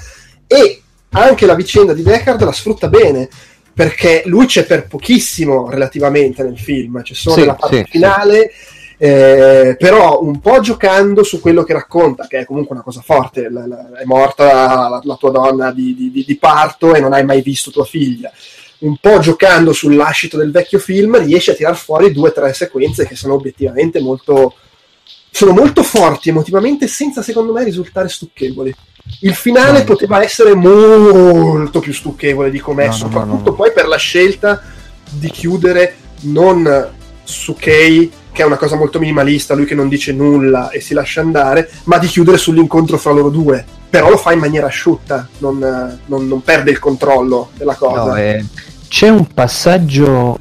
e anche la vicenda di Deckard la sfrutta bene perché lui c'è per pochissimo relativamente nel film, c'è solo sì, la parte sì, finale, sì. Eh, però un po' giocando su quello che racconta, che è comunque una cosa forte, la, la, è morta la, la tua donna di, di, di, parto e non hai mai visto tua figlia. Un po' giocando sul lascito del vecchio film, riesce a tirar fuori due o tre sequenze che sono obiettivamente molto, sono molto forti emotivamente senza secondo me risultare stucchevoli. Il finale no, poteva essere molto più stucchevole di com'è, no, soprattutto no, poi per la scelta di chiudere non su Kay, che è una cosa molto minimalista, lui che non dice nulla e si lascia andare, ma di chiudere sull'incontro fra loro due. Però lo fa in maniera asciutta, non, non, non perde il controllo della cosa. Eh, c'è un passaggio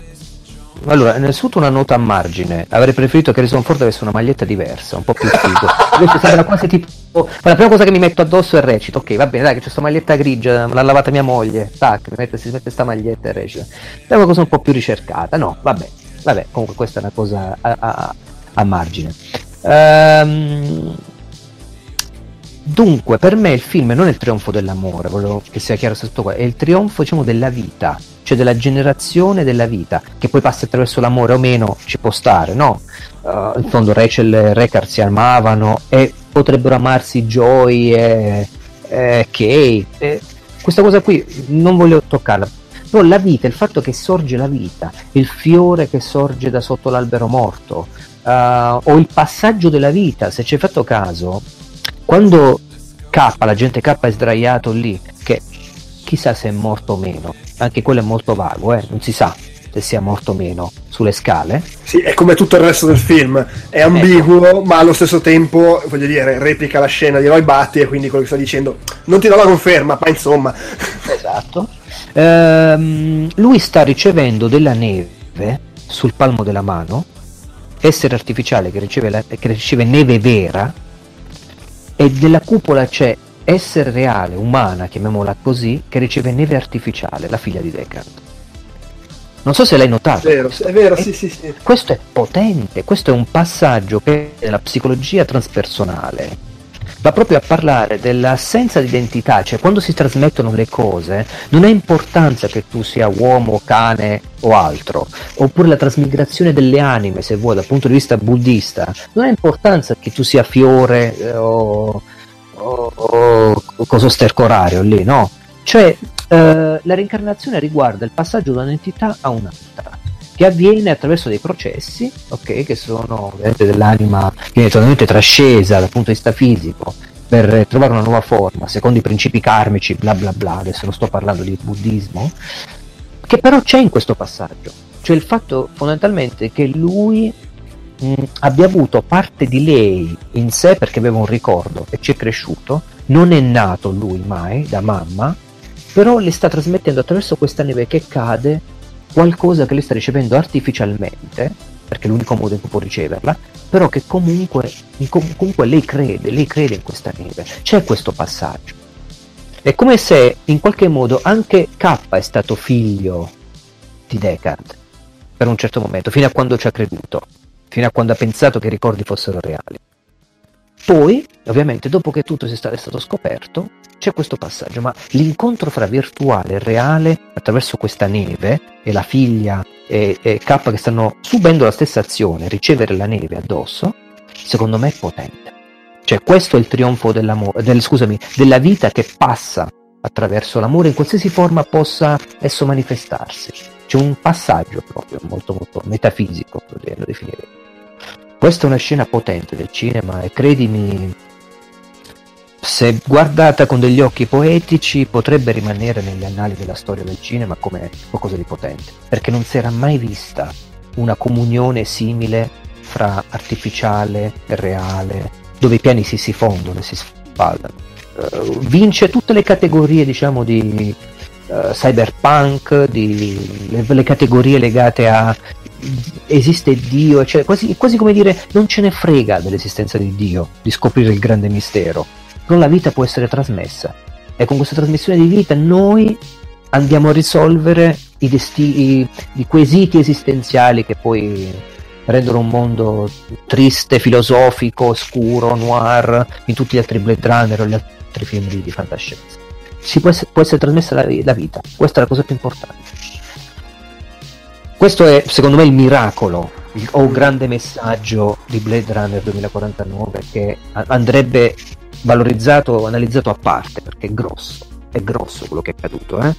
allora, innanzitutto una nota a margine. Avrei preferito che Harrison Ford avesse una maglietta diversa, un po' più figo. Invece sembra quasi tipo. La prima cosa che mi metto addosso è recito. Ok, va bene, dai, che c'è questa maglietta grigia, l'ha lavata mia moglie. Tac, mi mette, si mette questa maglietta e recita. È una cosa un po' più ricercata. No, vabbè, vabbè, comunque questa è una cosa a, a, a margine. Ehm. Dunque, per me il film non è il trionfo dell'amore, volevo che sia chiaro tutto qua, è il trionfo, diciamo, della vita cioè della generazione della vita, che poi passa attraverso l'amore o meno, ci può stare, no? Uh, in fondo Rachel e Rekard si amavano e potrebbero amarsi Joy e, e Kay. E questa cosa qui non voglio toccarla. Però la vita, il fatto che sorge la vita, il fiore che sorge da sotto l'albero morto, uh, o il passaggio della vita, se ci hai fatto caso, quando K, la gente K è sdraiato lì, che chissà se è morto o meno, anche quello è molto vago, eh? non si sa se sia morto o meno sulle scale. Sì, è come tutto il resto del film, è ambiguo, ecco. ma allo stesso tempo, voglio dire, replica la scena di Roy Batty e quindi quello che sta dicendo, non ti do la conferma, ma insomma. *laughs* Esatto. Ehm, lui sta ricevendo della neve sul palmo della mano, essere artificiale che riceve, la, che riceve neve vera, e della cupola c'è essere reale, umana, chiamiamola così, che riceve neve artificiale, la figlia di Deckard. Non so se l'hai notato. È vero, è vero, sì, sì, sì. Questo è potente, questo è un passaggio che nella psicologia transpersonale va proprio a parlare dell'assenza di identità, cioè quando si trasmettono le cose non ha importanza che tu sia uomo, cane o altro, oppure la trasmigrazione delle anime, se vuoi, dal punto di vista buddista, non ha importanza che tu sia fiore eh, o, o, o, o coso stercorario lì, no? Cioè eh, la reincarnazione riguarda il passaggio da un'entità a un'altra che avviene attraverso dei processi, ok, che sono ovviamente dell'anima viene totalmente trascesa dal punto di vista fisico per trovare una nuova forma, secondo i principi karmici, bla bla bla, adesso non sto parlando di buddismo, che però c'è in questo passaggio, cioè il fatto fondamentalmente che lui mh, abbia avuto parte di lei in sé perché aveva un ricordo e ci è cresciuto, non è nato lui mai da mamma, però le sta trasmettendo attraverso questa neve che cade qualcosa che lei sta ricevendo artificialmente, perché è l'unico modo in cui può riceverla, però che comunque, comunque lei crede, lei crede in questa neve. C'è questo passaggio. È come se in qualche modo anche K è stato figlio di Deckard per un certo momento, fino a quando ci ha creduto, fino a quando ha pensato che i ricordi fossero reali. Poi, ovviamente, dopo che tutto è stato scoperto, c'è questo passaggio, ma l'incontro fra virtuale e reale attraverso questa neve e la figlia e, e K che stanno subendo la stessa azione, ricevere la neve addosso, secondo me è potente. Cioè questo è il trionfo del, scusami, della vita che passa attraverso l'amore in qualsiasi forma possa esso manifestarsi. C'è un passaggio proprio molto molto metafisico, lo definire. Questa è una scena potente del cinema e credimi se guardata con degli occhi poetici potrebbe rimanere negli annali della storia del cinema come qualcosa di potente, perché non si era mai vista una comunione simile fra artificiale e reale, dove i piani si, si fondono e si spaldano. Uh, vince tutte le categorie, diciamo, di uh, cyberpunk, di, le, le, categorie legate a esiste Dio, cioè quasi, quasi come dire non ce ne frega dell'esistenza di Dio, di scoprire il grande mistero però la vita può essere trasmessa e con questa trasmissione di vita noi andiamo a risolvere i, desti- i, quesiti esistenziali che poi rendono un mondo triste, filosofico, oscuro, noir in tutti gli altri Blade Runner o gli altri film di, di fantascienza. Può essere, può essere, trasmessa la, la vita, questa è la cosa più importante. Questo è secondo me il miracolo o un grande messaggio di Blade Runner 2049 che andrebbe valorizzato, analizzato a parte perché è grosso, è grosso quello che è accaduto. Eh?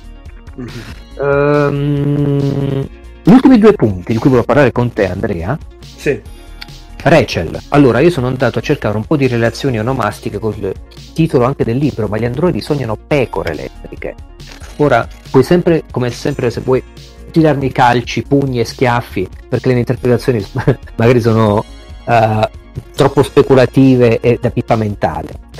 Mm-hmm. Um, gli ultimi due punti di cui volevo parlare con te, Andrea. Sì. Rachel. Allora, io sono andato a cercare un po' di relazioni onomastiche col titolo anche del libro, ma gli androidi sognano pecore elettriche. Ora, puoi sempre, come sempre, se vuoi tirarmi calci, pugni e schiaffi, perché le interpretazioni *laughs* magari sono uh, troppo speculative e da pippa mentale.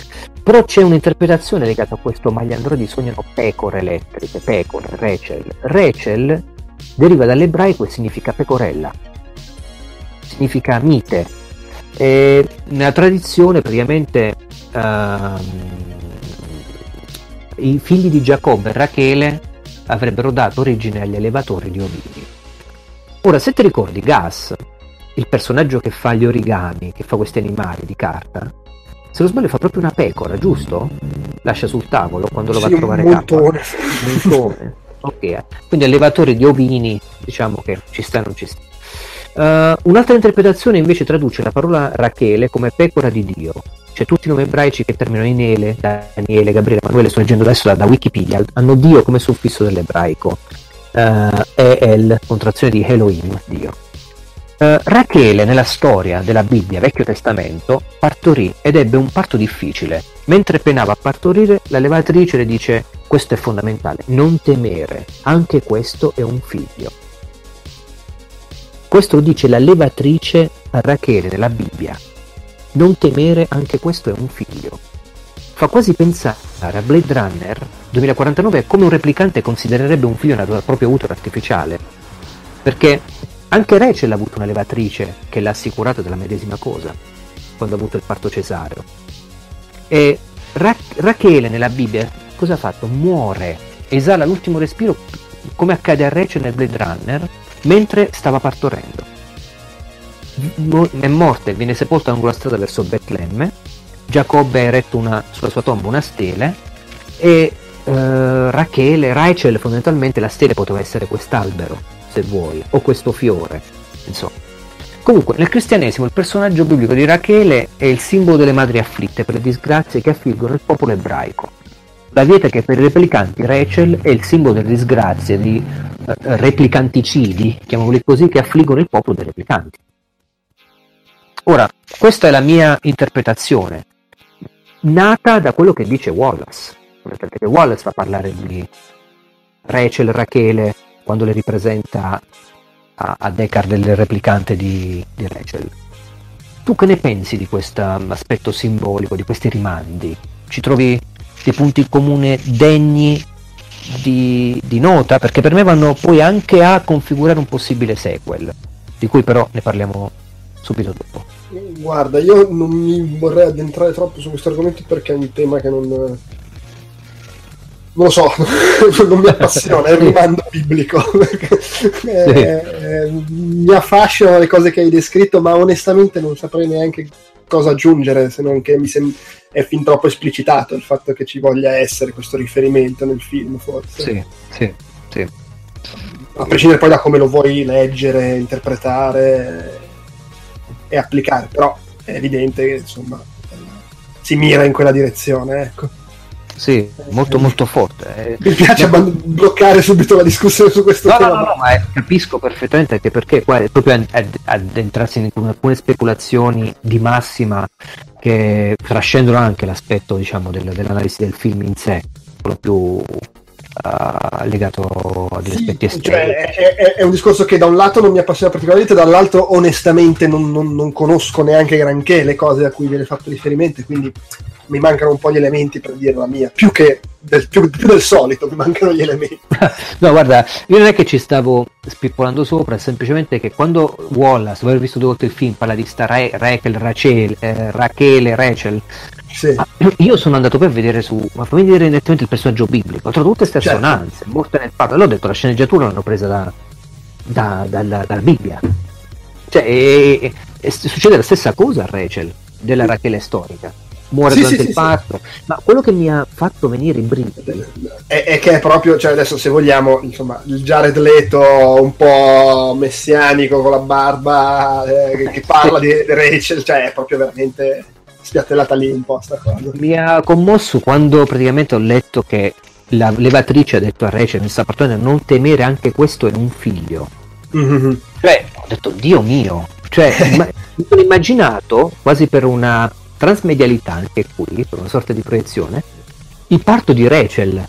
Però c'è un'interpretazione legata a questo, ma gli androidi sognano pecore elettriche, pecore, Rachel. Rachel deriva dall'ebraico e significa pecorella, significa mite. E nella tradizione praticamente uh, i figli di Giacobbe e Rachele avrebbero dato origine agli allevatori di ovini. Ora, se ti ricordi, Gas il personaggio che fa gli origami, che fa questi animali di carta, se non sbaglio fa proprio una pecora, giusto? Lascia sul tavolo quando lo sì, va a trovare un montone. montone. ok, quindi allevatori di ovini, diciamo che ci sta non ci sta. Uh, un'altra interpretazione invece traduce la parola Rachele come pecora di Dio. Cioè tutti i nomi ebraici che terminano in Ele, Daniele, Gabriele, Emanuele, sto leggendo adesso da, da Wikipedia, hanno Dio come suffisso dell'ebraico. Uh, e El, contrazione di Elohim, Dio. Uh, Rachele nella storia della Bibbia Vecchio Testamento partorì ed ebbe un parto difficile. Mentre penava a partorire, la levatrice le dice questo è fondamentale, non temere, anche questo è un figlio. Questo lo dice la levatrice a Rachele nella Bibbia. Non temere, anche questo è un figlio. Fa quasi pensare a Blade Runner 2049 come un replicante considererebbe un figlio nato dal proprio utero artificiale. Perché anche Rachel ha avuto una levatrice che l'ha assicurato della medesima cosa quando ha avuto il parto cesareo. E Ra- Rachele nella Bibbia cosa ha fatto? Muore, esala l'ultimo respiro come accade a Rachel nel Blade Runner mentre stava partorendo. È morta e viene sepolta lungo la strada verso Betlemme. Giacobbe ha eretto una, sulla sua tomba una stele e uh, Rachele, Rachel fondamentalmente la stele poteva essere quest'albero, se vuoi, o questo fiore, insomma. Comunque, nel cristianesimo il personaggio biblico di Rachele è il simbolo delle madri afflitte per le disgrazie che affliggono il popolo ebraico. La vieta che per i replicanti Rachel è il simbolo delle disgrazie di uh, replicanticidi, chiamiamoli così, che affliggono il popolo dei replicanti. Ora, questa è la mia interpretazione, nata da quello che dice Wallace perché Wallace fa parlare di Rachel Rachele quando le ripresenta a, a Deckard il replicante di, di Rachel. Tu che ne pensi di questo aspetto simbolico, di questi rimandi? Ci trovi dei punti in comune degni di, di, nota? Perché per me vanno poi anche a configurare un possibile sequel, di cui però ne parliamo subito dopo. Guarda, io non mi vorrei addentrare troppo su questo argomento perché è un tema che non, lo so, *laughs* non mi appassiona, è il rimando biblico. *laughs* eh, mi affascinano le cose che hai descritto, ma onestamente non saprei neanche cosa aggiungere, se non che mi sem- è fin troppo esplicitato il fatto che ci voglia essere questo riferimento nel film, forse. Sì, sì, sì. A prescindere poi da come lo vuoi leggere, interpretare e applicare, però è evidente che insomma si mira in quella direzione, ecco. Sì, molto molto forte. Eh. Mi piace ma... bloccare subito la discussione su questo no, tema. No, no, no, ma capisco perfettamente anche perché qua è proprio addentrarsi in alcune speculazioni di massima che trascendono anche l'aspetto diciamo, del, dell'analisi del film in sé, quello più uh, legato agli sì, aspetti esterni. Cioè, è, è, è, un discorso che da un lato non mi appassiona particolarmente, dall'altro onestamente non, non, non conosco neanche granché le cose a cui viene fatto riferimento, quindi mi mancano un po' gli elementi per dire la mia, più che del, più, più del solito mi mancano gli elementi. *laughs* no, guarda, io non è che ci stavo spippolando sopra, è semplicemente che quando Wallace, dopo aver visto due volte il film, parla di sta Ra- Rachel, Rachel, eh, Rachele, Rachel, sì. io sono andato per vedere su, ma fammi vedere nettamente il personaggio biblico, ho trovato tutte queste certo. assonanze, morte nel fatto, allora ho detto la sceneggiatura l'hanno presa da, da, dalla, dalla Bibbia. Cioè, e, e, succede la stessa cosa a Rachel, della Rachele storica muore sì, durante sì, il parto. Ma quello che mi ha fatto venire i brividi è, è, che è proprio, cioè adesso se vogliamo, insomma, il Jared Leto un po' messianico con la barba eh, che *laughs* parla di Rachel, cioè è proprio veramente spiattellata lì un po' sta cosa. Mi ha commosso quando praticamente ho letto che la levatrice ha detto a Rachel, mi sta non temere anche questo è un figlio. Mm-hmm. Cioè, ho detto, Dio mio, cioè, *laughs* mi sono immaginato quasi per una transmedialità anche qui, per una sorta di proiezione, il parto di Rachel.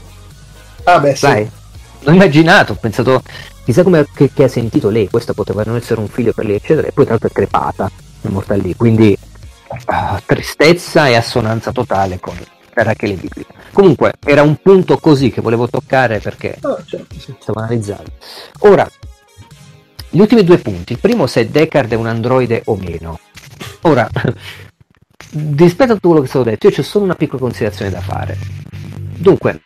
Ah beh, Sai? L'ho immaginato, ho pensato, chissà come che, che, ha sentito lei, questo poteva non essere un figlio per lei, eccetera, e poi tra l'altro è crepata, è morta lì, quindi uh, tristezza e assonanza totale con Rachele biblica. Comunque, era un punto così che volevo toccare perché oh, certo, sì. stavo analizzando. Ora, gli ultimi due punti. Il primo se Deckard è un androide o meno. Ora, rispetto a tutto quello che è detto, io c'è solo una piccola considerazione da fare. Dunque,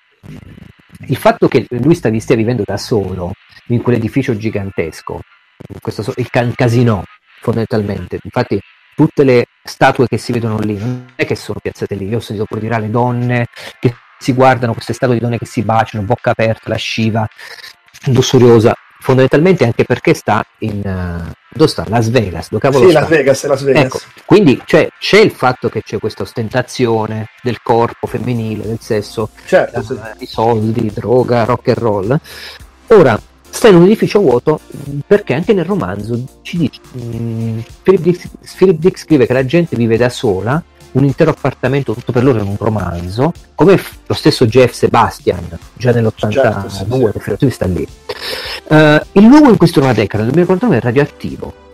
il fatto che lui stia, stia vivendo da solo in quell'edificio gigantesco, questo, il can casino fondamentalmente, infatti tutte le statue che si vedono lì non è che sono piazzate lì, io ho sentito pure dire alle donne che si guardano queste statue di donne che si baciano, bocca aperta, lasciva, lussuriosa, fondamentalmente anche perché sta in uh, dove sta? Las Vegas dove cavolo sì, sta? Las Vegas, Las Vegas. Ecco, quindi cioè, c'è il fatto che c'è questa ostentazione del corpo femminile del sesso certo, uh, sì. i soldi, droga, rock and roll ora sta in un edificio vuoto perché anche nel romanzo ci dice um, Philip, Dick, Philip Dick scrive che la gente vive da sola un intero appartamento tutto per loro in un romanzo, come lo stesso Jeff Sebastian, già nell'82, certo, sì, sì. sta lì. Uh, il luogo in cui si trova Deckard nel 2049 è radioattivo.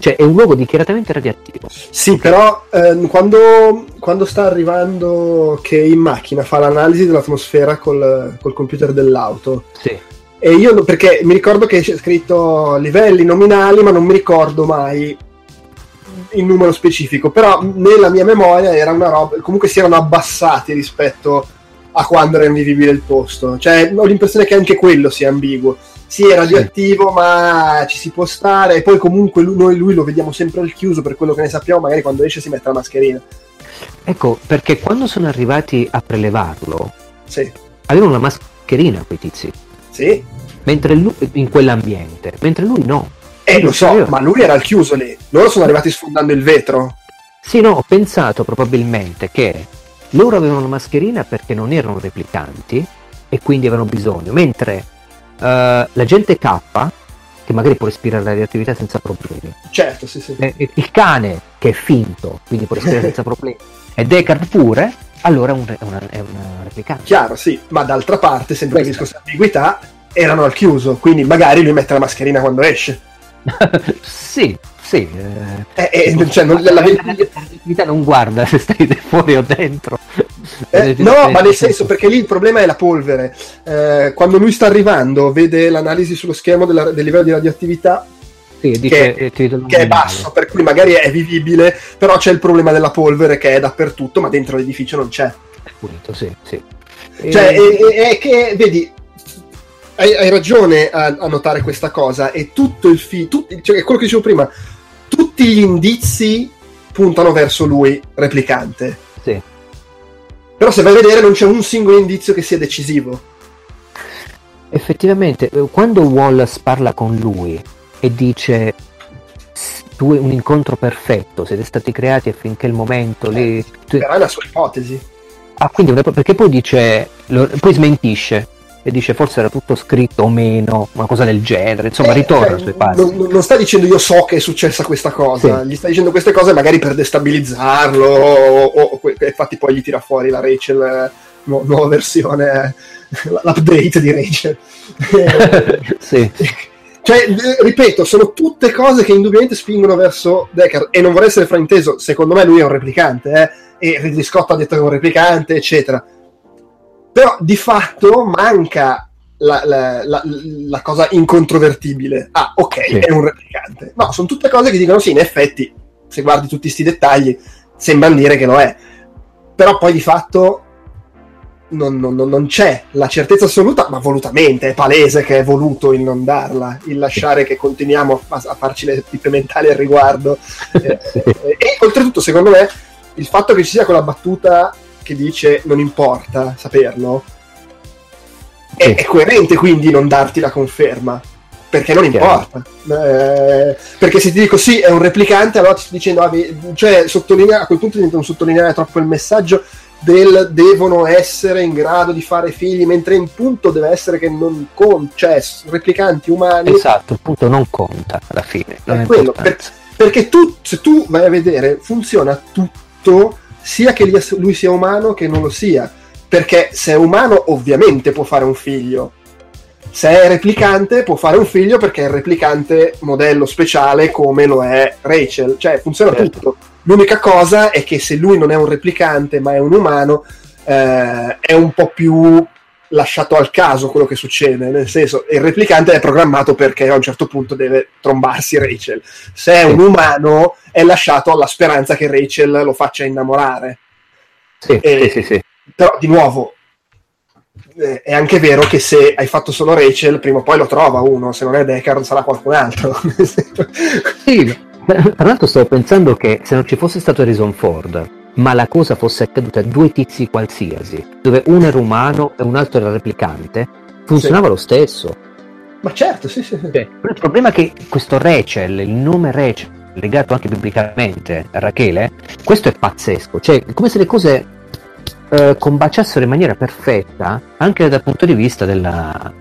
Cioè è un luogo dichiaratamente radioattivo. Sì, però eh, quando, quando, sta arrivando che in macchina fa l'analisi dell'atmosfera col, col computer dell'auto. Sì. E io perché mi ricordo che c'è scritto livelli nominali, ma non mi ricordo mai il numero specifico, però nella mia memoria era una roba, comunque si erano abbassati rispetto a quando era invivibile il posto. Cioè, ho l'impressione che anche quello sia ambiguo. Sì, è radioattivo, sì. ma ci si può stare. E poi comunque lui, noi lui lo vediamo sempre al chiuso, per quello che ne sappiamo, magari quando esce si mette la mascherina. Ecco, perché quando sono arrivati a prelevarlo, sì. avevano la mascherina quei tizi. Sì. Mentre lui, in quell'ambiente, mentre lui no. Eh, lo so, ma lui era al chiuso lì. Loro sono arrivati sfondando il vetro. Sì, no, ho pensato probabilmente che loro avevano la mascherina perché non erano replicanti e quindi avevano bisogno, mentre uh, la gente K, che magari può respirare la radioattività senza problemi. Certo, sì, sì. Eh, il cane, che è finto, quindi può respirare senza *laughs* problemi, e Deckard pure, allora è, un, è, una, è una replicante. Chiaro, sì, ma d'altra parte, sempre per discorso di ambiguità, erano al chiuso, quindi magari lui mette la mascherina quando esce. Sì, sì. Eh, eh, eh cioè, non, la, la, la, non guarda se stai *laughs* fuori o dentro. Eh, no, ma nel senso perché lì il problema è la polvere. Eh, quando lui sta arrivando, vede l'analisi sullo schermo della, del livello di radioattività. Sì, dice, che, che è basso, per cui magari è vivibile, però c'è il problema della polvere che è dappertutto, ma dentro l'edificio non c'è. È pulito, sì, sì. Cioè, e... è, è che, vedi, hai, hai ragione a, a, notare questa cosa e tutto il film, cioè quello che dicevo prima, tutti gli indizi puntano verso lui, replicante. Sì. Però se vai a vedere non c'è un singolo indizio che sia decisivo. Effettivamente, eh, quando Wallace parla con lui e dice tu un incontro perfetto, siete stati creati affinché il momento... Eh, tu... Però è la sua ipotesi. Ah, quindi perché poi dice, lo, poi smentisce e dice forse era tutto scritto o meno, una cosa del genere, insomma eh, ritorna eh, sui passi. Non, non, sta dicendo io so che è successa questa cosa, sì. gli sta dicendo queste cose magari per destabilizzarlo, o, o, o infatti poi gli tira fuori la Rachel, eh, nu- nuova versione, *laughs* l'update di Rachel. *laughs* sì. *laughs* Cioè, ripeto, sono tutte cose che indubbiamente spingono verso Deckard e non vorrei essere frainteso, secondo me lui è un replicante, eh? e Ridley Scott ha detto che è un replicante, eccetera però di fatto manca la, la, la, la cosa incontrovertibile. Ah, ok, sì. è un replicante. No, sono tutte cose che dicono sì, in effetti, se guardi tutti questi dettagli, sembra dire che lo è. Però poi di fatto non, non, non, c'è la certezza assoluta, ma volutamente, è palese che è voluto il non darla, il lasciare che continuiamo a, a farci le pippe mentali al riguardo. *laughs* eh, e, e oltretutto, secondo me, il fatto che ci sia quella battuta che dice non importa saperlo, è, è coerente quindi non darti la conferma perché non importa. Eh, perché se ti dico sì, è un replicante, allora ti sto dicendo, ah, cioè sottolinea, a quel punto diventa un sottolineare troppo il messaggio del devono essere in grado di fare figli, mentre in punto deve essere che non conta, cioè replicanti umani. Esatto, il punto non conta alla fine. è quello, per, perché tu, se tu vai a vedere, funziona tutto sia che lui sia umano che non lo sia. Perché se è umano ovviamente può fare un figlio. Se è replicante può fare un figlio perché è il replicante modello speciale come lo è Rachel. Cioè funziona certo. tutto. L'unica cosa è che se lui non è un replicante ma è un umano, eh, è un po' più lasciato al caso quello che succede, nel senso il replicante è programmato perché a un certo punto deve trombarsi Rachel, se è un umano è lasciato alla speranza che Rachel lo faccia innamorare. Sì, e, sì, sì, Però di nuovo eh, è anche vero che se hai fatto solo Rachel prima o poi lo trova uno, se non è Deckard sarà qualcun altro. *laughs* sì, tra l'altro stavo pensando che se non ci fosse stato Harrison Ford ma la cosa fosse accaduta a due tizi qualsiasi, dove uno era umano e un altro era replicante, funzionava sì. lo stesso. Ma certo, sì, sì. sì. Il problema è che questo Rachel, il nome Rachel, legato anche biblicamente a Rachele, questo è pazzesco. Cioè, come se le cose eh, combaciassero in maniera perfetta, anche dal punto di vista della,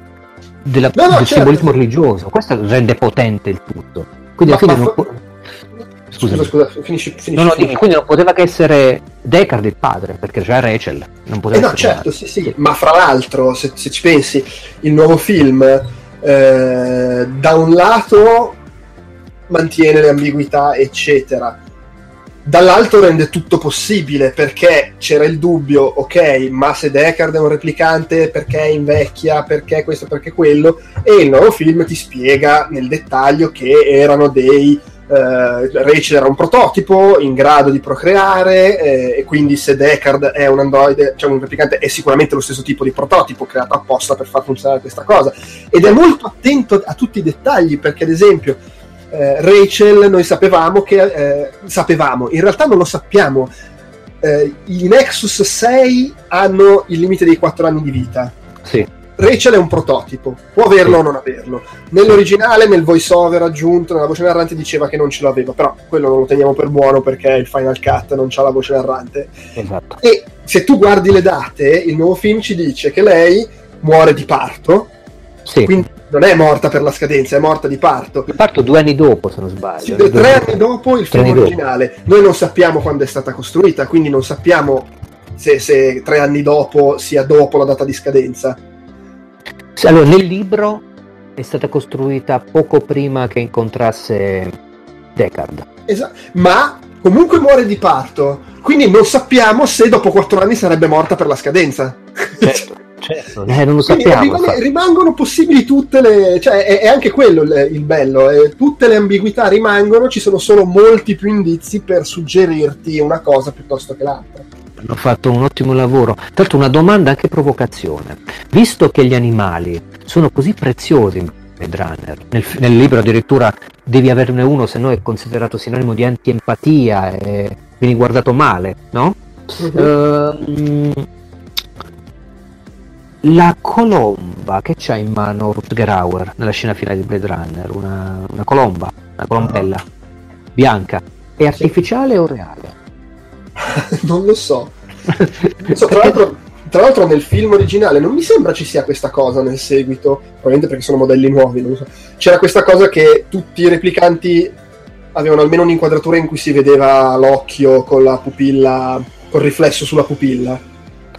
della, no, no, del certo. simbolismo religioso. Questo rende potente il tutto. Quindi ma, alla fine ma, non Scusa, scusa, finisci, finisci. No, no, dimmi, quindi non poteva che essere Deckard il padre, perché c'era Rachel. Non poteva eh no, certo, sì, sì. Ma fra l'altro, se, se ci pensi, il nuovo film eh, da un lato mantiene le ambiguità, eccetera. Dall'altro rende tutto possibile perché c'era il dubbio, ok, ma se Deckard è un replicante perché invecchia, perché questo, perché quello, e il nuovo film ti spiega nel dettaglio che erano dei eh, Rachel era un prototipo in grado di procreare eh, e quindi se Deckard è un androide, cioè un replicante, è sicuramente lo stesso tipo di prototipo creato apposta per far funzionare questa cosa. Ed è molto attento a tutti i dettagli perché ad esempio eh, Rachel noi sapevamo che eh, sapevamo, in realtà non lo sappiamo. Eh, I Nexus 6 hanno il limite dei 4 anni di vita. Sì. Rachel è un prototipo, può averlo o non averlo. Nell'originale, nel voice over aggiunto, nella voce narrante diceva che non ce l'aveva, però quello non lo teniamo per buono perché il Final Cut non c'ha la voce narrante. Esatto. E se tu guardi le date, il nuovo film ci dice che lei muore di parto, Sì. quindi non è morta per la scadenza, è morta di parto. Io parto due anni dopo, se non sbaglio. Sì, tre anni anni dopo il film anni dopo. originale. Noi non sappiamo quando è stata costruita, quindi non sappiamo se, se tre anni dopo sia dopo la data di scadenza. Allora, nel libro è stata costruita poco prima che incontrasse Deckard. Esa- ma comunque muore di parto, quindi non sappiamo se dopo quattro anni sarebbe morta per la scadenza. certo. *laughs* Eh, non lo sappiamo. rimane- rimangono possibili tutte le. cioè è, è anche quello il, il bello. eh, tutte le ambiguità rimangono, ci sono solo molti più indizi per suggerirti una cosa piuttosto che l'altra. Hanno fatto un ottimo lavoro. Tra l'altro una domanda anche provocazione. Visto che gli animali sono così preziosi in Blade Runner, nel, nel libro addirittura devi averne uno se no è considerato sinonimo di antiempatia e vieni guardato male, no? Ehm, la colomba che c'ha in mano Rutger Hauer nella scena finale di Blade Runner, una, una colomba, una colombella bianca, è artificiale o reale? *laughs* non lo so. Non so, tra, l'altro, tra l'altro nel film originale non mi sembra ci sia questa cosa nel seguito, probabilmente perché sono modelli nuovi, non lo so. C'era questa cosa che tutti i replicanti avevano almeno un'inquadratura in cui si vedeva l'occhio con la pupilla, col riflesso sulla pupilla.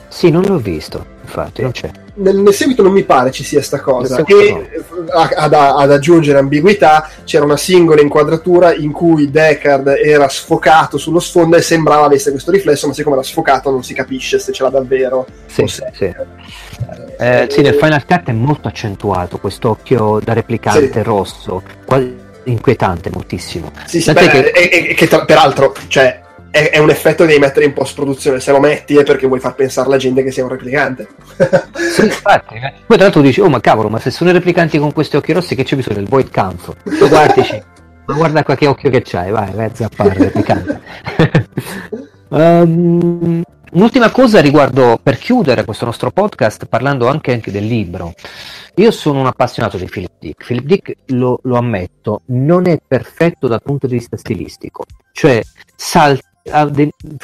Sì, non l'ho visto, infatti, non c'è. Nel, nel seguito non mi pare ci sia sta cosa. E eh, a- ad, ad aggiungere ambiguità c'era una singola inquadratura in cui Deckard era sfocato sullo sfondo e sembrava avesse questo riflesso, ma siccome era sfocato non si capisce se ce l'ha davvero. Sì, se- sì. Eh, sì, nel Final Cut è molto accentuato questo occhio da replicante Sì. rosso, quasi inquietante moltissimo. Sì, sì, beh, e- e- che tra- peraltro, cioè, è, è un effetto che devi mettere in post-produzione. Se lo metti è perché vuoi far pensare alla gente che sia un replicante. *laughs* Sì, infatti. eh. Poi tra l'altro dici, oh ma cavolo, ma se sono i replicanti con questi occhi rossi che c'è bisogno del void camp? Tu guardici, ma guarda qua che occhio che c'hai, vai, vai a zappare replicante. *laughs* Ehm, un'ultima cosa riguardo, per chiudere questo nostro podcast, parlando anche, anche del libro. Io sono un appassionato di Philip Dick. Philip Dick, lo, lo ammetto, non è perfetto dal punto di vista stilistico. Cioè, sal- ha de-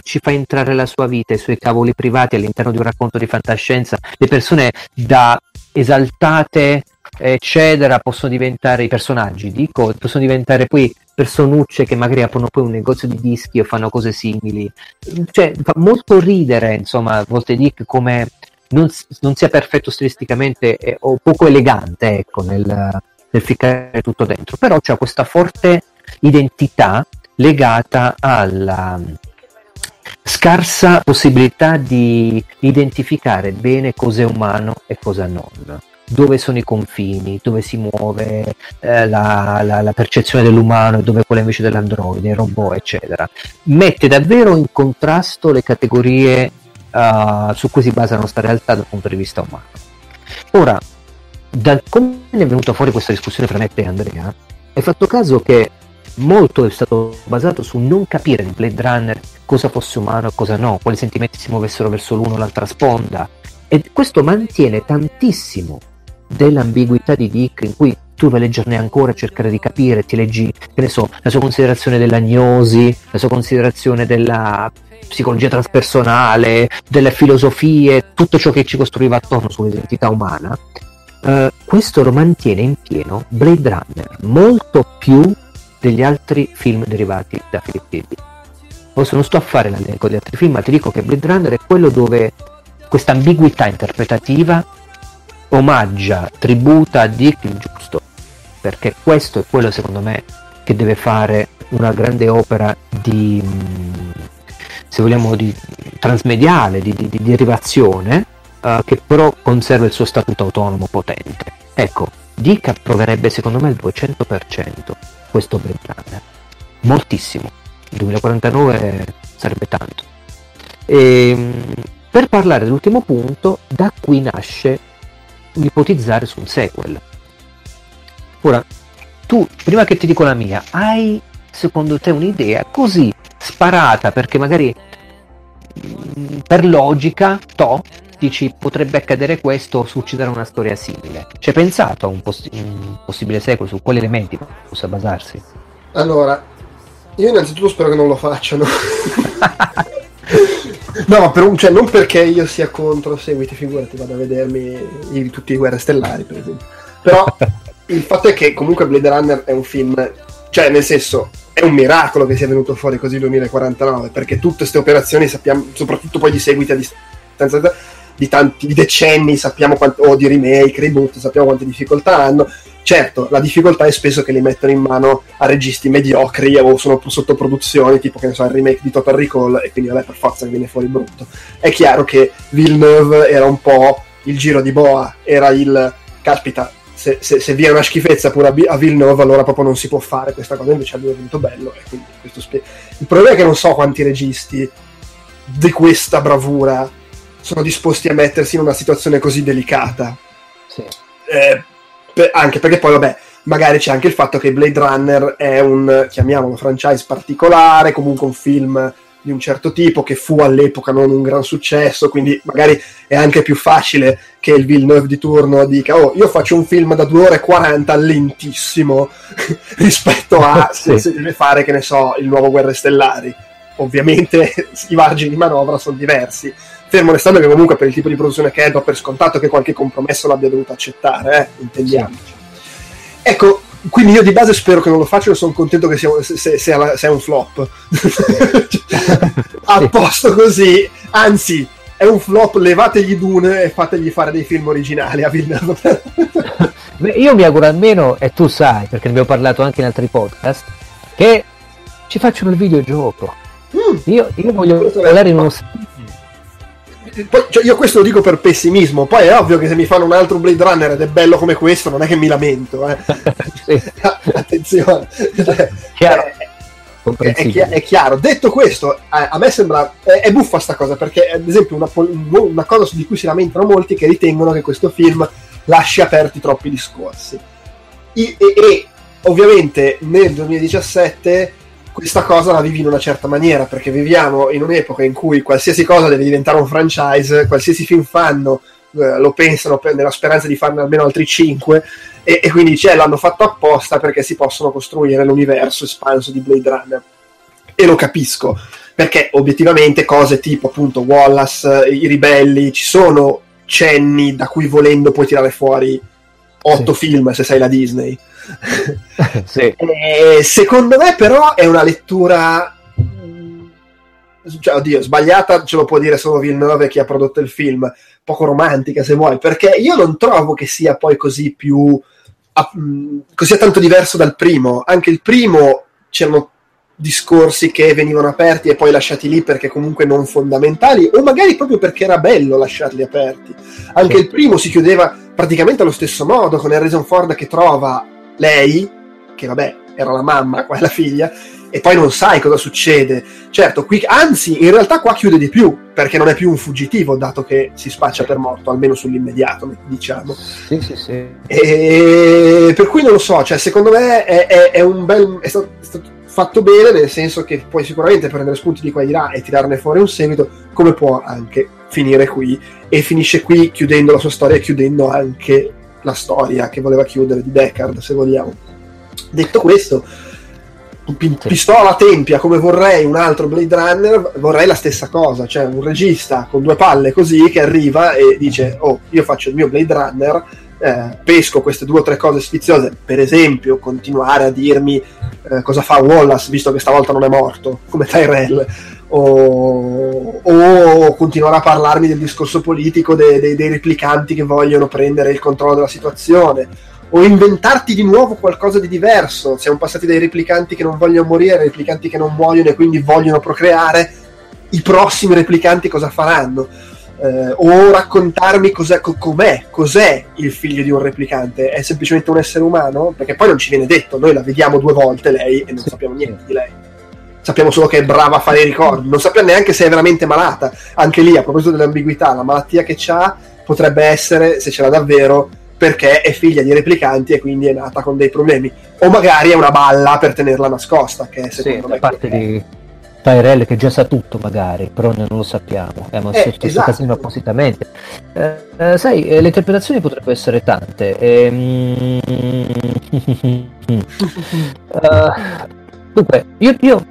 ci fa entrare la sua vita, i suoi cavoli privati all'interno di un racconto di fantascienza. Le persone da esaltate, eccetera, possono diventare i personaggi, dico, possono diventare poi personucce che magari aprono poi un negozio di dischi o fanno cose simili. Cioè, fa molto ridere, insomma, a volte Dick come non, non sia perfetto stilisticamente eh, o poco elegante, ecco, nel, nel ficcare tutto dentro, però c'è questa forte identità legata alla scarsa possibilità di identificare bene cosa è umano e cosa non. Dove sono i confini, dove si muove eh, la, la- la percezione dell'umano e dove quella invece dell'androide, robot, eccetera. Mette davvero in contrasto le categorie eh, su cui si basa la nostra realtà dal punto di vista umano. Ora, da come è venuta fuori questa discussione fra me e Andrea, hai fatto caso che molto è stato basato su non capire in Blade Runner cosa fosse umano e cosa no, quali sentimenti si muovessero verso l'uno o l'altra sponda. E questo mantiene tantissimo dell'ambiguità di Dick in cui tu vai a leggerne ancora e cercare di capire, ti leggi, che ne so, la sua considerazione dell'agnosi, la sua considerazione della psicologia transpersonale, delle filosofie, tutto ciò che ci costruiva attorno sull'identità umana. Eh, questo lo mantiene in pieno Blade Runner, molto più degli altri film derivati da. Dick. Adesso non sto a fare l'elenco degli altri film, ma ti dico che Blade Runner è quello dove questa ambiguità interpretativa omaggia, tributa a Dick il giusto, perché questo è quello secondo me che deve fare una grande opera di, mh, se vogliamo, di transmediale, di, di- di derivazione, eh, che però conserva il suo statuto autonomo potente. Ecco, Dick approverebbe secondo me il 200% questo Runner. moltissimo. 2049 sarebbe tanto. E, ehm, per parlare dell'ultimo punto, da qui nasce ipotizzare su un sequel. Ora, tu, prima che ti dico la mia, hai secondo te un'idea così sparata perché magari mm, per logica, to, dici potrebbe accadere questo o succedere una storia simile. Hai pensato a un, poss- un possibile sequel su quali elementi possa basarsi? Allora, io innanzitutto spero che non lo facciano. *laughs* no, per un, cioè, non perché io sia contro seguiti, figurati, vado a vedermi i, tutti i Guerre Stellari, per esempio. Però il fatto è che comunque Blade Runner è un film, cioè nel senso, è un miracolo che sia venuto fuori così 2049, perché tutte queste operazioni sappiamo, soprattutto poi di seguiti a distanza di tanti di decenni, sappiamo quanto, o di remake, reboot, sappiamo quante difficoltà hanno. Certo, la difficoltà è spesso che li mettono in mano a registi mediocri o sono sotto produzioni, tipo che ne so, il remake di Total Recall, e quindi vabbè, per forza viene fuori brutto. È chiaro che Villeneuve era un po' il giro di boa, era il caspita, se, se, se viene una schifezza pure a, a, Villeneuve, allora proprio non si può fare questa cosa. Invece a lui è venuto bello. Spie- Il problema è che non so quanti registi di questa bravura sono disposti a mettersi in una situazione così delicata. Sì. Eh, per, anche perché poi, vabbè, magari c'è anche il fatto che Blade Runner è un, chiamiamolo, franchise particolare, comunque un film di un certo tipo che fu all'epoca non un gran successo, quindi magari è anche più facile che il Villeneuve di turno dica oh io faccio un film da 2 ore e 40 lentissimo *laughs* rispetto a *laughs* se, se deve fare che ne so il nuovo Guerre Stellari ovviamente *laughs* i margini di manovra sono diversi fermo restando che comunque per il tipo di produzione che è do per scontato che qualche compromesso l'abbia dovuto accettare, eh? intendiamoci. Ecco, quindi io di base spero che non lo facciano, sono contento che sia, se, se, è un flop. *laughs* A posto così, anzi, è un flop, levategli Dune e fategli fare dei film originali a Villeneuve. *laughs* io mi auguro almeno, e tu sai, perché ne abbiamo parlato anche in altri podcast, che ci facciano il videogioco. Mm. Io, io voglio parlare in uno poi, cioè, io questo lo dico per pessimismo, poi è ovvio che se mi fanno un altro Blade Runner ed è bello come questo, non è che mi lamento, eh. *laughs* *laughs* attenzione. Chiaro. È, è, è, chiaro. Detto questo, a, a me sembra è, è, buffa sta cosa perché, ad esempio, una, una cosa di cui si lamentano molti è che ritengono che questo film lasci aperti troppi discorsi. I, e, e ovviamente nel 2017 questa cosa la vivi in una certa maniera, perché viviamo in un'epoca in cui qualsiasi cosa deve diventare un franchise, qualsiasi film fanno eh, lo pensano per, nella speranza di farne almeno altri 5 e, e quindi cioè, l'hanno fatto apposta perché si possono costruire l'universo espanso di Blade Runner. E lo capisco, perché obiettivamente cose tipo appunto Wallace, i ribelli, ci sono cenni da cui volendo puoi tirare fuori 8 sì. film se sei la Disney. *laughs* sì. eh, secondo me però è una lettura cioè, oddio, sbagliata ce lo può dire solo Villeneuve chi ha prodotto il film, poco romantica se vuoi, perché io non trovo che sia poi così più così tanto diverso dal primo. Anche il primo c'erano discorsi che venivano aperti e poi lasciati lì perché comunque non fondamentali o magari proprio perché era bello lasciarli aperti. Anche sì. il primo si chiudeva praticamente allo stesso modo con Harrison Ford che trova lei, che vabbè era la mamma, qua è la figlia, e poi non sai cosa succede. Certo, qui, anzi, in realtà qua chiude di più, perché non è più un fuggitivo, dato che si spaccia per morto, almeno sull'immediato, diciamo. Sì, sì, sì. E, per cui non lo so, cioè, secondo me è, è, è un bel... È stato, è stato, fatto bene, nel senso che puoi sicuramente prendere spunti di qua e di là e tirarne fuori un seguito, come può anche finire qui. E finisce qui chiudendo la sua storia e chiudendo anche la storia che voleva chiudere di Deckard, se vogliamo. Detto questo, pistola a tempia come vorrei un altro Blade Runner, vorrei la stessa cosa, cioè un regista con due palle così che arriva e dice "Oh, io faccio il mio Blade Runner, eh, pesco queste due o tre cose sfiziose, per esempio continuare a dirmi eh, cosa fa Wallace visto che stavolta non è morto, come Tyrell, o, o continuare a parlarmi del discorso politico dei, dei, dei replicanti che vogliono prendere il controllo della situazione o inventarti di nuovo qualcosa di diverso. Siamo passati dai replicanti che non vogliono morire ai replicanti che non muoiono e quindi vogliono procreare. I prossimi replicanti cosa faranno? Eh, o raccontarmi cos'è, co- com'è, cos'è il figlio di un replicante. È semplicemente un essere umano? Perché poi non ci viene detto, noi la vediamo due volte lei e non sì. sappiamo niente di lei. Sappiamo solo che è brava a fare i ricordi, non sappiamo neanche se è veramente malata. Anche lì, a proposito dell'ambiguità, la malattia che ha potrebbe essere, se ce l'ha davvero, perché è figlia di replicanti e quindi è nata con dei problemi. O magari è una balla per tenerla nascosta, che secondo sì, me... parte di Tyrell che già sa tutto magari, però non lo sappiamo, è messo eh, esatto. casino appositamente. Eh, eh, sai, eh, le interpretazioni potrebbero essere tante. Ehm... *laughs* dunque, io, io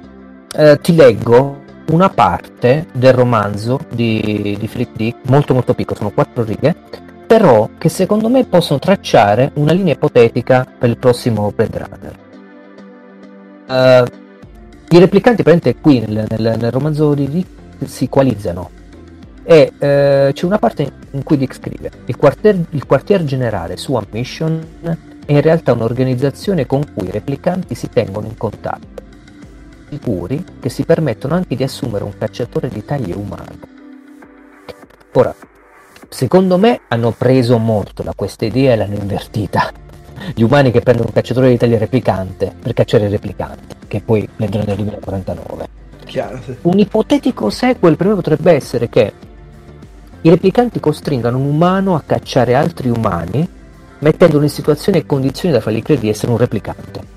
eh, ti leggo una parte del romanzo di, di Philip Dick, molto molto piccolo, sono quattro righe, però che secondo me possono tracciare una linea ipotetica per il prossimo Blade Runner. Uh, i replicanti praticamente qui nel, nel, nel romanzo di Dick si equalizzano e eh, c'è una parte in cui Dick scrive il quartier, il quartier generale su Mission è in realtà un'organizzazione con cui i replicanti si tengono in contatto sicuri che si permettono anche di assumere un cacciatore di taglio umano ora secondo me hanno preso molto da questa idea e l'hanno invertita gli umani che prendono un cacciatore di taglia replicante per cacciare i replicanti, che poi leggono nel 2049. Chiaro, sì. Un ipotetico sequel per me potrebbe essere che i replicanti costringano un umano a cacciare altri umani, mettendolo in situazioni e condizioni da fargli credere di essere un replicante.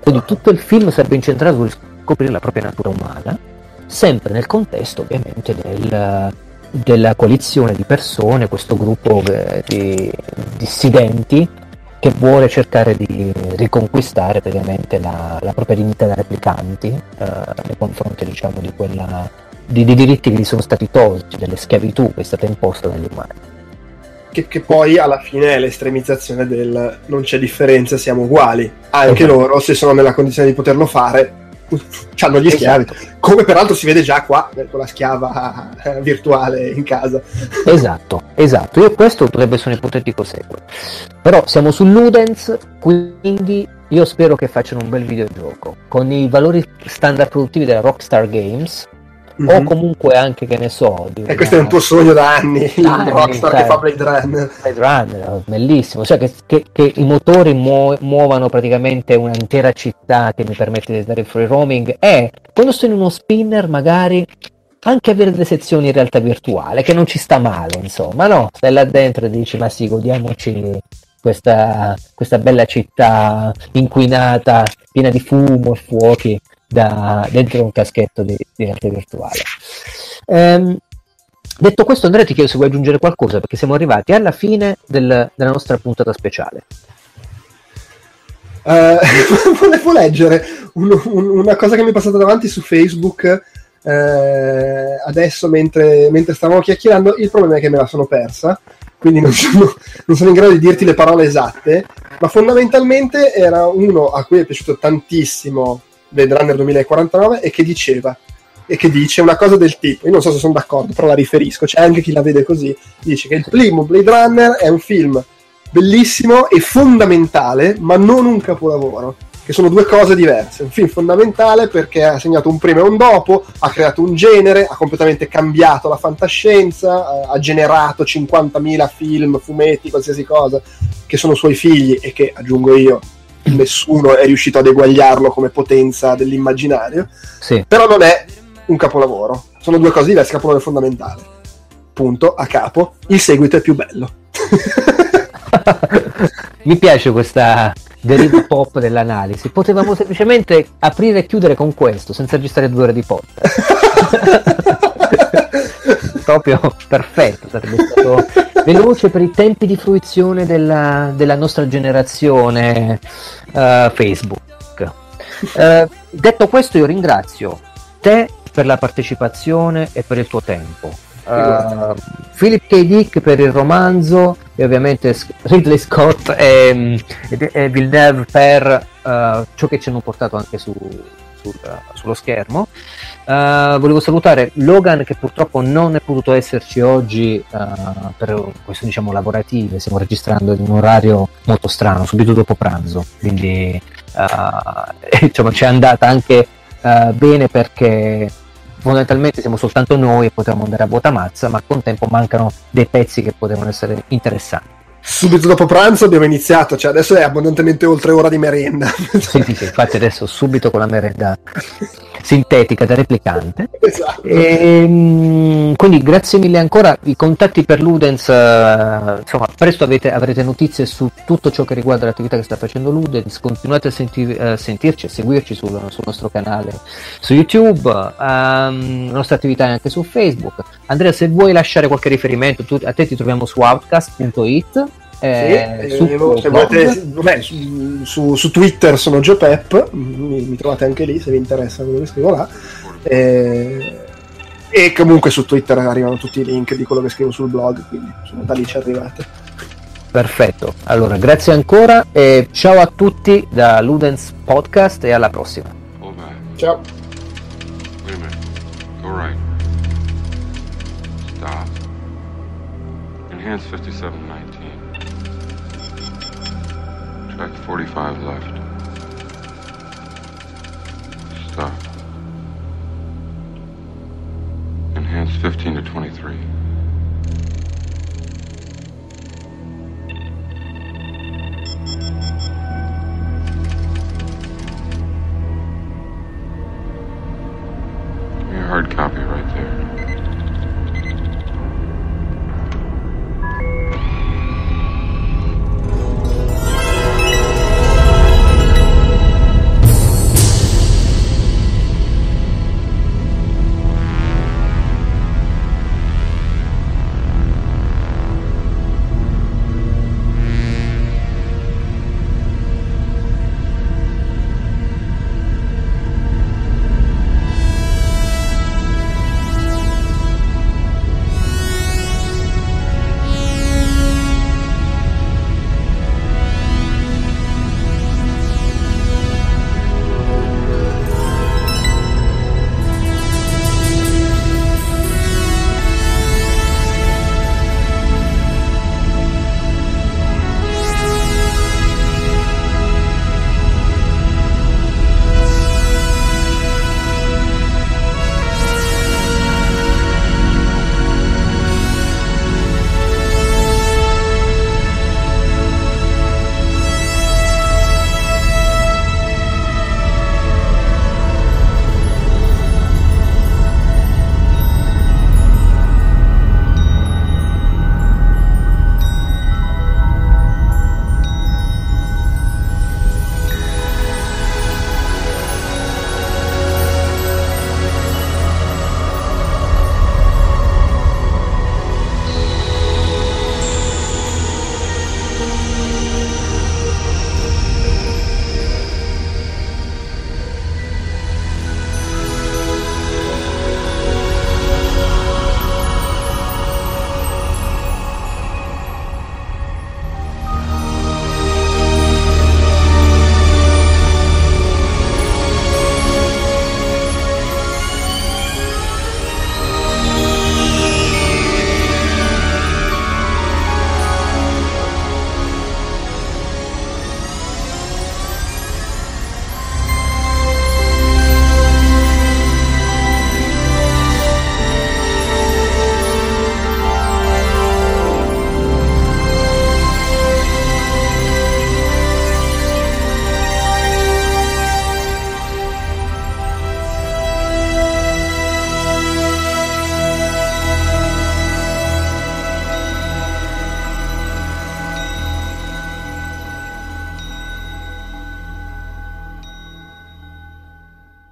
Quindi tutto il film sarebbe incentrato sul scoprire la propria natura umana, sempre nel contesto ovviamente del, della coalizione di persone, questo gruppo eh, di dissidenti che vuole cercare di riconquistare praticamente la, la propria dignità da replicanti eh, nei confronti diciamo di quella di, di, diritti che gli sono stati tolti, delle schiavitù che è stata imposta dagli umani. Che, che, poi alla fine è l'estremizzazione del non c'è differenza, siamo uguali. Anche esatto. loro, se sono nella condizione di poterlo fare, hanno gli schiavi, esatto. come peraltro si vede già qua eh, con la schiava eh, virtuale in casa. Esatto, esatto. Io questo potrebbe essere un ipotetico sequel. Però siamo su Ludens, quindi io spero che facciano un bel videogioco con i valori standard produttivi della Rockstar Games mm-hmm. o mhm. comunque anche che ne so e una... questo è un tuo sogno da anni il Rockstar che fa Blade Runner. Blade Runner bellissimo. Cioè che, che, che i motori muo- muovano praticamente un'intera città che mi permette di andare free roaming. E quando sto in uno spinner magari anche avere delle sezioni in realtà virtuale che non ci sta male insomma no? Stai là dentro e dici ma sì godiamoci questa, questa bella città inquinata piena di fumo e fuochi da, dentro un caschetto di, di realtà virtuale. Ehm, detto questo, Andrea, ti chiedo se vuoi aggiungere qualcosa, perché siamo arrivati alla fine del, della nostra puntata speciale. Uh, *laughs* volevo leggere un, un, una cosa che mi è passata davanti su Facebook uh, adesso mentre, mentre, stavamo chiacchierando. Il problema è che me la sono persa, quindi non sono, non sono in grado di dirti le parole esatte. Ma fondamentalmente era uno a cui è piaciuto tantissimo Blade Runner 2049 e che diceva e che dice una cosa del tipo, io non so se sono d'accordo, però la riferisco, c'è anche chi la vede così, dice che il primo Blade Runner è un film bellissimo e fondamentale, ma non un capolavoro, che sono due cose diverse. Un film fondamentale perché ha segnato un prima e un dopo, ha creato un genere, ha completamente cambiato la fantascienza, ha generato 50.000 film, fumetti, qualsiasi cosa, che sono suoi figli e che, aggiungo io, nessuno è riuscito ad eguagliarlo come potenza dell'immaginario, sì. però non è un capolavoro, sono due cose diverse, capolavoro fondamentale. Punto, a capo, il seguito è più bello. *laughs* Mi piace questa deriva pop dell'analisi. Potevamo semplicemente aprire e chiudere con questo, senza registrare due ore di podcast. *laughs* Proprio *laughs* perfetto, sarebbe stato *laughs* veloce per i tempi di fruizione della, della nostra generazione uh, Facebook. Uh, detto questo, io ringrazio te per la partecipazione e per il tuo tempo. Uh, Philip K. Dick per il romanzo e ovviamente Ridley Scott e, e, Villeneuve per ciò che ci hanno portato anche su, sul, sullo schermo. Uh, volevo salutare Logan che purtroppo non è potuto esserci oggi uh, per questioni diciamo lavorative, stiamo registrando in un orario molto strano, subito dopo pranzo, quindi *laughs* uh, diciamo, ci è andata anche bene perché fondamentalmente siamo soltanto noi e potremmo andare a vuota mazza, ma al contempo mancano dei pezzi che potevano essere interessanti. Subito dopo pranzo abbiamo iniziato, cioè adesso è abbondantemente oltre ora di merenda. *laughs* Sì, sì, sì, infatti adesso subito con la merenda sintetica da replicante. Esatto. E, ehm, quindi grazie mille ancora, i contatti per Ludens, uh, insomma, presto avete, avrete notizie su tutto ciò che riguarda l'attività che sta facendo Ludens, continuate a sentir, uh, sentirci, a seguirci sul, sul, nostro canale su YouTube, um, la nostra attività è anche su Facebook. Andrea, se vuoi lasciare qualche riferimento, tu, a te ti troviamo su outcast.it eh, sì, su, eh, volete, vabbè, su, su, su, Twitter sono GeoPep, mi, mi, trovate anche lì se vi interessa quello che scrivo là. Eh, e comunque su Twitter arrivano tutti i link di quello che scrivo sul blog, quindi insomma, da lì ci arrivate. Perfetto, allora grazie ancora e ciao a tutti da Ludens Podcast e alla prossima. Ciao. Enhance 5790. 45 left. Stop. Enhance 15 to 23. hard copy right there.